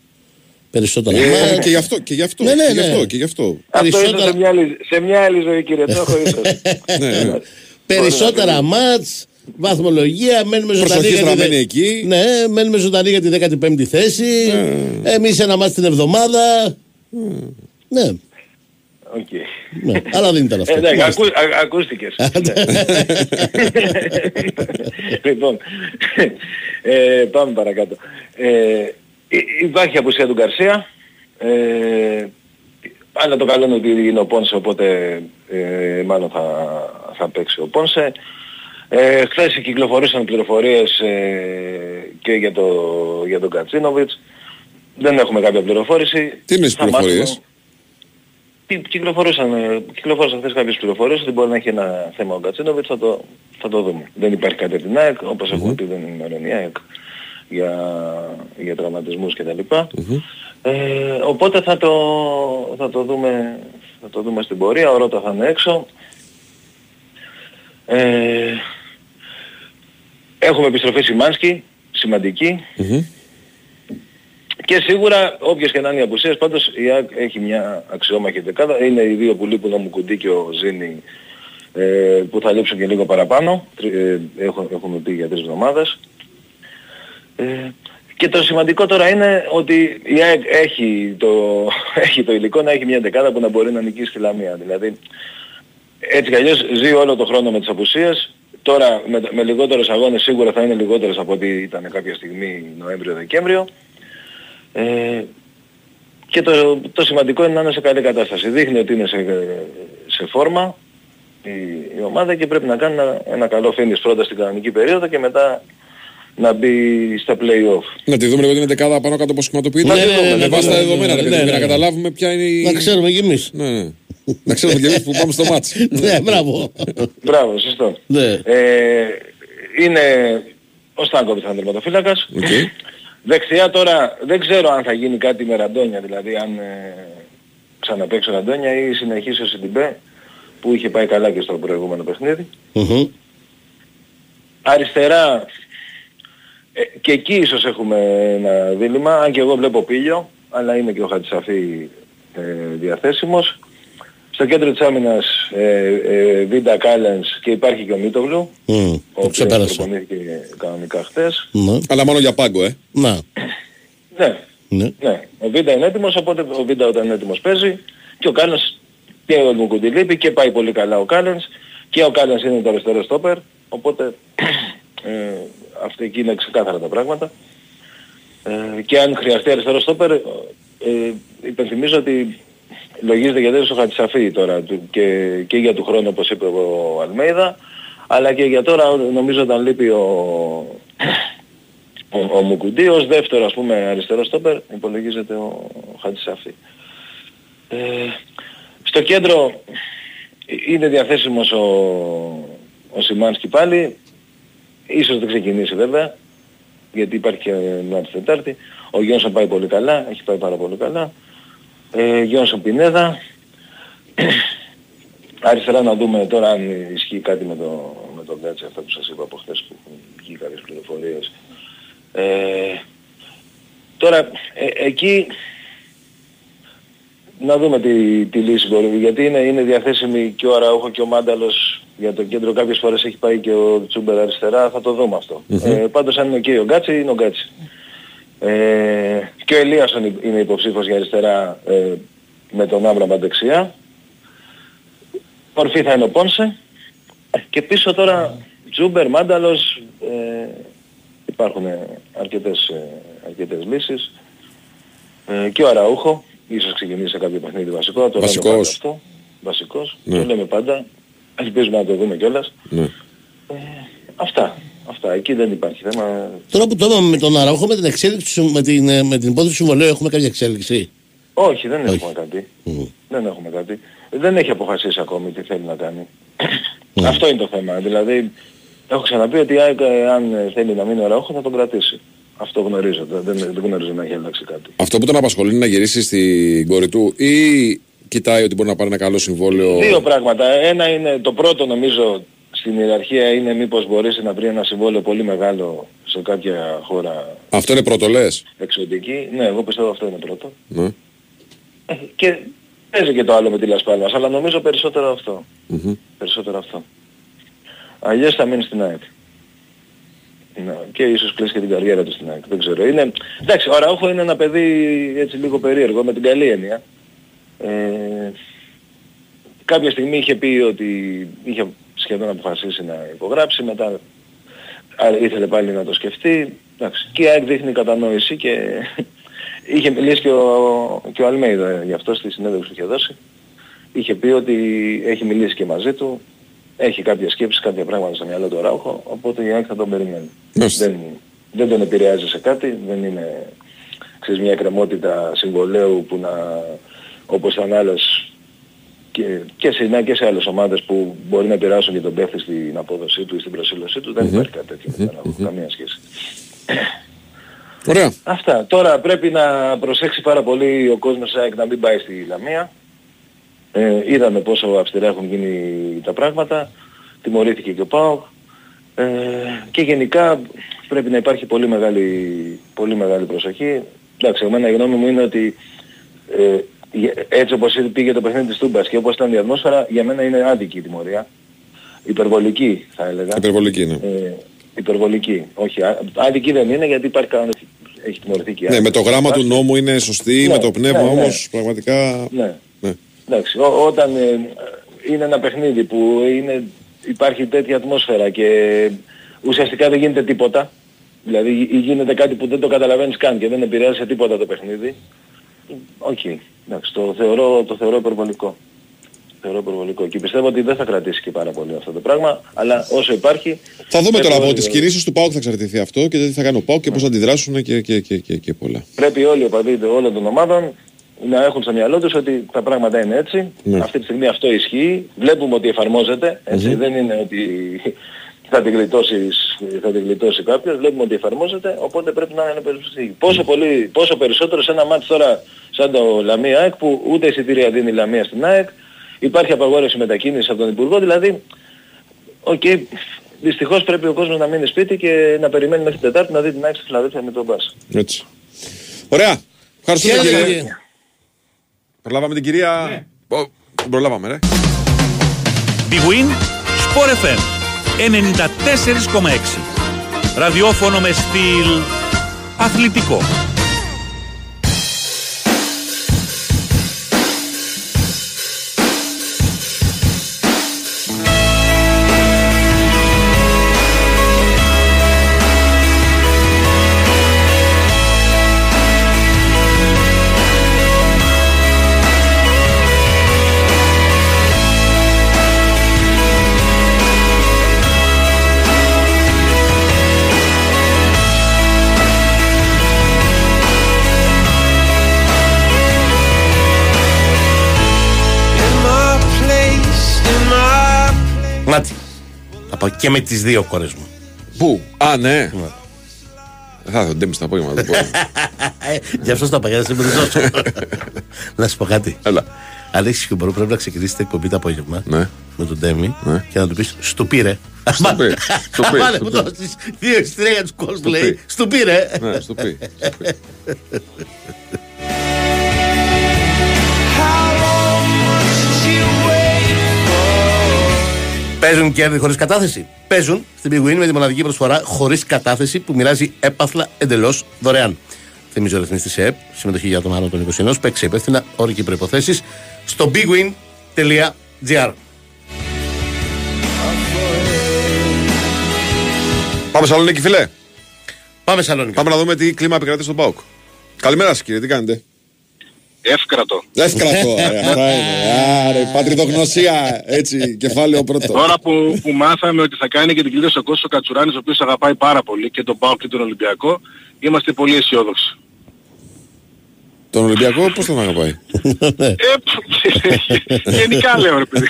Περισσότερα. Ε, μάτς. και γι' αυτό, και γι' αυτό, Ναι, ναι, και γι' ναι. αυτό, και γι' αυτό. Αυτό ίσως περισσότερα- σε μια, άλλη, σε μια άλλη ζωή κύριε Τόχο ίσως. Ναι, ναι. Περισσότερα μάτς, βαθμολογία, μένουμε ζωντανοί Προσοχή για τη στραμμένη δε- εκεί. Ναι, μένουμε ζωντανοί για τη 15η θέση. Εμείς ένα ματς την εβδομάδα. Ναι, Οκ. ναι, αλλά δεν ήταν αυτό. Ε, Εντάξει, Μάλιστα. ακού, α, ακούστηκες. λοιπόν, ε, πάμε παρακάτω. Ε, υ- υπάρχει απουσία του Γκαρσία. Ε, αλλά το καλό είναι ότι είναι ο Πόνσε, οπότε ε, μάλλον θα, θα παίξει ο Πόνσε. Ε, χθες κυκλοφορούσαν πληροφορίες ε, και για, το, για τον Κατσίνοβιτς. Δεν έχουμε κάποια πληροφόρηση. Τι είναι οι Θα πληροφορίες; μάθουμε- τι- Κυκλοφορούσαν, ε, κυκλοφόρησαν χθες κάποιες πληροφορίες ότι μπορεί να έχει ένα θέμα ο Κατσίνοβιτς, θα το, θα το δούμε. Δεν υπάρχει κάτι από την ΑΕΚ, όπως έχουμε πει δεν είναι ενημερώνει η ΑΕΚ για, για τραυματισμούς κτλ. Ε, οπότε θα το, θα, το δούμε, θα το δούμε στην πορεία, ο Ρώτα θα είναι έξω. Ε, έχουμε επιστροφή Σιμάνσκι, σημαντική. Και σίγουρα όποιες και να είναι οι απουσίες, πάντως η ΑΕΚ έχει μια αξιόμαχη δεκάδα. Είναι οι δύο που λείπουν ο Μουκουντή και ο Ζήνη ε, που θα λείψουν και λίγο παραπάνω. Τρι- Ε, έχω- έχουμε πει για τρεις εβδομάδες. Ε, και το σημαντικό τώρα είναι ότι η ΑΕΚ έχει το, έχει το υλικό να έχει μια δεκάδα που να μπορεί να νικήσει τη Λαμία. Δηλαδή έτσι κι αλλιώς ζει όλο το χρόνο με τις απουσίες. Τώρα με, με λιγότερους αγώνες σίγουρα θα είναι λιγότερες από ό,τι ήταν κάποια στιγμή Νοέμβριο-Δεκέμβριο. Ε, και το, το σημαντικό είναι να είναι σε καλή κατάσταση. Δείχνει ότι είναι σε, σε φόρμα η, η ομάδα και πρέπει να κάνει ένα, ένα καλό finish πρώτα στην κανονική περίοδο και μετά να μπει στα play-off. Να τη δούμε λίγο την δεκάδα πάνω κάτω πώς σχηματοποιείται. Ναι, ναι, ναι, με ναι, βάση ναι, τα ναι, δεδομένα, ναι, ρε ναι, παιδί, ναι, να ναι. καταλάβουμε ποια είναι η... Να ξέρουμε κι εμείς. Ναι, ναι. Να ξέρουμε και εμείς που πάμε στο μάτς. Ναι, μπράβο. Μπράβο, σωστό. Ναι. Ε, είναι ο Στάνκοβιτς θα είναι τερματοφύλακας. Οκ. Δεξιά τώρα δεν ξέρω αν θα γίνει κάτι με Ραντόνια, δηλαδή αν ε, ξαναπαίξει ο Ραντόνια ή συνεχίσει ο Σιντιμπέ που είχε πάει καλά και στο προηγούμενο παιχνίδι. Μμμ. Αριστερά ε, και εκεί ίσως έχουμε ένα δίλημα, αν και εγώ βλέπω πήλιο, αλλά είναι και ο Χατσαφή ε, διαθέσιμος. Στο κέντρο της άμυνας ε, ε, Βίντα Κάλενς και υπάρχει και ο Μίτογλου, Μμ, ο Το οποίος ξεπέρασα. προπονήθηκε κανονικά χτες. Ναι. Αλλά μόνο για πάγκο, ε. Να. Ναι, Ναι. ναι. Ο Βίντα είναι έτοιμος, οπότε ο Βίντα όταν είναι έτοιμος παίζει και ο Κάλενς και ο Μουκουντή λείπει και πάει πολύ καλά ο Κάλενς και ο Κάλενς είναι το αριστερό στόπερ, οπότε ε, αυτή εκεί είναι ξεκάθαρα τα πράγματα. Ε, και αν χρειαστεί αριστερό στόπερ, ε, υπενθυμίζω ότι λογίζεται γιατί ο Χατσαφή τώρα του, και, και για του χρόνου όπως είπε ο Αλμέιδα, Αλλά και για τώρα νομίζω όταν λείπει ο, ο, ο Μουκουντή ως δεύτερο ας πούμε αριστερό στόπερ υπολογίζεται ο, ο Χατζησαφή. Ε, στο κέντρο είναι διαθέσιμος ο, ο Σιμάνσκι πάλι. Ίσως δεν ξεκινήσει βέβαια, γιατί υπάρχει και μια της Τετάρτη. Ο Γιόνσον πάει πολύ καλά, έχει πάει πάρα πολύ καλά. Ε, Γιόνσον Πινέδα. Αριστερά να δούμε τώρα αν ισχύει κάτι με το, με το Γκάτσε, αυτό που σας είπα από χθες που έχουν βγει κάποιες πληροφορίες. Ε, τώρα, ε, εκεί να δούμε τι, τι λύση μπορεί, γιατί είναι, είναι διαθέσιμη και ο Αραούχο και ο Μάνταλος για το κέντρο κάποιες φορές έχει πάει και ο Τσούμπερ αριστερά, θα το δούμε αυτό. Ε, πάντως αν είναι και ο Γκάτσι, είναι ο Γκάτσι. Ε, και ο Ελίασον είναι υποψήφος για αριστερά ε, με τον Άμραμπατ δεξιά. Κορυφή θα είναι ο Πόνσε. Και πίσω τώρα Τσούμπερ, Μάνταλος, ε, υπάρχουν αρκετές, ε, αρκετές λύσεις. Ε, και ο Αραούχο, ίσως ξεκινήσει σε κάποιο παιχνίδι βασικό. Το λέμε Βασικός. πάντα αυτό. Βασικός. Ναι. Το λέμε πάντα. Ελπίζουμε να το δούμε κιόλας. Ναι. Αυτά. Αυτά. Εκεί δεν υπάρχει θέμα. Τώρα που το είπαμε με τον Αραούχο, με την, εξέλιξη, του- με την, ε, με την υπόθεση του συμβολέου έχουμε κάποια εξέλιξη; Όχι, δεν Όχι. έχουμε κάτι. Δεν έχουμε κάτι. Δεν έχει αποφασίσει ακόμη τι θέλει να κάνει. Αυτό είναι το θέμα. Δηλαδή, έχω ξαναπεί ότι η ΑΕΚ, ε, αν θέλει να μείνει ο Ραούχο θα τον κρατήσει. Αυτό γνωρίζω. Δεν, δεν δεν γνωρίζω να έχει αλλάξει κάτι. Αυτό που τον απασχολεί είναι να γυρίσει στην κόρη του ή κοιτάει ότι μπορεί να πάρει ένα καλό συμβόλαιο. Δύο πράγματα. Ένα είναι το πρώτο νομίζω στην ιεραρχία είναι μήπως μπορέσει να βρει ένα συμβόλαιο πολύ μεγάλο σε κάποια χώρα Αυτό είναι πρώτο λες; εξωτική. Ναι, εγώ πιστεύω αυτό είναι πρώτο. Ναι. Ε, Και παίζει και το άλλο με τη Λασπάλμας, αλλά νομίζω περισσότερο αυτό. Μμμ. Περισσότερο αυτό. Αλλιώς θα μείνεις στην ΑΕΚ. Ναι, και ίσως κλείσει και την καριέρα του στην ΑΕΚ. Δεν ξέρω. Είναι... Εντάξει, ο Ραούχο είναι ένα παιδί έτσι λίγο περίεργο με την καλή έννοια. Ε, κάποια στιγμή είχε πει ότι είχε σχεδόν αποφασίσει να υπογράψει, μετά α, ήθελε πάλι να το σκεφτεί. Εντάξει, και η ΑΕΚ δείχνει κατανόηση και είχε μιλήσει και ο, και ο Αλμέιδα γι' αυτό στη συνέντευξη που είχε δώσει. Είχε πει ότι έχει μιλήσει και μαζί του, έχει κάποιες σκέψεις, κάποια πράγματα στο μυαλό του Ράουχο, οπότε η ΑΕΚ θα τον περιμένει. Δεν, δεν τον επηρεάζει σε κάτι, δεν είναι ξέρεις, μια εκκρεμότητα συμβολέου που να, όπως ήταν άλλες και, και σε ΝΑ και σε άλλες ομάδες που μπορεί να επηρεάσουν και τον παίχτη στην απόδοσή του ή στην προσήλωσή του, δεν Μμμ. υπάρχει κάτι τέτοιο. Δεν έχω καμία σχέση. Ωραία. Αυτά. Τώρα πρέπει να προσέξει πάρα πολύ ο κόσμος της ΑΕΚ να μην πάει στη Λαμία. Ε, είδαμε πόσο αυστηρά έχουν γίνει τα πράγματα. Τιμωρήθηκε και ο ΠΑΟΚ. Ε, και γενικά πρέπει να υπάρχει πολύ μεγάλη, πολύ μεγάλη προσοχή. Εντάξει, εμένα η γνώμη μου είναι ότι ε, γε- έτσι όπως πήγε το παιχνίδι της Τούμπας και όπως ήταν η ατμόσφαιρα, για μένα είναι άδικη η τιμωρία. Υπερβολική θα έλεγα. Υπερβολική, ναι. Ε, υπερβολική. Όχι, α- άδικη δεν είναι γιατί υπάρχει κανένα έχει τιμωρηθεί και η Ναι, ΑΕΚ. με το γράμμα του νόμου είναι σωστή, Ναι, με το πνεύμα ναι, ναι. όμως πραγματικά... Ναι. Ναι. Εντάξει, ό- όταν ε, είναι ένα παιχνίδι που είναι, υπάρχει τέτοια ατμόσφαιρα και ουσιαστικά δεν γίνεται τίποτα, δηλαδή ή γίνεται κάτι που δεν το καταλαβαίνεις καν και δεν επηρεάζει σε τίποτα το παιχνίδι, οκ, εντάξει, το θεωρώ, το θεωρώ υπερβολικό. Θεωρώ υπερβολικό και πιστεύω ότι δεν θα κρατήσει και πάρα πολύ αυτό το πράγμα, αλλά όσο υπάρχει... Θα δούμε πρέπει τώρα από όλοι- τις κινήσεις του ΠΑΟΚ θα εξαρτηθεί αυτό και τι θα κάνει ο ΠΑΟΚ και πώς θα αντιδράσουν και, και, και, και, και πολλά. Πρέπει όλοι οι οπαδοί όλων των ομάδων να έχουν στο μυαλό τους ότι τα πράγματα είναι έτσι. Ναι. Αυτή τη στιγμή αυτό ισχύει. Βλέπουμε ότι εφαρμόζεται. Έτσι. Μμμ. Δεν είναι ότι θα την, γλιτώσεις, θα την γλιτώσει κάποιος. Βλέπουμε ότι εφαρμόζεται. Οπότε πρέπει να είναι περισσότερο. Πόσο, πολύ, πόσο περισσότερο σε ένα μάτι τώρα σαν το Λαμία ΑΕΚ που ούτε εισιτήρια δίνει η Λαμία στην ΑΕΚ. Υπάρχει απαγόρευση μετακίνησης από τον Υπουργό. Δηλαδή, οκ, δυστυχώς πρέπει ο κόσμος να μείνει σπίτι και να περιμένει μέχρι την Τετάρτη να δει την ΑΕΚ στη Φιλαδέλφια με τον Μπάς. Έτσι. Ωραία. Ευχαριστούμε Χαίρετε, κύριε. κύριε. Προλάβαμε την κυρία... Ω, Προλάβαμε ρε. Big Win, Sport FM 94,6. Ραδιόφωνο με στυλ αθλητικό. Πάω και με τις δύο κόρες μου. Πού; Α, ναι. Θα έρθω ντέμι στο απόγευμα. δεν μπορώ. Ε, Γι' αυτό στα παγιά δεν περισσότερο. να σου πω κάτι. Έλα. Αν έχει χιούμορ, πρέπει να ξεκινήσει την εκπομπή το απόγευμα Ναι. με τον Ντέμι Ναι. και να του πεις Στου πήρε. Στο πει. Στο πει, Βάλε στο μου πει. δώσεις δύο εισιτήρια για του cosplay. πει. Στου πήρε. Ναι, στο πει. Παίζουν κέρδη χωρίς κατάθεση. Παίζουν στην Big Win με τη μοναδική προσφορά χωρίς κατάθεση που μοιράζει έπαθλα εντελώς δωρεάν. Θυμίζω ρυθμιστής σε ΕΠ, συμμετοχή για άτομα άνω των 21, παίξει υπεύθυνα, όροι και προποθέσει στο bigwin.gr. Πάμε Σαλονίκη, φιλέ. Πάμε Σαλονίκη. Πάμε να δούμε τι κλίμα επικρατεί στον Πάουκ. Καλημέρα σας, κύριε, τι κάνετε; Εύκρατο. Εύκρατο. ε, Αυτά είναι. Άρε, πατριδογνωσία. Έτσι, κεφάλαιο πρώτο. Τώρα που, που μάθαμε ότι θα κάνει και την κλήρωση ο Κώστας ο Κατσουράνης, ο οποίος αγαπάει πάρα πολύ και τον ΠΑΟΚ και τον Ολυμπιακό, είμαστε πολύ αισιόδοξοι. Τον Ολυμπιακό πώς τον αγαπάει; Ε, π- γενικά λέω ρε παιδί.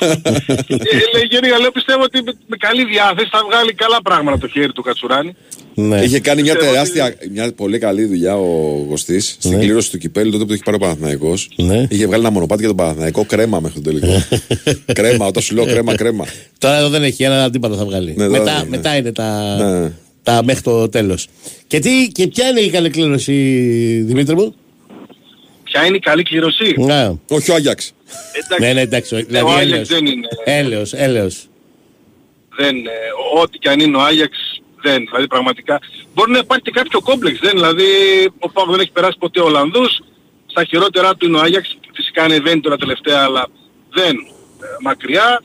Ε, λέει, γενικά λέω πιστεύω ότι με, με καλή διάθεση θα βγάλει καλά πράγματα από το χέρι του Κατσουράνη. Ναι. Είχε κάνει μια Πιστεύω τεράστια, μια πολύ καλή δουλειά ο Γοστής στην Ναι. κλήρωση του κυπέλου τότε που το είχε πάρει ο Παναθηναϊκός. Ναι. Είχε βγάλει ένα μονοπάτι για τον Παναθηναϊκό κρέμα μέχρι τον τελικό. κρέμα, όταν σου λέω κρέμα, κρέμα. Τώρα εδώ δεν έχει ένα αντίπαλο θα βγάλει. Ναι, τώρα μετά, δεν είναι. μετά είναι τα, Ναι. τα μέχρι το τέλος. Και, τι, και ποια είναι η καλή κλήρωση, Δημήτρη μου; Ποια είναι η καλή κλήρωση; Ναι, Όχι ο Άγιαξ. Εντάξει, ναι, ναι εντάξει. Δηλαδή, ο Άγιαξ έλεος. δεν είναι. Έλεος, έλεος. Δεν, ε, ό,τι και αν είναι ο Άγιαξ δεν. Δηλαδή πραγματικά μπορεί να υπάρχει και κάποιο κόμπλεξ. Δεν, δηλαδή ο Πάοκ δεν έχει περάσει ποτέ Ολλανδούς. Στα χειρότερά του είναι ο Άγιαξ. Φυσικά ανεβαίνει τώρα τελευταία αλλά δεν ε, μακριά.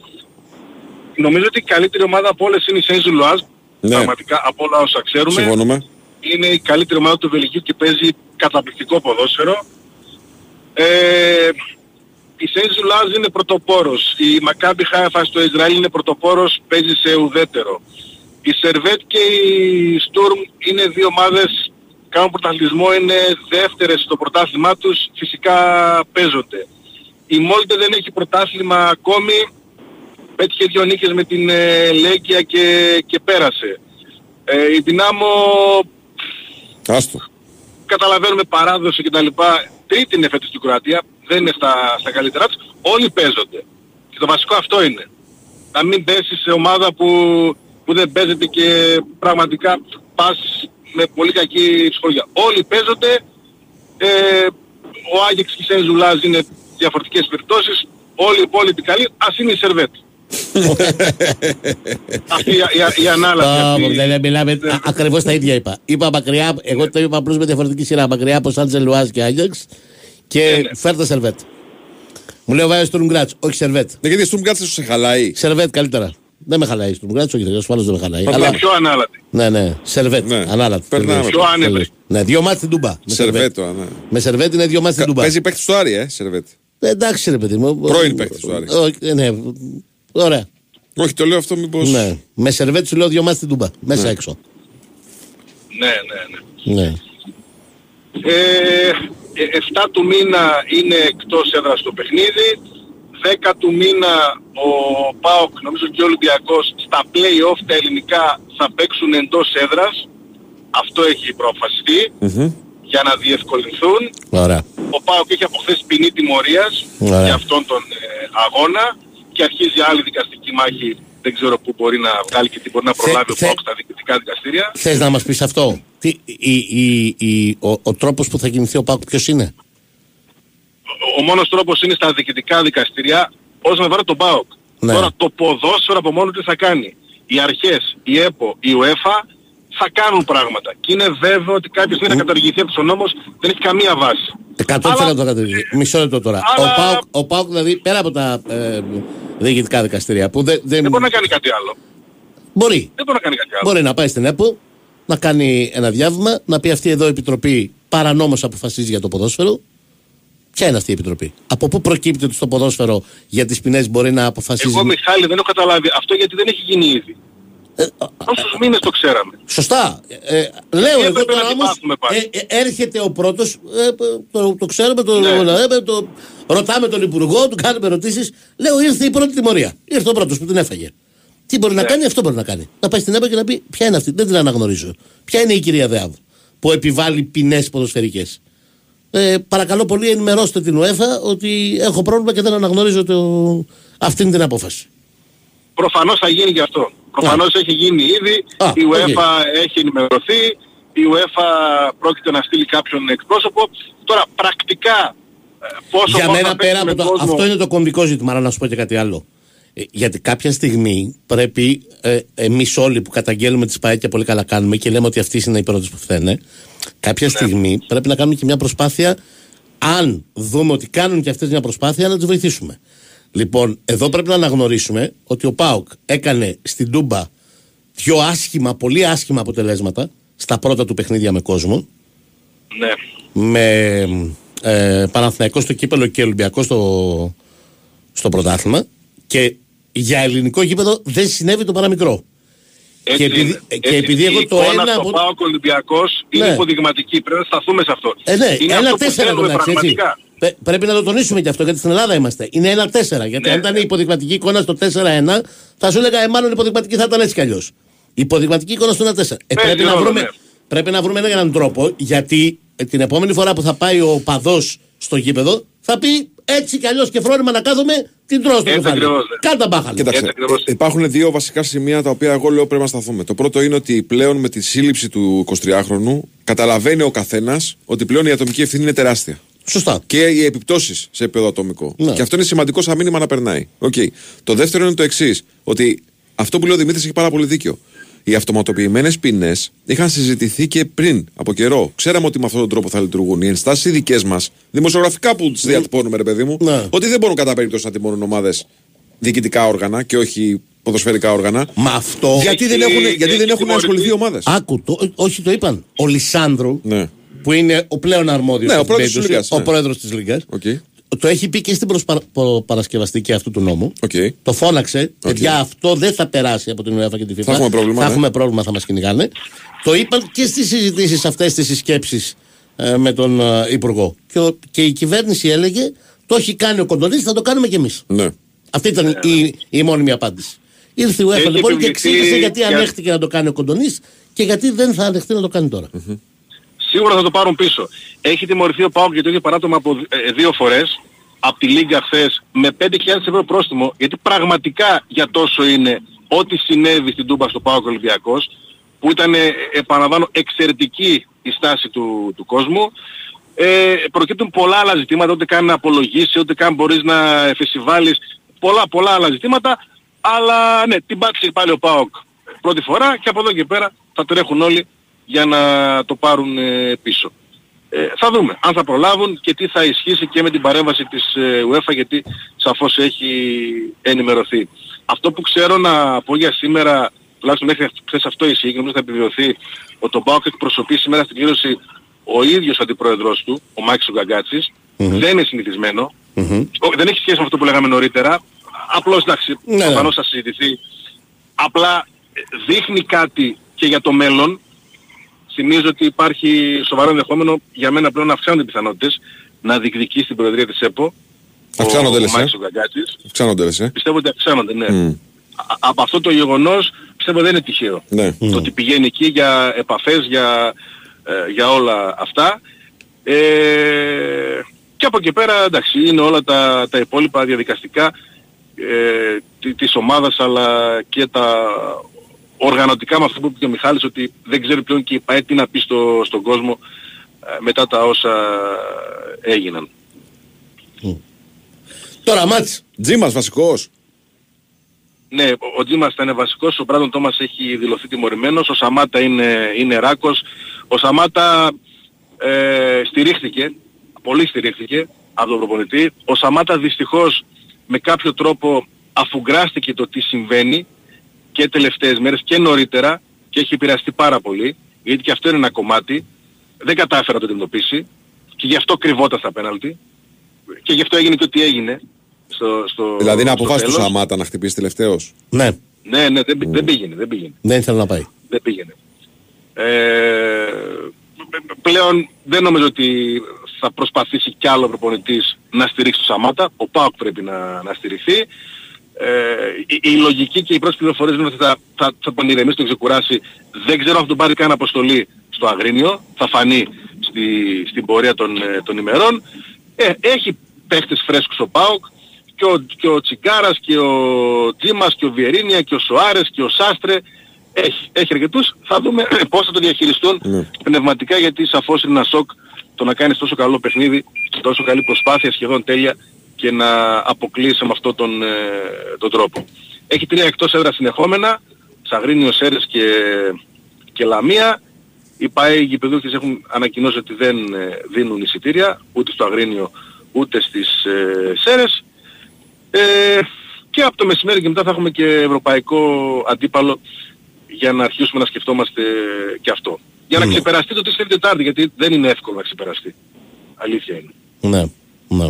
Νομίζω ότι η καλύτερη ομάδα από όλες είναι η Σέιζου Λουάζ. Ναι. Πραγματικά από όλα όσα ξέρουμε. Συμφωνούμε. Είναι η καλύτερη ομάδα του Βελγίου και παίζει καταπληκτικό ποδόσφαιρο. Ε, η Σέιζου Λουάζ είναι πρωτοπόρος. Η Μακάμπι Χάιφα στο Ισραήλ είναι πρωτοπόρος, παίζει σε ουδέτερο. Η Σερβέτ και η Στουρμ είναι δύο ομάδες κάνουν πρωταθλητισμό, είναι δεύτερες στο πρωτάθλημά τους, φυσικά παίζονται. Η Μόλτε δεν έχει πρωτάθλημα ακόμη, πέτυχε δύο νίκες με την ε, Λέγκια και, και πέρασε. Ε, η Δυνάμο Άστο. καταλαβαίνουμε παράδοση κτλ. Τρίτη είναι φέτος στην Κροατία, δεν είναι στα, στα καλύτερά της. Όλοι παίζονται. Και το βασικό αυτό είναι. Να μην πέσεις σε ομάδα που, που δεν παίζεται και πραγματικά πας με πολύ κακή ψυχολογία. Όλοι παίζονται. Ε, ο Άγιεξ και η Σενζουλάζ είναι διαφορετικές περιπτώσεις. Όλοι οι υπόλοιποι καλοί, ας είναι η Σερβέτ. Αυτή η, η, η ανάλαση. Α, αυτή. μορδέλε, μιλάμε ακριβώς τα ίδια είπα. Είπα μακριά, εγώ το είπα απλώς με διαφορετική σειρά. Μακριά από Σάντζελ Λουάζ και Άγιαξ και φέρτε σερβέτ. Μου λέει ο Βάιος Στουρμγκράτς, όχι σερβέτ. Ναι, γιατί στον κάτσε σου σε χαλάει. Σερβέτ καλύτερα. Δεν με χαλάει Στουρμγκράτς, όχι, ασφαλώ δεν με χαλάει. Είναι Αλλά, πιο ανάλατη. ναι, ναι, σερβέτ. Ναι. Ανάλατη. Περνάμε. τελείως. Πιο άνετη. Τελείως. Ναι, δύο μάτς στην Τούμπα. Με Σερβέτο, ναι. Με σερβέτ είναι δύο μάτς στην Τούμπα. Παίζει παίκτης στο Άρη, ε, Σερβέτ. Ε, Εντάξει, ρε παιδί μου. Πρώην παίκτης του Άρης. Όχι, ε, Ναι, ωραία. Όχι, το λέω αυτό μήπως... Ναι. Με σερβέτ σου λέω δύο μάτς στην Τούμπα. Μέσα έξω. Ναι, ναι, ναι. Ναι. Ε, 7 του μήνα είναι εκτός έδρας το παιχνίδι. 10 του μήνα ο ΠΑΟΚ, νομίζω και ο Ολυμπιακός, στα play-off τα ελληνικά θα παίξουν εντός έδρας. Αυτό έχει προφασιστεί για να διευκολυνθούν. Ωραία. Ο ΠΑΟΚ έχει από χθες ποινή τιμωρίας Ωραία. για αυτόν τον ε, αγώνα και αρχίζει άλλη δικαστική μάχη. Δεν ξέρω πού μπορεί να βγάλει και τι μπορεί να Θε- προλάβει ο θε- ΠΑΟΚ στα διοικητικά δικαστήρια. Θες να μας πεις αυτό; Τι, η, η, η, ο, ο τρόπος που θα κινηθεί ο Πάκου ποιος είναι; ο μόνος τρόπος είναι στα διοικητικά δικαστήρια όσον αφορά τον ΠΑΟΚ. Ναι. Τώρα το ποδόσφαιρο από μόνο του τι θα κάνει. Οι αρχές, η ΕΠΟ, η ΟΕΦΑ θα κάνουν πράγματα. Και είναι βέβαιο ότι κάποια στιγμή θα καταργηθεί αυτός ο νόμος, δεν έχει καμία βάση. 100% το κατεβεί. Μισό λεπτό τώρα. Αλλά- Ο, Πάουκ, ο Πάουκ, δηλαδή, πέρα από τα ε, διοικητικά δικαστήρια που δεν. δεν Δεν μπορεί να κάνει κάτι άλλο. μπορεί. Δεν μπορεί να κάνει κάτι άλλο. Μπορεί να πάει στην ΕΠΟ, να κάνει ένα διάβημα, να πει αυτή εδώ η επιτροπή παρανόμως αποφασίζει για το ποδόσφαιρο. Ποια είναι αυτή η επιτροπή; Από πού προκύπτει ότι στο ποδόσφαιρο για τις ποινές μπορεί να αποφασίζει; Εγώ Μιχάλη δεν έχω καταλάβει αυτό γιατί δεν έχει γίνει ήδη. Ε, Τόσους μήνες το ξέραμε. Σωστά. Ε, ε, λέω εγώ έπρεπε τώρα να όμως, μάθουμε πάλι. ε, ε, έρχεται ο πρώτος, ε, το, το ξέρουμε, το, Ναι. λέμε, το, ρωτάμε τον Υπουργό, του κάνουμε ερωτήσεις. Λέω ήρθε η πρώτη τιμωρία. Ήρθε ο πρώτος που την έφαγε. Τι μπορεί να κάνει, αυτό μπορεί να κάνει. Να πάει στην ΕΠΑ και να πει: Ποια είναι αυτή, δεν την αναγνωρίζω. Ποια είναι η κυρία Δεάβ που επιβάλλει ποινές ποδοσφαιρικές. Ε, παρακαλώ πολύ, ενημερώστε την UEFA ότι έχω πρόβλημα και δεν αναγνωρίζω το... αυτήν την απόφαση. Προφανώς θα γίνει και αυτό. Προφανώς έχει γίνει ήδη, Α, η UEFA OK. έχει ενημερωθεί, η UEFA πρόκειται να στείλει κάποιον εκπρόσωπο. Τώρα πρακτικά ε, πόσο Για μπορούν μένα να πέρα παίξουν από με το. κόσμο- Αυτό είναι το κομβικό ζήτημα, αλλά να σου πω και κάτι άλλο. Ε, γιατί κάποια στιγμή πρέπει ε, εμείς όλοι που καταγγέλνουμε τις ΠαΕ και πολύ καλά κάνουμε και λέμε ότι αυτοί είναι οι πρώτες που φταίνε, κάποια Ναι. στιγμή πρέπει να κάνουμε και μια προσπάθεια, αν δούμε ότι κάνουν και αυτές μια προσπάθεια, να τους βοηθήσουμε. Λοιπόν, εδώ πρέπει να αναγνωρίσουμε ότι ο Πάουκ έκανε στην Τούμπα δύο άσχημα, πολύ άσχημα αποτελέσματα στα πρώτα του παιχνίδια με κόσμο Ναι. με ε, Παναθηναϊκός στο κύπελο και Ολυμπιακός στο, στο πρωτάθλημα και για ελληνικό γήπεδο δεν συνέβη το παραμικρό. Έτσι και επειδή, είναι. και Έτσι, επειδή η εγώ το εικόνα ένα... στο από- ΠΑΟΚ Ολυμπιακός είναι Ναι. υποδειγματική. Πρέπει να σταθούμε σε αυτό. Ε, ναι, είναι ένα αυτό που τέσσερα θέλουμε εντάξει, έτσι. Πραγματικά. Πε- Πρέπει να το τονίσουμε και αυτό γιατί στην Ελλάδα είμαστε. Είναι ένα τέσσερα. Γιατί Ναι. αν ήταν η υποδειγματική εικόνα στο 4-1, θα σου έλεγα, ε, μάλλον η υποδειγματική θα ήταν έτσι κι αλλιώς. Η υποδειγματική εικόνα στο 1-4. Ε, Παίζει πρέπει, να ρόλο, βρούμε, ναι. πρέπει να βρούμε έναν τρόπο γιατί ε, την επόμενη φορά που θα πάει ο παδός στο γήπεδο θα πει έτσι κι αλλιώς και φρόνημα να κάθομαι την τρώω στο Έτσι κεφάλι. ακριβώς, ναι. Κάντα μπάχαλο. Κοίταξε, ε, υπάρχουν δύο βασικά σημεία τα οποία εγώ λέω πρέπει να σταθούμε. Το πρώτο είναι ότι πλέον με τη σύλληψη του 23χρονου καταλαβαίνει ο καθένας ότι πλέον η ατομική ευθύνη είναι τεράστια. Σωστά. Και οι επιπτώσεις σε επίπεδο ατομικό. Ναι. Και αυτό είναι σημαντικό σαν μήνυμα να περνάει. Οκ. Το δεύτερο είναι το εξής. Ότι αυτό που λέει ο Δημήτρης έχει πάρα πολύ δίκιο. Οι αυτοματοποιημένες ποινές είχαν συζητηθεί και πριν από καιρό. Ξέραμε ότι με αυτόν τον τρόπο θα λειτουργούν. Οι ενστάσεις δικές μας, δημοσιογραφικά που τις διατυπώνουμε, ρε παιδί μου, Ναι. ότι δεν μπορούν κατά περίπτωση να τιμώνουν ομάδες διοικητικά όργανα και όχι ποδοσφαιρικά όργανα. Μα αυτό. Γιατί δεν έχουν, γιατί δεν έχουν ασχοληθεί ομάδες. Άκου, το, όχι το είπαν. Ο Λισάνδρου, Ναι. Που είναι ο πλέον αρμόδιος Ναι, ο πρόεδρος της Λίγκας, ο ναι. πρόεδρος της Λίγκας, το έχει πει και στην προσπαρασκευαστική αυτού του νόμου. Okay. Το φώναξε. Παιδιά, αυτό δεν θα περάσει από την UEFA και τη FIFA. Θα έχουμε πρόβλημα, Θα ναι. έχουμε πρόβλημα, θα μας κυνηγάνε. Το είπαν και στις συζητήσεις αυτές, τι συσκέψεις ε, με τον ε, Υπουργό. Και, ο- και η κυβέρνηση έλεγε, το έχει κάνει ο Κοντονής, θα το κάνουμε κι εμείς. Ναι. Αυτή ήταν η, η μόνιμη απάντηση. Ήρθε η UEFA Έχει λοιπόν και επιβληθεί εξήγησε γιατί για- ανέχτηκε να το κάνει ο Κοντονής και γιατί δεν θα ανεχτεί να το κάνει τώρα. Σίγουρα θα το πάρουν πίσω. Έχει τιμωρηθεί ο ΠΑΟΚ για το ίδιο παράτομα από ε, δύο φορές. Από τη Λίγκα χθες με 5.000 ευρώ πρόστιμο. Γιατί πραγματικά για τόσο είναι ό,τι συνέβη στην Τούμπα στο ΠΑΟΚ Ολυμπιακός που ήταν ε, επαναλαμβάνω εξαιρετική η στάση του, του κόσμου. Ε, προκύπτουν πολλά άλλα ζητήματα ούτε καν να απολογήσει ούτε καν μπορείς να εφεσιβάλεις πολλά πολλά άλλα ζητήματα. Αλλά ναι την πάτησε πάλι ο ΠΑΟΚ πρώτη φορά και από εδώ και πέρα θα τρέχουν όλοι για να το πάρουν ε, πίσω. Ε, θα δούμε αν θα προλάβουν και τι θα ισχύσει και με την παρέμβαση της ε, UEFA γιατί σαφώς έχει ενημερωθεί. Αυτό που ξέρω να πω για σήμερα, τουλάχιστον μέχρι χθες αυτό ισχύει και νομίζω θα επιβεβαιωθεί ότι τον ΠΑΟΚ εκπροσωπεί σήμερα στην κλήρωση ο ίδιος ο αντιπρόεδρος του, ο Μάκης ο Γκαγκάτσης, δεν είναι συνηθισμένο, Ο- δεν έχει σχέση με αυτό που λέγαμε νωρίτερα, απλώς εντάξει, Ναι, ναι. προφανώς θα συζητηθεί, απλά ε, δείχνει κάτι και για το μέλλον, θυμίζω ότι υπάρχει σοβαρό ενδεχόμενο για μένα πλέον να αυξάνονται οι πιθανότητες να διεκδικεί στην Προεδρία της ΕΠΟ Αυξάνονται, ο, λες, ο ε; Μάκης ο Γκαγκάτσης. Αυξάνονται, λες, ε; Πιστεύω ότι αυξάνονται, ναι. Μμ. Α- από αυτό το γεγονός πιστεύω δεν είναι τυχαίο. Ναι. Το ότι πηγαίνει εκεί για επαφές, για, ε, για όλα αυτά. Ε, και από εκεί πέρα εντάξει είναι όλα τα, τα υπόλοιπα διαδικαστικά ε, τη- της ομάδας αλλά και τα οργανωτικά με αυτό που είπε και ο Μιχάλης ότι δεν ξέρει πλέον και η ΠαΕ τι να πει στο, στον κόσμο ε, μετά τα όσα έγιναν. Τώρα μάτς. Τζίμας βασικός. Ναι, ο- ο Τζίμας θα είναι βασικός, ο Μπράντον Τόμας έχει δηλωθεί τιμωρημένος, ο Σαμάτα είναι, είναι ράκος. Ο Σαμάτα ε, στηρίχθηκε, πολύ στηρίχθηκε από τον προπονητή. Ο Σαμάτα δυστυχώς με κάποιο τρόπο αφουγκράστηκε το τι συμβαίνει και τελευταίες μέρες και νωρίτερα και έχει επηρεαστεί πάρα πολύ, γιατί και αυτό είναι ένα κομμάτι. Δεν κατάφερε να το αντιμετωπίσει και γι' αυτό κρυβόταν στα πέναλτι και γι' αυτό έγινε και ό,τι έγινε. Στο, στο, Δηλαδή είναι στο αποφάση του τέλος. Σαμάτα να χτυπήσει τελευταίος; Ναι, Ναι, ναι, δεν, πη- δεν πήγαινε, δεν πήγαινε. δεν ήθελα να πάει. Δεν πήγαινε. Ε, πλέον δεν νομίζω ότι θα προσπαθήσει κι άλλο ο προπονητής να στηρίξει το Σαμάτα. Ο Πάοκ πρέπει να, να στηριχθεί. Η, η λογική και οι πρώτες πληροφορίες είναι ότι θα, θα, θα τον ηρεμήσει, τον ξεκουράσει. Δεν ξέρω αν θα τον πάρει καν αποστολή στο Αγρίνιο. Θα φανεί στη, στην πορεία των, ε, των ημερών. Ε, έχει παίχτες φρέσκους ο ΠΑΟΚ και ο, και ο Τσιγκάρας και ο Τζίμας και ο Βιερίνια και ο Σοάρες και ο Σάστρε έχει, έχει αρκετούς. Θα δούμε πώς θα το διαχειριστούν πνευματικά γιατί σαφώς είναι ένα σοκ το να κάνεις τόσο καλό παιχνίδι, τόσο καλή προσπάθεια σχεδόν τέλεια και να αποκλείσει με αυτόν τον, ε, τον τρόπο. Έχει τρία εκτός έδρα συνεχόμενα, Σαγρίνιος, Σέρες και, και Λαμία. Οι ΠΑΕ γηπεδούχες έχουν ανακοινώσει ότι δεν ε, δίνουν εισιτήρια ούτε στο Αγρίνιο ούτε στις ε, Σέρες. Ε, και από το μεσημέρι και μετά θα έχουμε και ευρωπαϊκό αντίπαλο για να αρχίσουμε να σκεφτόμαστε και αυτό. Για να Ναι. ξεπεραστεί το 4 Τετάρτη, γιατί δεν είναι εύκολο να ξεπεραστεί. Αλήθεια είναι. Ναι, ναι.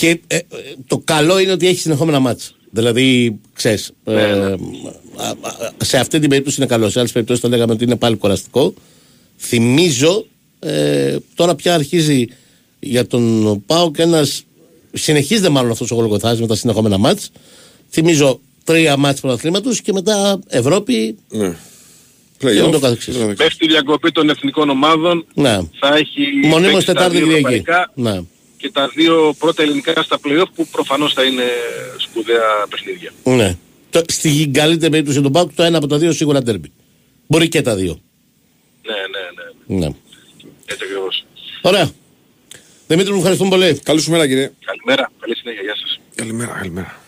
Και ε, ε, το καλό είναι ότι έχεις συνεχόμενα μάτς. Δηλαδή, ξέρεις, Ναι, ε, α, α, σε αυτή την περίπτωση είναι καλό. Σε άλλες περιπτώσεις θα λέγαμε ότι είναι πάλι κουραστικό. Θυμίζω, ε, τώρα πια αρχίζει για τον Πάο και ένας, συνεχίζεται μάλλον αυτός ο γολγοθάς με τα συνεχόμενα μάτς. Θυμίζω τρία μάτς πρωταθλήματος και μετά Ευρώπη Ναι. και ούτω καθεξής. Πέφτει η διακοπή των εθνικών ομάδων. Ναι. Θα έχει Μονίμως παίξει τα Τετάρτη δύο Κυριακή. ευρωπαϊκά Ναι. Και τα δύο πρώτα ελληνικά στα play που προφανώς θα είναι σπουδαία παιχνίδια. Ναι. Το, στη καλύτερη περίπτωση για τον Πάουκ το ένα από τα δύο σίγουρα τέρμπι. Μπορεί και τα δύο. Ναι, ναι, ναι. Ναι. Έτσι ακριβώς. Ωραία. Δημήτρη μου ευχαριστούμε πολύ. Καλή σου μέρα κύριε. Καλημέρα. Καλή συνέχεια. Γεια σας. Καλημέρα, καλημέρα.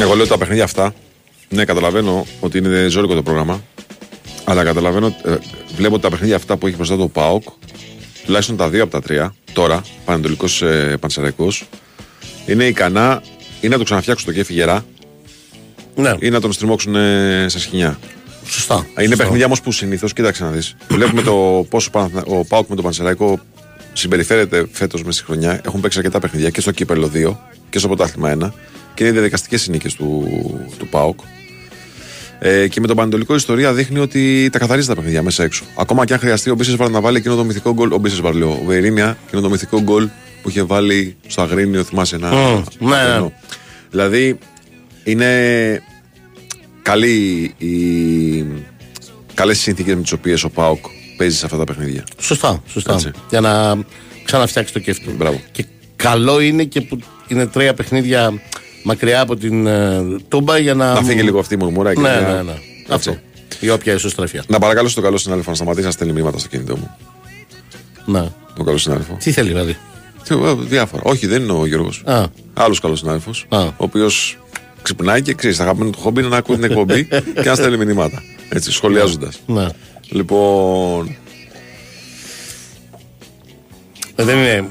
Εγώ λέω τα παιχνίδια αυτά. Ναι, καταλαβαίνω ότι είναι ζώρικο το πρόγραμμα. Αλλά καταλαβαίνω, ε, βλέπω ότι τα παιχνίδια αυτά που έχει μπροστά το ΠΑΟΚ, τουλάχιστον τα δύο από τα τρία, τώρα, Πανετολικός ε, Πανσεραϊκός, είναι ικανά ή να το ξαναφτιάξουν το κέφι γερά ναι. ή να τον στριμώξουν ε, σε σκηνιά. Σωστά. Είναι Σωστά. παιχνίδια όμως που συνήθως, κοίταξε να δεις. Βλέπουμε το πόσο Παναθ- ο Πάουκ με τον Πανσεραϊκό συμπεριφέρεται φέτος μες στη χρονιά. Έχουν παίξει αρκετά παιχνίδια και στο κύπελο 2 και στο πρωτάθλημα 1 και είναι διαδικαστικές οι νίκες του, του Πάουκ. Ε, και με τον Πανετολικό η ιστορία δείχνει ότι τα καθαρίζει τα παιχνίδια μέσα έξω. Ακόμα και αν χρειαστεί ο Μπίσεσβαρ να βάλει εκείνο το μυθικό γκολ. Ο Μπίσεσβαρ, λέω. Ο Βερίνια, εκείνο το μυθικό γκολ που είχε βάλει στο Αγρίνιο, θυμάσαι ένα. Μμ, ναι, ναι. κενό. Δηλαδή είναι καλή η... καλές οι συνθήκες με τις οποίες ο ΠΑΟΚ παίζει σε αυτά τα παιχνίδια. Σωστά, σωστά. Έτσι. Για να ξαναφτιάξει το κέφι του. Μπράβο. Και καλό είναι και που είναι τρία παιχνίδια μακριά από την ε, Τούμπα για να. Να φύγει λίγο αυτή η μουρμούρα και Ναι, να- ναι, ναι. Έτσι. Αυτό. Η όποια ισοστραφία. Να παρακαλώ στο καλό συνάδελφο να σταματήσει να στέλνει μηνύματα στο κινητό μου. Ναι. Τον καλός συνάδελφος. Τι θέλει δηλαδή; Τι, ε, Διάφορα. Όχι, δεν είναι ο Γιώργος. Α. Άλλο καλό συνάδελφο. Α. Ο οποίος ξυπνάει και ξέρεις, αγαπημένο του χόμπι είναι να ακούει την εκπομπή και να στέλνει μηνύματα. Έτσι, σχολιάζοντας. Ναι. Λοιπόν. Ε, Δεν είναι.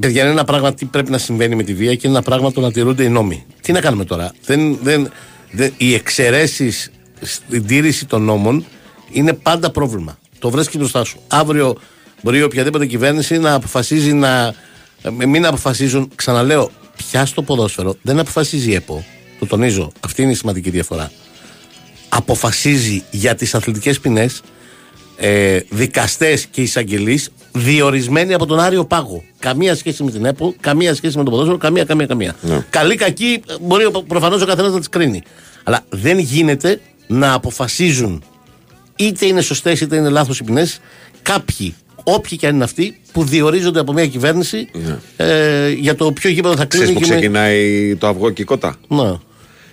Παιδιά, είναι ένα πράγμα τι πρέπει να συμβαίνει με τη βία και είναι ένα πράγμα το να τηρούνται οι νόμοι. Τι να κάνουμε τώρα; Δεν, δεν, δεν, οι εξαιρέσεις στην τήρηση των νόμων είναι πάντα πρόβλημα. Το βρίσκει μπροστά σου. Αύριο μπορεί οποιαδήποτε κυβέρνηση να αποφασίζει να. ε, Μην αποφασίζουν, ξαναλέω, πια στο ποδόσφαιρο δεν αποφασίζει η ΕΠΟ. Το τονίζω. Αυτή είναι η σημαντική διαφορά. Αποφασίζει για τις αθλητικές ποινές ε, δικαστές και εισαγγελείς διορισμένοι από τον Άριο Πάγο. Καμία σχέση με την ΕΠΟ, καμία σχέση με τον ποδόσφαιρο, καμία, καμία, καμία. Ναι. Καλή, κακή, ε, μπορεί προφανώς ο καθένας να τις κρίνει. Αλλά δεν γίνεται να αποφασίζουν είτε είναι σωστές είτε είναι λάθος οι ποινές κάποιοι, όποιοι και αν είναι αυτοί, που διορίζονται από μια κυβέρνηση ε, για το ποιο γήπεδο θα Ξέρεις κλείνει. που και με- ξεκινάει το αυγό και η κότα; Ναι.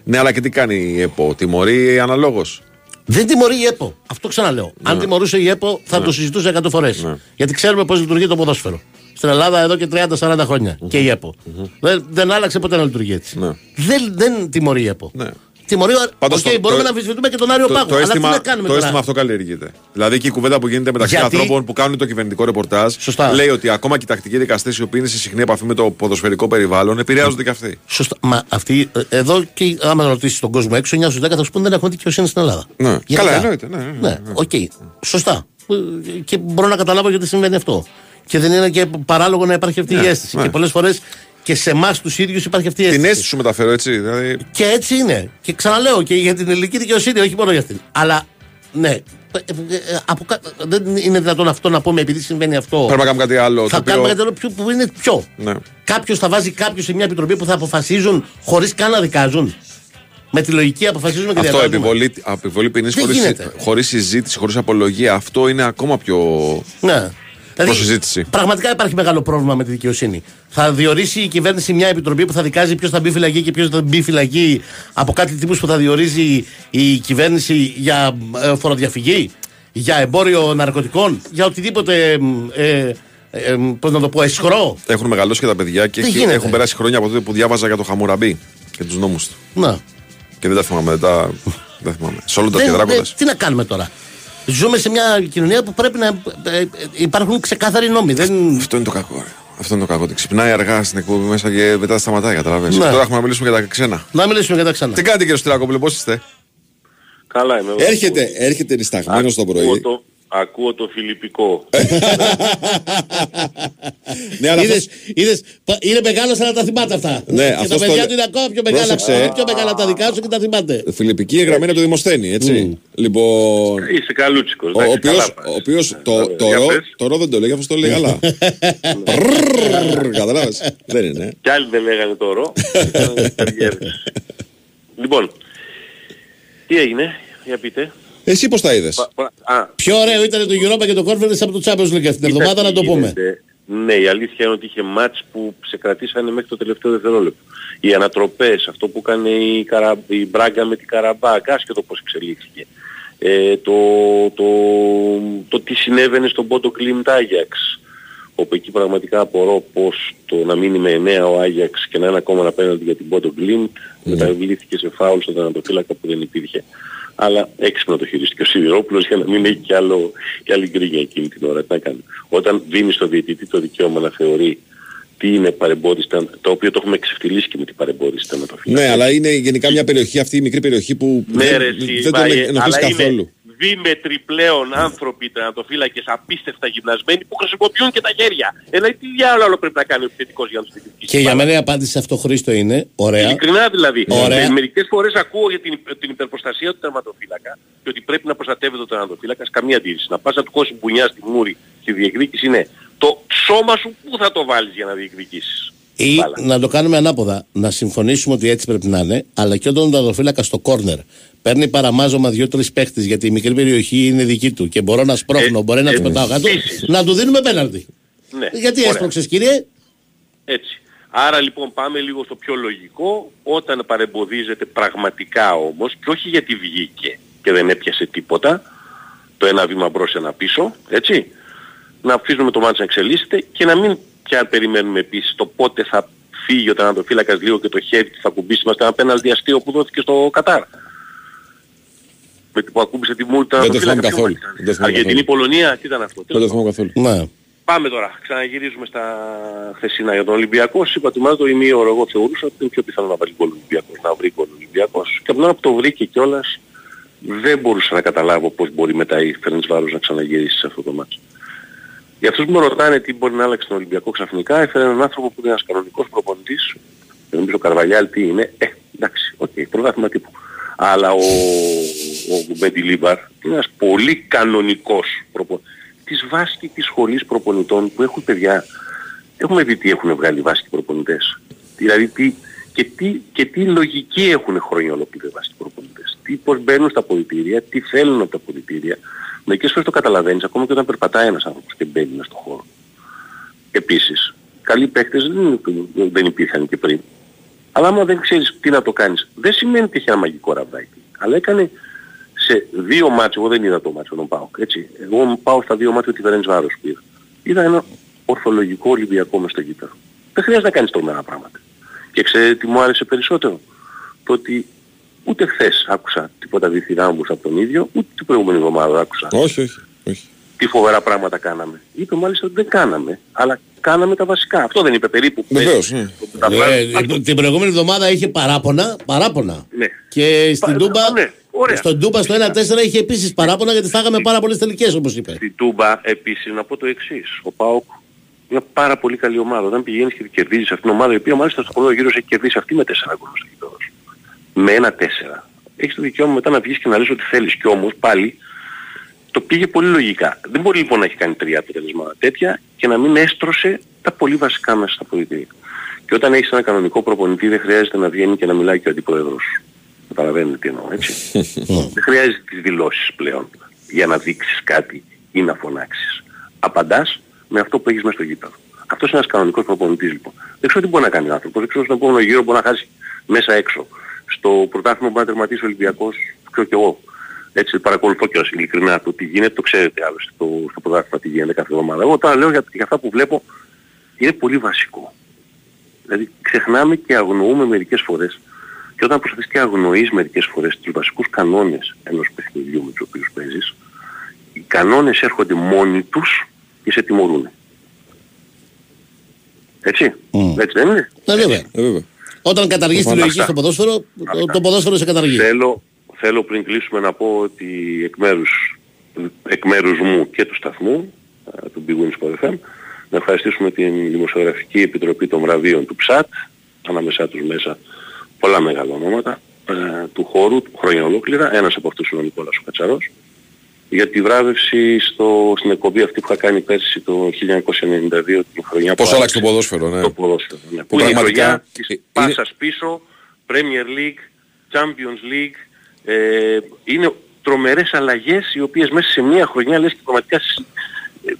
Ναι, αλλά και τι κάνει η ΕΠΟ. Τιμωρεί αναλόγως. Δεν τιμωρεί η ΕΠΟ. Αυτό ξαναλέω. Αν τιμωρούσε η ΕΠΟ, θα Ναι. το συζητούσε 100 φορές. Ναι. Γιατί ξέρουμε πώς λειτουργεί το ποδόσφαιρο. Στην Ελλάδα εδώ και 30-40 χρόνια. Και η ΕΠΟ. Δεν, δεν άλλαξε ποτέ να λειτουργεί έτσι. Ναι. Δεν, δεν τιμωρεί η ΕΠΟ. Ναι. Τιμωρεί. Πάντως Οκ, το- μπορούμε το- να αμφισβητούμε και τον Άριο Το, Πάγος. το, αλλά αίσθημα, τι να κάνουμε το τώρα; αίσθημα αυτό καλλιεργείται. Δηλαδή και η κουβέντα που γίνεται μεταξύ Γιατί- ανθρώπων που κάνουν το κυβερνητικό ρεπορτάζ Σωστά. λέει ότι ακόμα και οι τακτικοί δικαστές οι οποίοι είναι σε συχνή επαφή με το ποδοσφαιρικό περιβάλλον επηρεάζονται και αυτοί. Σωστά. Μα αυτοί, ε, εδώ και άμα ρωτήσεις τον κόσμο έξω, 9 στους 10 θα σου πούνε δεν έχουμε δικαιοσύνη στην Ελλάδα. Ναι. Γενικά. Καλά, εννοείται. Ναι, ναι, ναι. Ναι, οκ. Σωστά. Ε, Και μπορώ να καταλάβω γιατί συμβαίνει αυτό. Και δεν είναι και παράλογο να υπάρχει αυτή η Ναι, αίσθηση. ναι. Και πολλές φορές και σε εμάς τους ίδιους υπάρχει αυτή η Την αίσθηση. αίσθηση σου μεταφέρω έτσι. Δηλαδή, Και έτσι είναι. Και ξαναλέω και για την ελληνική δικαιοσύνη, όχι μόνο για αυτήν. Αλλά Ναι. Ε, ε, ε, από κα- δεν είναι δυνατόν αυτό να πούμε επειδή συμβαίνει αυτό. Πρέπει να κάνουμε κάτι άλλο. Θα το κάνουμε οποίο- κάτι άλλο πιο- που είναι πιο. Ναι. Κάποιος θα βάζει κάποιου σε μια επιτροπή που θα αποφασίζουν χωρίς καν να δικάζουν. Με τη λογική αποφασίζουμε και Αυτό διαβάζουμε. επιβολή, επιβολή ποινής Δεν χωρίς, γίνεται. χωρίς συζήτηση, χωρίς απολογία. Αυτό είναι ακόμα πιο Ναι. Προς συζήτηση. Πραγματικά υπάρχει μεγάλο πρόβλημα με τη δικαιοσύνη. Θα διορίσει η κυβέρνηση μια επιτροπή που θα δικάζει ποιος θα μπει φυλακή και ποιος θα μπει φυλακή από κάτι τύπους που θα διορίζει η κυβέρνηση για ε, φοροδιαφυγή, για εμπόριο ναρκωτικών, για οτιδήποτε. Ε, ε, ε, πώς να το πω, εσχρό. Έχουν μεγαλώσει και τα παιδιά και Δεν έχει- γίνεται; έχουν περάσει χρόνια από τότε που διάβαζα για το Χαμουραμπί και τους νόμους του. Να. Και δεν τα θυμάμαι. Δεν, τα... δεν θυμάμαι. Σόλοντα και Δεν- δράκοντας. δεν- τι να κάνουμε τώρα; Ζούμε σε μια κοινωνία που πρέπει να ε, ε, υπάρχουν ξεκάθαροι νόμοι. Δεν... Αυτό είναι το κακό. ρε. Αυτό είναι το κακό. Ότι ξυπνάει αργά στην εκπομπή μέσα και μετά σταματάει. Καταλαβαίνεις. Ναι. Και τώρα έχουμε να μιλήσουμε για τα ξένα. Να μιλήσουμε για τα ξανά. Τι κάνετε κύριε Στυλάκοπουλε, πώς είστε; Καλά είμαι. Έρχεται, έρχεται νησταγμένος το Ακούω πρωί. το, Ακούω το φιλιππικό. ναι, αλλά είναι μεγάλος αλλά τα θυμάται αυτά. Ναι, και τα παιδιά το... του είναι ακόμα πιο μεγάλα, Πρόσεξε. πιο μεγάλα τα δικά σου και τα θυμάται. Φιλιππική είναι γραμμένη από το Δημοσθένη, έτσι. Mm. Λοιπόν... Είσαι καλούτσικό. Ο, οποίος, ο το, ε, το, ρο, το ρο δεν το λέει αυτό το λέει αλλά. Καταλάβες. δεν είναι. Κι άλλοι δεν λέγανε το ρο. λοιπόν, τι έγινε, για πείτε. Εσύ πώς τα είδες; Πα- πα- Α, Πιο ωραίο ήταν το Europa και το Conference από το Champions League αυτήν την εβδομάδα να το πούμε. γίνεται. Ναι, η αλήθεια είναι ότι είχε μάτς που σε κρατήσανε μέχρι το τελευταίο δευτερόλεπτο. Οι ανατροπές, αυτό που έκανε η, Καρα... η Μπράγκα με την Καραμπάκ, άσχετο πώς εξελίχθηκε. Ε, το, το, το, τι συνέβαινε στον Πόντο Κλίντ Άγιαξ, όπου εκεί πραγματικά απορώ πως το να μείνει με 9 ο Άγιαξ και να είναι ακόμα απέναντι για την Πόντο Κλίντ, μεταβλήθηκε σε φάουλ στον τερματοφύλακα που δεν υπήρχε. Αλλά έξυπνα το χειρίστηκε ο Σιδηρόπουλος για να μην έχει κι, άλλο, κι άλλη γκρίνια εκείνη την ώρα. Τι να κάνει. Όταν δίνει στο διαιτητή το δικαίωμα να θεωρεί τι είναι παρεμπόδιστα, το οποίο το έχουμε εξευτελίσει και με την παρεμπόδιστα με το Ναι, αλλά είναι γενικά μια περιοχή, αυτή η μικρή περιοχή που ναι, δεν, ρε, εσύ, δεν τον βάιε, ενοχλείς αλλά καθόλου. είναι δίμετροι πλέον άνθρωποι τερματοφύλακες απίστευτα γυμνασμένοι που χρησιμοποιούν και τα χέρια. Ένα τι διάλογο άλλο πρέπει να κάνει ο επιθετικός για να τους διεκδικήσει; Και για μένα η απάντηση σε αυτό, Χρήστο, είναι ωραία. Ειλικρινά δηλαδή. Ωραία. Ε, Μερικές φορές ακούω για την, υπε- την υπερπροστασία του τερματοφύλακα και ότι πρέπει να προστατεύεται ο τερματοφύλακας. Καμία αντίρρηση. Να πας να του κόσει μπουνιά στη μούρη στη διεκδίκηση είναι το σώμα σου που θα το βάλεις για να διεκδικήσεις; Ή να το κάνουμε ανάποδα. Να συμφωνήσουμε ότι έτσι πρέπει να είναι, αλλά και όταν ο δαδοφύλακα στο κόρνερ παίρνει παραμάζωμα δύο-τρει παίχτες γιατί η μικρή περιοχή είναι δική του και μπορώ να σπρώχνω, μπορεί να του πετάω κάτω, να του δίνουμε πέναλτι. Ναι. Γιατί Ωραία. έσπρωξες, κύριε; Έτσι. Άρα λοιπόν πάμε λίγο στο πιο λογικό, όταν παρεμποδίζεται πραγματικά όμως, και όχι γιατί βγήκε και δεν έπιασε τίποτα, το ένα βήμα μπρος ένα πίσω, έτσι, να αφήσουμε το μάτς να εξελίσσεται και να μην πια περιμένουμε επίσης το πότε θα φύγει ο τερματοφύλακας λίγο και το χέρι του θα κουμπίσει μας ένα πέναλτι αστείο που δόθηκε στο Κατάρ. Με το που ακούμπησε τη μούρη του Δεν το θυμάμαι τερματοφύλακα. ποιο καθόλου. μάτς ήταν; Δεν το θυμάμαι Αργεντινή, καθόλου. Πολωνία, τι ήταν αυτό. Δεν το θυμάμαι καθόλου. Ναι. Πάμε τώρα, ξαναγυρίζουμε στα χθεσινά για τον Ολυμπιακό. Σας είπα ότι μάλλον το ημίωρο εγώ θεωρούσα ότι είναι πιο πιθανό να βάλει γκολ ο Ολυμπιακός, να βρει γκολ ο Ολυμπιακός. Και από την ώρα που το βρήκε κιόλας δεν μπορούσα να καταλάβω πώς μπορεί μετά η Φέρνης Βάρος να ξαναγυρίσει σε αυτό το μάτσο. Για αυτούς που με ρωτάνε τι μπορεί να άλλαξει τον Ολυμπιακό ξαφνικά, έφερε έναν άνθρωπο που είναι ένας κανονικός προπονητής. Δεν νομίζω ο Καρβαλιάλ τι είναι. Ε, εντάξει, οκ, πρωτάθλημα τύπου. Αλλά ο, ο Μεντιλίβαρ είναι ένας πολύ κανονικός προπονητής της βάσκικης σχολής προπονητών που έχουν παιδεία. Έχουμε δει τι έχουν βγάλει Βάσκοι προπονητές. Δηλαδή τι, και, τι, και τι λογική έχουν χρόνια ολόκληρα οι Βάσκοι προπονητές. Τι πώς μπαίνουν στα αποδυτήρια, τι θέλουν από τα αποδυτήρια. Μερικές φορές το καταλαβαίνεις ακόμα και όταν περπατάει ένας άνθρωπος και μπαίνει μες στον χώρο. Επίσης, καλοί παίκτες δεν, δεν υπήρχαν και πριν. Αλλά άμα δεν ξέρεις τι να το κάνεις, δεν σημαίνει ότι έχει ένα μαγικό ραβδάκι. Αλλά έκανε σε δύο μάτς, εγώ δεν είδα το μάτς με τον ΠΑΟΚ, έτσι. Εγώ πάω στα δύο μάτια τη Βερένης Βάρος που είδα. Είδα ένα ορθολογικό Ολυμπιακό μες στο γήπεδο. Δεν χρειάζεται να κάνεις τρομερά πράγματα. Και ξέρετε τι μου άρεσε περισσότερο; Το ότι ούτε χθες άκουσα τίποτα διθυράμβους από τον ίδιο, ούτε την προηγούμενη εβδομάδα άκουσα Όχι, όχι. Όχι. τι φοβερά πράγματα κάναμε. Είπε μάλιστα ότι δεν κάναμε, αλλά κάναμε τα βασικά. Αυτό δεν είπε περίπου. Βεβαίως, ναι. Τα Ναι, πράγματα- την προηγούμενη εβδομάδα είχε παράπονα. παράπονα. Ναι. Και στην Πα- Τούμπα, ναι, ωραία. στον Τούμπα στο 1-4 είχε επίσης παράπονα γιατί φάγαμε πάρα πολλές τελικές όπως είπε. Στην Τούμπα επίσης να πω το εξής. Ο ΠΑΟΚ μια πάρα πολύ καλή ομάδα. Όταν πηγαίνεις και κερδίζεις αυτήν την ομάδα, η οποία μάλιστα στο πρώτο γύρο έχει κερδίσει αυτή με 4 γκολ στο γήπεδο σου. Με ένα 4. Έχεις το δικαίωμα μετά να βγεις και να λες ότι θέλεις. Και όμως πάλι Το πήγε πολύ λογικά. Δεν μπορεί λοιπόν να έχει κάνει τρία αποτελέσματα τέτοια και να μην έστρωσε τα πολύ βασικά μέσα στα πολιτεία. Και όταν έχεις ένα κανονικό προπονητή δεν χρειάζεται να βγαίνει και να μιλάει και ο αντιπρόεδρος. Καταλαβαίνετε τι εννοώ, έτσι. δεν χρειάζεται τις δηλώσεις πλέον για να δείξεις κάτι ή να φωνάξεις. Απαντάς με αυτό που έχεις μέσα στο γήπεδο. Αυτός είναι ένας κανονικός προπονητής λοιπόν. Δεν ξέρω τι μπορεί να κάνει ο άνθρωπος. Δεν ξέρω στον επόμενο γύρο μπορεί να χάσει μέσα έξω. Στο πρωτάθλημα που μπορεί να τερματίσει ο Ολυμπιακός, ξέρω και εγώ. Έτσι παρακολουθώ και ειλικρινά το τι γίνεται, το ξέρετε άλλωστε το, στο πρωτάθλημα τι γίνεται κάθε εβδομάδα. Εγώ τώρα λέω για, για αυτά που βλέπω είναι πολύ βασικό. Δηλαδή ξεχνάμε και αγνοούμε μερικές φορές και όταν προσπαθείς και αγνοείς μερικές φορές τους βασικούς κανόνες ενός παιχνιδιού με τους οποίους παίζεις, οι κανόνες έρχονται μόνοι τους και σε τιμωρούν. Έτσι. Έτσι δεν είναι; Ναι, βέβαια. Όταν καταργείς τη Λοιπόν, λογική αυτά. στο ποδόσφαιρο, το, το ποδόσφαιρο σε καταργεί. Θέλω, θέλω πριν κλείσουμε να πω ότι εκ μέρους, εκ μέρους μου και του σταθμού, ε, του Big Win Sport FM, να ευχαριστήσουμε την Δημοσιογραφική Επιτροπή των Βραβείων του ΨΑΤ, ανάμεσά τους μέσα πολλά μεγάλα ονόματα ε, του χώρου, χρόνια ολόκληρα, ένας από αυτούς είναι ο Νικόλας ο Κατσαρός, για τη βράβευση στο, στην εκπομπή αυτή που είχα κάνει πέρσι το 1992 την χρονιά Πώς που άλλαξε το ποδόσφαιρο, ναι. το ποδόσφαιρο. Ναι. Που Που είναι η πραγματικά χρονιά της ε- πάσας πίσω, Premier League, Champions League. Ε, είναι τρομερές αλλαγές οι οποίες μέσα σε μία χρονιά λες και πραγματικά συ-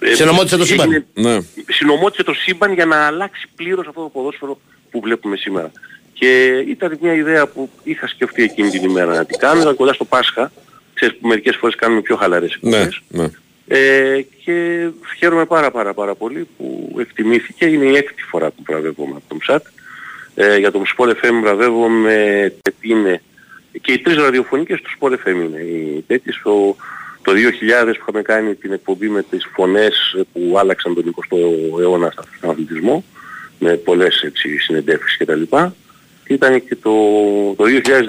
ε, ε, Συνομώτησε το σύμπαν. έγινε- Ναι. συνομώτησε το σύμπαν για να αλλάξει πλήρως αυτό το ποδόσφαιρο που βλέπουμε σήμερα. Και ήταν μια ιδέα που είχα σκεφτεί εκείνη την ημέρα να την κάνω, ήταν κοντά στο Πάσχα, ξέρεις που μερικές φορές κάνουμε πιο χαλαρές Ναι, εκπομπές. ναι. Ε, και χαίρομαι πάρα πάρα πάρα πολύ που εκτιμήθηκε. Είναι η έκτη φορά που βραβεύομαι από τον ΨΑΤ. Ε, για τον Sport FM βραβεύομαι γιατί είναι και οι τρεις ραδιοφωνικές τους Sport FM είναι οι τέτοιες. Το, το 2000 που είχαμε κάνει την εκπομπή με τις φωνές που άλλαξαν τον 20ο αιώνα στον αθλητισμό με πολλές έτσι, συνεντεύξεις κτλ. Και ήταν και το, το 2016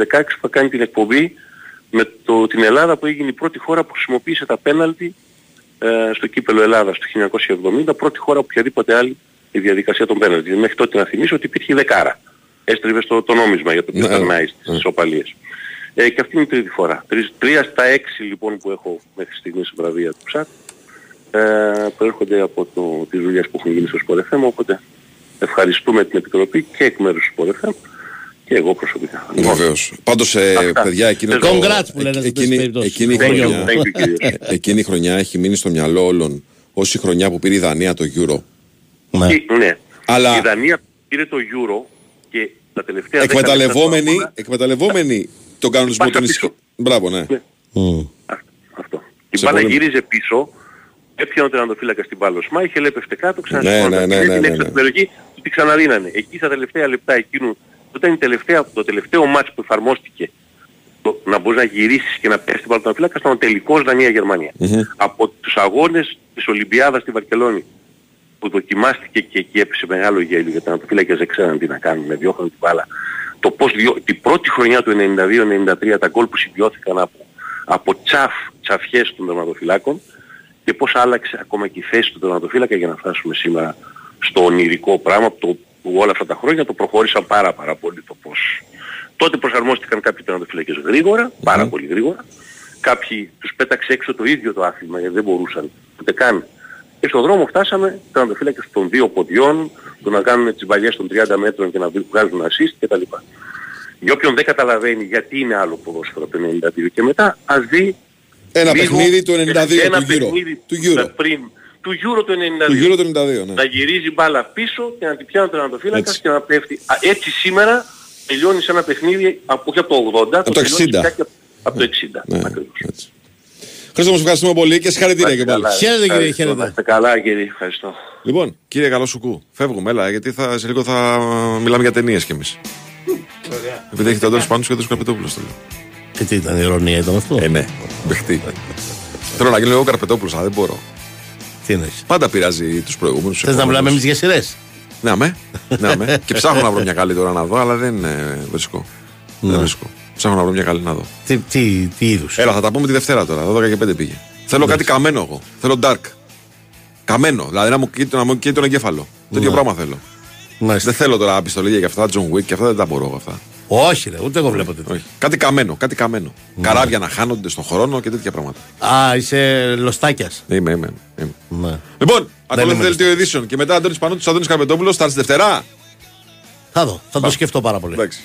που είχα κάνει την εκπομπή με το, την Ελλάδα που έγινε η πρώτη χώρα που χρησιμοποίησε τα πέναλτι ε, στο κύπελο Ελλάδας το 1970, πρώτη χώρα που οποιαδήποτε άλλη η διαδικασία των πέναλτι. Δηλαδή, Μέχρι τότε να θυμίσω ότι υπήρχε η δεκάρα. Έστριβε στο το νόμισμα για το οποίο Ναι, περνάει στις ισοπαλίες. Ε, και αυτή είναι η τρίτη φορά. Τρεις, τρία στα έξι λοιπόν που έχω μέχρι στιγμής βραβεία του ΨΑΤ ε, προέρχονται από το, τις δουλειές που έχουν γίνει στο Sport FM, οπότε ευχαριστούμε την Επιτροπή και εκ μέρους του Sport FM και εγώ προσωπικά. Βεβαίως. Πάντως, ε, Αυτά. παιδιά, εκείνο το... Congrats που λένε σε αυτές τις εκείνη, περιπτώσεις. εκείνη, η Thank you, χρονιά, thank you, κύριε. ε, εκείνη η χρονιά έχει μείνει στο μυαλό όλων ως η χρονιά που πήρε η Δανία το Euro. Ναι. Και- ναι. Αλλά- Η Δανία πήρε το Euro και τα τελευταία δέκα Εκμεταλλευόμενοι, λεπτά του εκμεταλλευόμενοι τον κανονισμό Πάσα των πίσω. ισχύ. Μπράβο, ναι. Μμ. Αυτό. Η Σε μπάλα πολύ- γύριζε πίσω, έπιανε ο τερματοφύλακα στην μπάλα σμά, είχε λέπευτε κάτω, Ναι, ξανασηκώνονταν. ναι, ναι, Και ναι, την ναι, έξω ναι. στην περιοχή, του τη ξαναδίνανε. Εκεί στα τελευταία λεπτά εκείνου, όταν η τελευταία, το τελευταίο μάτς που εφαρμόστηκε, το, να μπορείς να γυρίσεις και να πέφτει την μπάλα του τερματοφύλακα, ήταν ο τελικός Δανία-Γερμανία. Από τους αγώνες της Ολυμπιάδας στη Βαρκελόνη, που δοκιμάστηκε και εκεί έπεσε μεγάλο γέλιο γιατί οι τερματοφύλακες δεν ξέραν τι να κάνουν, διώχνουν την μπάλα. Το πώς διώ... την πρώτη χρονιά του 92-93 τα γκολ που συμβιώθηκαν από, από τσαφ, τσαφιές των τερματοφυλάκων και πώς άλλαξε ακόμα και η θέση του τερματοφύλακα για να φτάσουμε σήμερα στο ονειρικό πράγμα που, το, που όλα αυτά τα χρόνια το προχώρησαν πάρα πάρα πολύ το πώς. Τότε προσαρμόστηκαν κάποιοι τερματοφύλακες γρήγορα, πάρα πολύ γρήγορα. Κάποιοι τους πέταξε έξω το ίδιο το άθλημα γιατί δεν μπορούσαν ούτε καν. Και στον δρόμο φτάσαμε τερματοφύλακες των δύο ποδιών, το να κάνουν τις βαλιές των 30 μέτρων και να βγάζουν assist κτλ. Για όποιον δεν καταλαβαίνει γιατί είναι άλλο ποδόσφαιρο από το 92 και μετά, ας δει Ένα λίγο παιχνίδι του 92 ένα του Euro. παιχνίδι Του Euro. πριν, του Euro του 92. Του Euro του 92, ναι. Να γυρίζει μπάλα πίσω και να την πιάνει ο τερματοφύλακας Έτσι. και να πέφτει. Α, έτσι σήμερα τελειώνει σε ένα παιχνίδι από, όχι από το 80, Από το τελειώνεις 60. πια και από το 60. Ναι, ακριβώς. έτσι. Χρήστο, μας ευχαριστούμε πολύ και συγχαρητήρια και πάλι. Καλά, Χαίρετε, κύριε, ευχαριστώ. χαίρετε. Να είστε καλά κύριε, ευχαριστώ. Λοιπόν, κύριε Καλόσουκου, φεύγουμε, έλα, γιατί θα, σε λίγο θα μιλάμε για ταινίες κι εμείς. Επειδή έχει τον Αντώνης Πάνους και τον Καρπετόπουλος. το λέω. Και τι ήταν, ηρωνία ήταν αυτό; Ε, ναι, παιχτή. Θέλω να γίνω εγώ Καρπετόπουλος, αλλά δεν μπορώ. Τι εννοείς; Πάντα πειράζει τους προηγούμενους. Θες να μιλάμε εμείς για σειρές; Ναι, με. Ναι, με. και ψάχνω να βρω μια καλή τώρα να δω, αλλά δεν ε, βρίσκω. Δεν Ναι. βρίσκω. Ψάχνω να βρω μια καλή να δω. Τι, τι, τι είδους; Έλα, θα τα πούμε τη Δευτέρα τώρα. 12 και 5 πήγε. Θέλω κάτι καμένο εγώ. Θέλω dark. Καμένο. Δηλαδή να μου καίει τον εγκέφαλο. Τέτοιο ναι. πράγμα θέλω. Μάλιστα. Δεν θέλω τώρα πιστολίδια και αυτά, John Wick και αυτά δεν τα μπορώ αυτά. Όχι, ρε, ούτε εγώ βλέπω τέτοια. Όχι. Κάτι καμένο, κάτι καμένο. Ναι. Καράβια να χάνονται στον χρόνο και τέτοια πράγματα. Α, είσαι λοστάκιας. Είμαι, είμαι. είμαι. Ναι. Λοιπόν, ακολουθεί δελτίο ειδήσεων και μετά Αντώνης Πανούτο, Αντώνης Καρπετόπουλο, θα έρθει Δευτέρα. Θα δω, θα Πάμε. το σκεφτώ πάρα πολύ. Εντάξει.